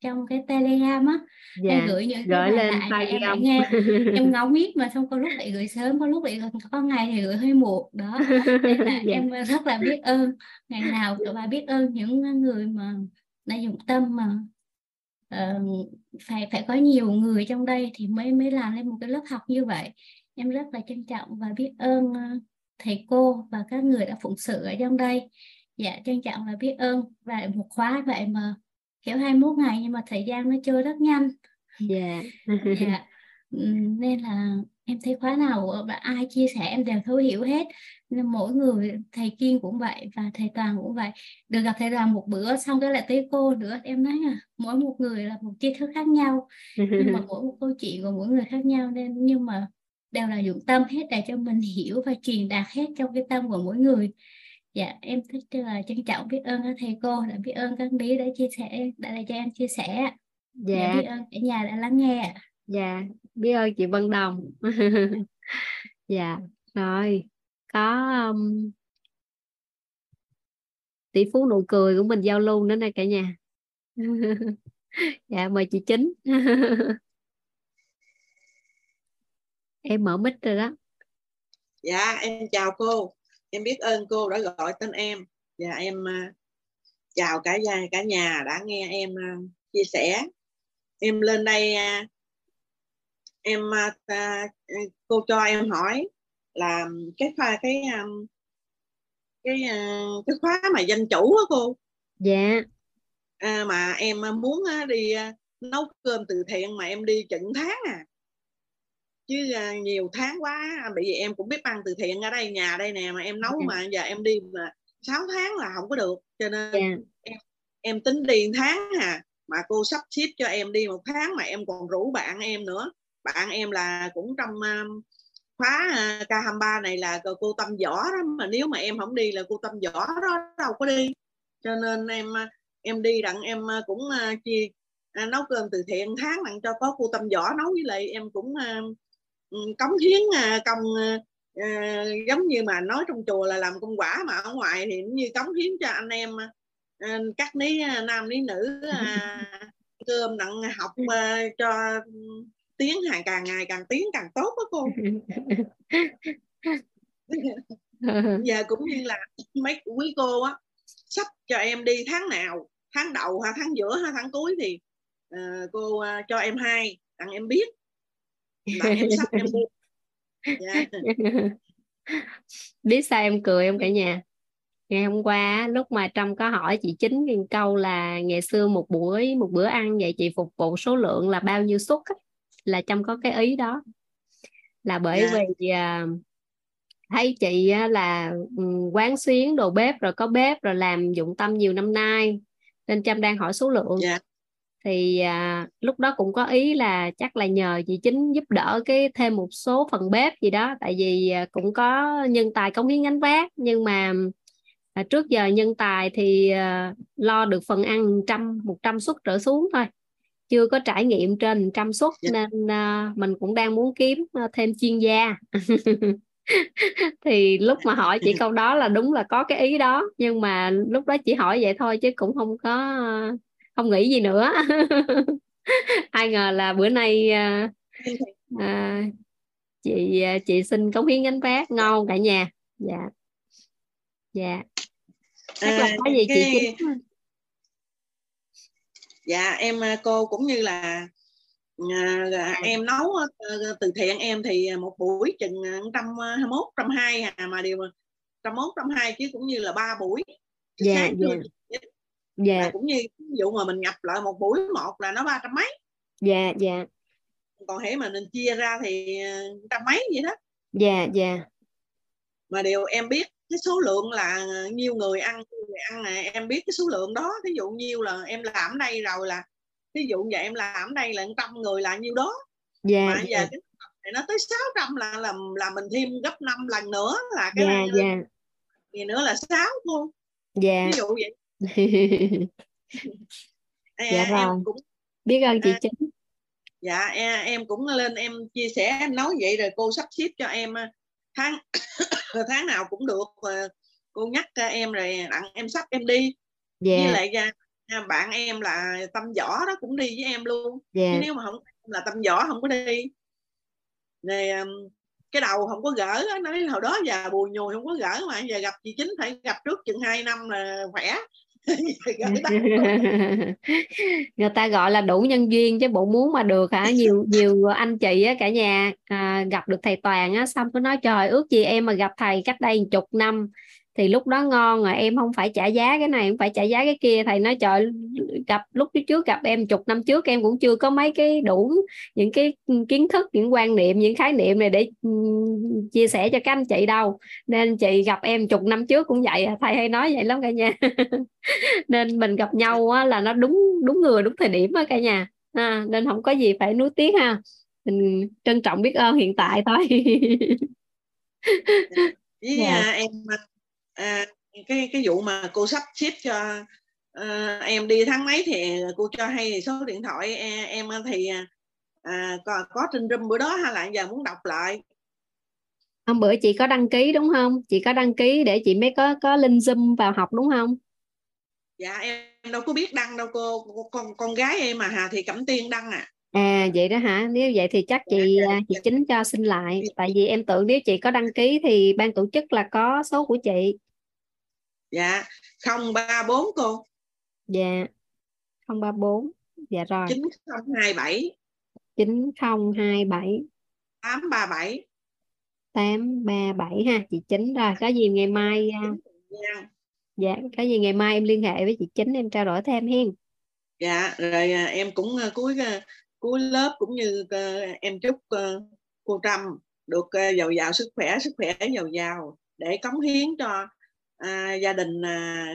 trong cái telegram á dạ. em gửi những
gửi lên
lại em lại nghe [LAUGHS] em ngóng biết mà xong có lúc lại gửi sớm có lúc lại có ngày thì gửi hơi muộn đó nên là [LAUGHS] dạ. em rất là biết ơn ngày nào tụi bà biết ơn những người mà đã dùng tâm mà uh, phải phải có nhiều người trong đây thì mới mới làm lên một cái lớp học như vậy em rất là trân trọng và biết ơn uh, thầy cô và các người đã phụng sự ở trong đây. Dạ trân trọng và biết ơn. Và một khóa vậy mà kiểu 21 ngày nhưng mà thời gian nó trôi rất nhanh.
Dạ. [LAUGHS]
Yeah. yeah. nên là em thấy khóa nào và ai chia sẻ em đều thấu hiểu hết. Nên mỗi người thầy kiên cũng vậy và thầy toàn cũng vậy. Được gặp thầy toàn một bữa xong cái lại tới cô nữa. Em nói là mỗi một người là một tri thức khác nhau. Nhưng mà [LAUGHS] mỗi một câu chuyện của mỗi người khác nhau nên nhưng mà đều là dụng tâm hết để cho mình hiểu và truyền đạt hết trong cái tâm của mỗi người. Dạ em thích là trân trọng biết ơn các thầy cô đã biết ơn các lý đã chia sẻ đã để cho em chia sẻ. Dạ, dạ biết ơn cả nhà đã lắng nghe
dạ biết ơn chị Vân Đồng. [LAUGHS] Dạ rồi có um, tỷ phú nụ cười của mình giao lưu nữa nè cả nhà. [LAUGHS] Dạ mời chị chính [LAUGHS] em mở mic rồi đó.
Dạ em chào cô. Em biết ơn cô đã gọi tên em. Và em uh, chào cả gia cả nhà đã nghe em uh, chia sẻ. Em lên đây uh, em cô cho em hỏi là cái khoa cái cái cái khóa mà danh chủ á cô.
Dạ.
À, mà em muốn đi nấu cơm từ thiện mà em đi chừng tháng à chứ à, nhiều tháng quá bởi vì em cũng biết ăn từ thiện ở đây nhà đây nè mà em nấu mà giờ em đi mà 6 tháng là không có được cho nên yeah. em, em tính đi tháng à mà cô sắp xếp cho em đi một tháng mà em còn rủ bạn em nữa. Bạn em là cũng trong um, khóa uh, K23 này là cô tâm võ đó mà nếu mà em không đi là cô tâm võ đó đâu có đi. Cho nên em em đi đặng em cũng uh, chia uh, nấu cơm từ thiện tháng đặng cho có cô tâm võ nấu với lại em cũng uh, cống hiến à, công à, giống như mà nói trong chùa là làm công quả mà ở ngoài thì như cống hiến cho anh em à, các ní nam ní nữ à, [LAUGHS] cơm đặng học à, cho tiến hàng càng ngày càng tiến càng tốt đó cô. [LAUGHS] Giờ cũng như là mấy quý cô á sắp cho em đi tháng nào tháng đầu hay tháng giữa hay tháng cuối thì uh, cô uh, cho em hai tặng em biết là em sắp em đi
yeah. biết sao em cười em cả nhà ngày hôm qua lúc mà trong có hỏi chị chính cái câu là ngày xưa một buổi một bữa ăn vậy chị phục vụ số lượng là bao nhiêu suất là trong có cái ý đó là bởi yeah. vì uh, thấy chị là ừ, quán xuyến đồ bếp rồi có bếp rồi làm dụng tâm nhiều năm nay nên trâm đang hỏi số lượng yeah. Thì à, lúc đó cũng có ý là chắc là nhờ chị chính giúp đỡ cái thêm một số phần bếp gì đó. Tại vì à, cũng có nhân tài công hiến gánh vác. Nhưng mà à, trước giờ nhân tài thì à, lo được phần ăn trăm một trăm suất trở xuống thôi. Chưa có trải nghiệm trên trăm suất yeah. nên à, mình cũng đang muốn kiếm à, thêm chuyên gia. [LAUGHS] Thì lúc mà hỏi chị câu đó là đúng là có cái ý đó. Nhưng mà lúc đó chỉ hỏi vậy thôi chứ cũng không có không nghĩ gì nữa. [LAUGHS] Ai ngờ là bữa nay à, à, chị à, chị xin cống hiến gánh vác ngon cả nhà. Dạ. Dạ. Chắc à, là có gì cái... chị chính
dạ em à, cô cũng như là à, à. em nấu từ thiện em thì một buổi chừng trăm hai mốt trăm hai à, mà điều trăm mốt trăm hai chứ cũng như là ba buổi.
Dạ yeah, dạ.
Dạ. Cũng như ví dụ mà mình nhập lại một buổi một là nó ba trăm mấy.
Dạ dạ.
Còn hễ mà mình chia ra thì trăm mấy vậy đó.
Dạ dạ.
Mà điều em biết cái số lượng là nhiêu người ăn người ăn này em biết cái số lượng đó. Ví dụ nhiêu là em làm đây rồi là ví dụ vậy em làm đây là trăm người là nhiêu đó.
Yeah,
mà
yeah.
giờ cái này nó tới 600 là là là mình thêm gấp 5 lần nữa là cái
yeah,
này
yeah.
gì nữa là 6 luôn
yeah.
ví dụ vậy [LAUGHS]
dạ rồi. em cũng biết ơn chị à, chính.
dạ em cũng lên em chia sẻ em nói vậy rồi cô sắp xếp cho em tháng [COUGHS] tháng nào cũng được cô nhắc em rồi đặng em sắp em đi. Yeah. với lại bạn em là tâm võ đó cũng đi với em luôn. Yeah. chứ nếu mà không là tâm võ không có đi. Này cái đầu không có gỡ nói hồi đó giờ bùi nhùi không có gỡ mà giờ gặp chị chính phải gặp trước chừng 2 năm là khỏe [LAUGHS]
người ta gọi là đủ nhân duyên chứ bộ muốn mà được hả? Nhiều nhiều anh chị á cả nhà à, gặp được thầy toàn á xong cứ nói trời ước gì em mà gặp thầy cách đây chục năm thì lúc đó ngon rồi em không phải trả giá cái này không phải trả giá cái kia thầy nói trời gặp lúc trước gặp em chục năm trước em cũng chưa có mấy cái đủ những cái kiến thức những quan niệm những khái niệm này để chia sẻ cho các anh chị đâu nên chị gặp em chục năm trước cũng vậy à. thầy hay nói vậy lắm cả nhà [LAUGHS] nên mình gặp nhau á, là nó đúng đúng người đúng thời điểm á cả nhà à, nên không có gì phải nuối tiếc ha mình trân trọng biết ơn hiện tại thôi [LAUGHS]
với yeah. Dạ. em à, cái cái vụ mà cô sắp xếp cho à, em đi tháng mấy thì cô cho hay số điện thoại? Em, em thì à, có, có trên room bữa đó hay là giờ muốn đọc lại?
Hôm bữa chị có đăng ký đúng không? Chị có đăng ký để chị mới có có link zoom vào học đúng không?
Dạ em đâu có biết đăng đâu cô. Con con gái em mà hà thì cẩm tiên đăng à.
À vậy đó hả? Nếu vậy thì chắc chị dạ, dạ. chị chính cho xin lại. Tại vì em tưởng nếu chị có đăng ký thì ban tổ chức là có số của chị
dạ. 034 cô.
Dạ. 034 dạ rồi.
9027
9027
837
837 ha. Chị chính rồi. Có gì ngày mai dạ. dạ có gì ngày mai em liên hệ với chị chính em trao đổi thêm hen.
Dạ rồi à, em cũng à, cuối cuối lớp cũng như em chúc cô Trâm được giàu giàu sức khỏe sức khỏe giàu giàu để cống hiến cho à, gia đình à,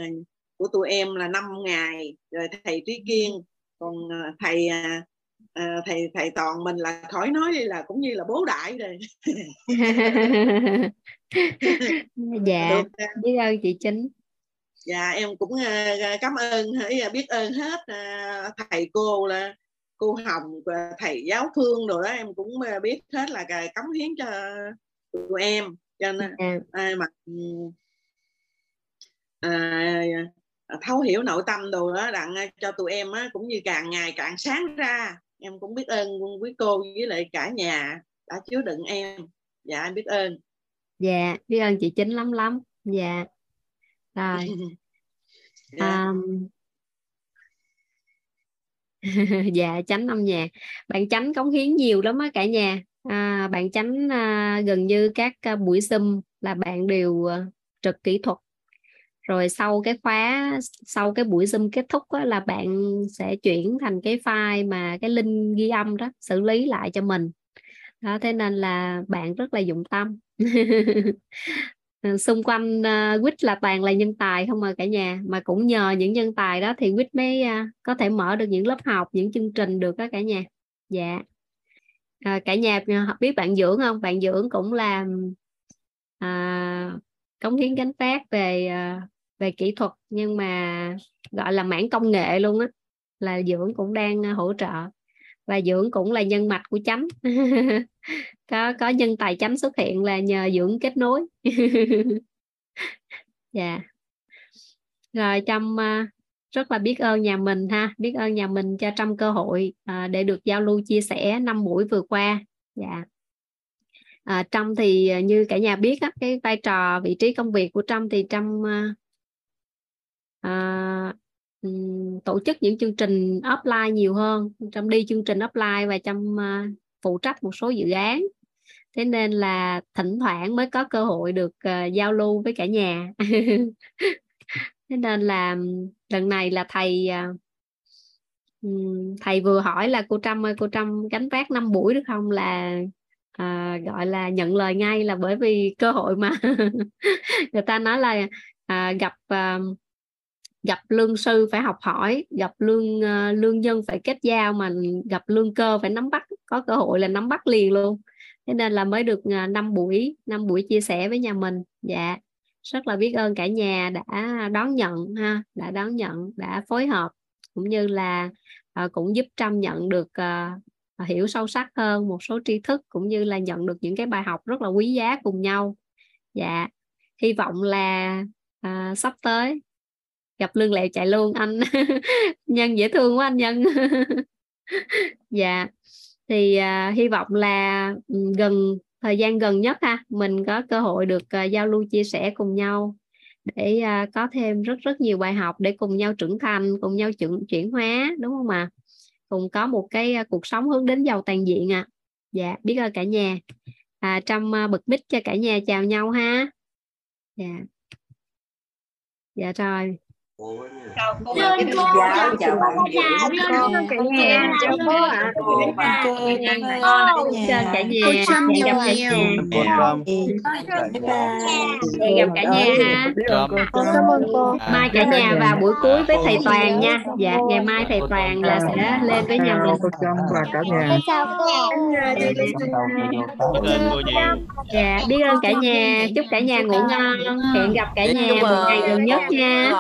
của tụi em là 5 ngày rồi thầy Trí Kiên còn à, thầy à, à, thầy thầy toàn mình là khỏi nói đi là cũng như là bố đại rồi [LAUGHS]
dạ biết ơn chị chính
dạ em cũng uh, cảm ơn biết ơn hết uh, thầy cô là cô hồng và thầy giáo phương rồi đó em cũng biết hết là cống hiến cho tụi em cho nên yeah. Dạ. mà à, thấu hiểu nội tâm đồ đó đặng cho tụi em á, cũng như càng ngày càng sáng ra. Em cũng biết ơn quý cô với lại cả nhà đã chứa đựng em. Dạ em biết ơn.
Dạ biết ơn chị chính lắm lắm. Dạ. Rồi. [LAUGHS] Dạ. Um, [LAUGHS] dạ chánh âm nhạc. Bạn chánh cống hiến nhiều lắm á cả nhà. À, bạn chánh à, gần như các à, buổi zoom là bạn đều à, trực kỹ thuật rồi sau cái khóa sau cái buổi zoom kết thúc á, là bạn sẽ chuyển thành cái file mà cái link ghi âm đó xử lý lại cho mình. Đó thế nên là bạn rất là dụng tâm. [LAUGHS] Xung quanh uh, quýt là toàn là nhân tài không mà cả nhà. Mà cũng nhờ những nhân tài đó thì quýt mới uh, có thể mở được những lớp học những chương trình được đó cả nhà. Dạ. À, cả nhà biết bạn dưỡng không? Bạn dưỡng cũng là à, cống hiến gánh phát về về kỹ thuật nhưng mà gọi là mảng công nghệ luôn á là dưỡng cũng đang ờ, hỗ trợ và dưỡng cũng là nhân mạch của chấm [LAUGHS] có có nhân tài chấm xuất hiện là nhờ dưỡng kết nối [LAUGHS] dạ yeah. rồi trong ờ, rất là biết ơn nhà mình ha biết ơn nhà mình cho trong cơ hội ờ, để được giao lưu chia sẻ năm buổi vừa qua dạ yeah. à, trong thì như cả nhà biết á, cái vai trò vị trí công việc của trâm thì trâm à, tổ chức những chương trình offline nhiều hơn trong đi chương trình offline và trong à, phụ trách một số dự án. Thế nên là thỉnh thoảng mới có cơ hội được uh, giao lưu với cả nhà. [LAUGHS] Thế nên là lần này là thầy uh, thầy vừa hỏi là cô Trâm ơi cô Trâm gánh vác năm buổi được không? Là à, gọi là nhận lời ngay là bởi vì cơ hội mà. [LAUGHS] Người ta nói là à, gặp à, gặp lương sư phải học hỏi gặp lương uh, lương nhân phải kết giao mà gặp lương cơ phải nắm bắt có cơ hội là nắm bắt liền luôn. Thế nên là mới được ờ, uh, 5 buổi năm buổi chia sẻ với nhà mình. Dạ rất là biết ơn cả nhà đã đón nhận ha đã đón nhận đã phối hợp cũng như là uh, cũng giúp trâm nhận được uh, hiểu sâu sắc hơn một số tri thức cũng như là nhận được những cái bài học rất là quý giá cùng nhau. Dạ hy vọng là uh, sắp tới gặp lương lệ chạy luôn anh. [LAUGHS] Nhân dễ thương quá anh nhân. [LAUGHS] Dạ. Thì uh, hy vọng là ừ, gần thời gian gần nhất ha mình có cơ hội được uh, giao lưu chia sẻ cùng nhau để uh, có thêm rất rất nhiều bài học để cùng nhau trưởng thành cùng nhau chuyển chuyển hóa đúng không ạ? Cùng có một cái uh, cuộc sống hướng đến giàu toàn diện ạ. À. dạ biết ơn cả nhà. À, trong uh, bực mic cho cả nhà chào nhau ha. Dạ. Dạ rồi
chào cô chào cô chào bạn. chào cả nhà chào cô. ạ
chào cả nhà
cô. Trâm
nhiều
nhiều
gặp cả nhà ha. cảm ơn cô. Mai cả nhà vào buổi cuối với thầy toàn nha. Dạ ngày mai thầy toàn là sẽ lên với nhà mình
cô Trâm và cả nhà.
Chào cô. Dạ biết ơn cả nhà. Chúc cả nhà ngủ ngon. Hẹn gặp cả nhà một ngày gần nhất nha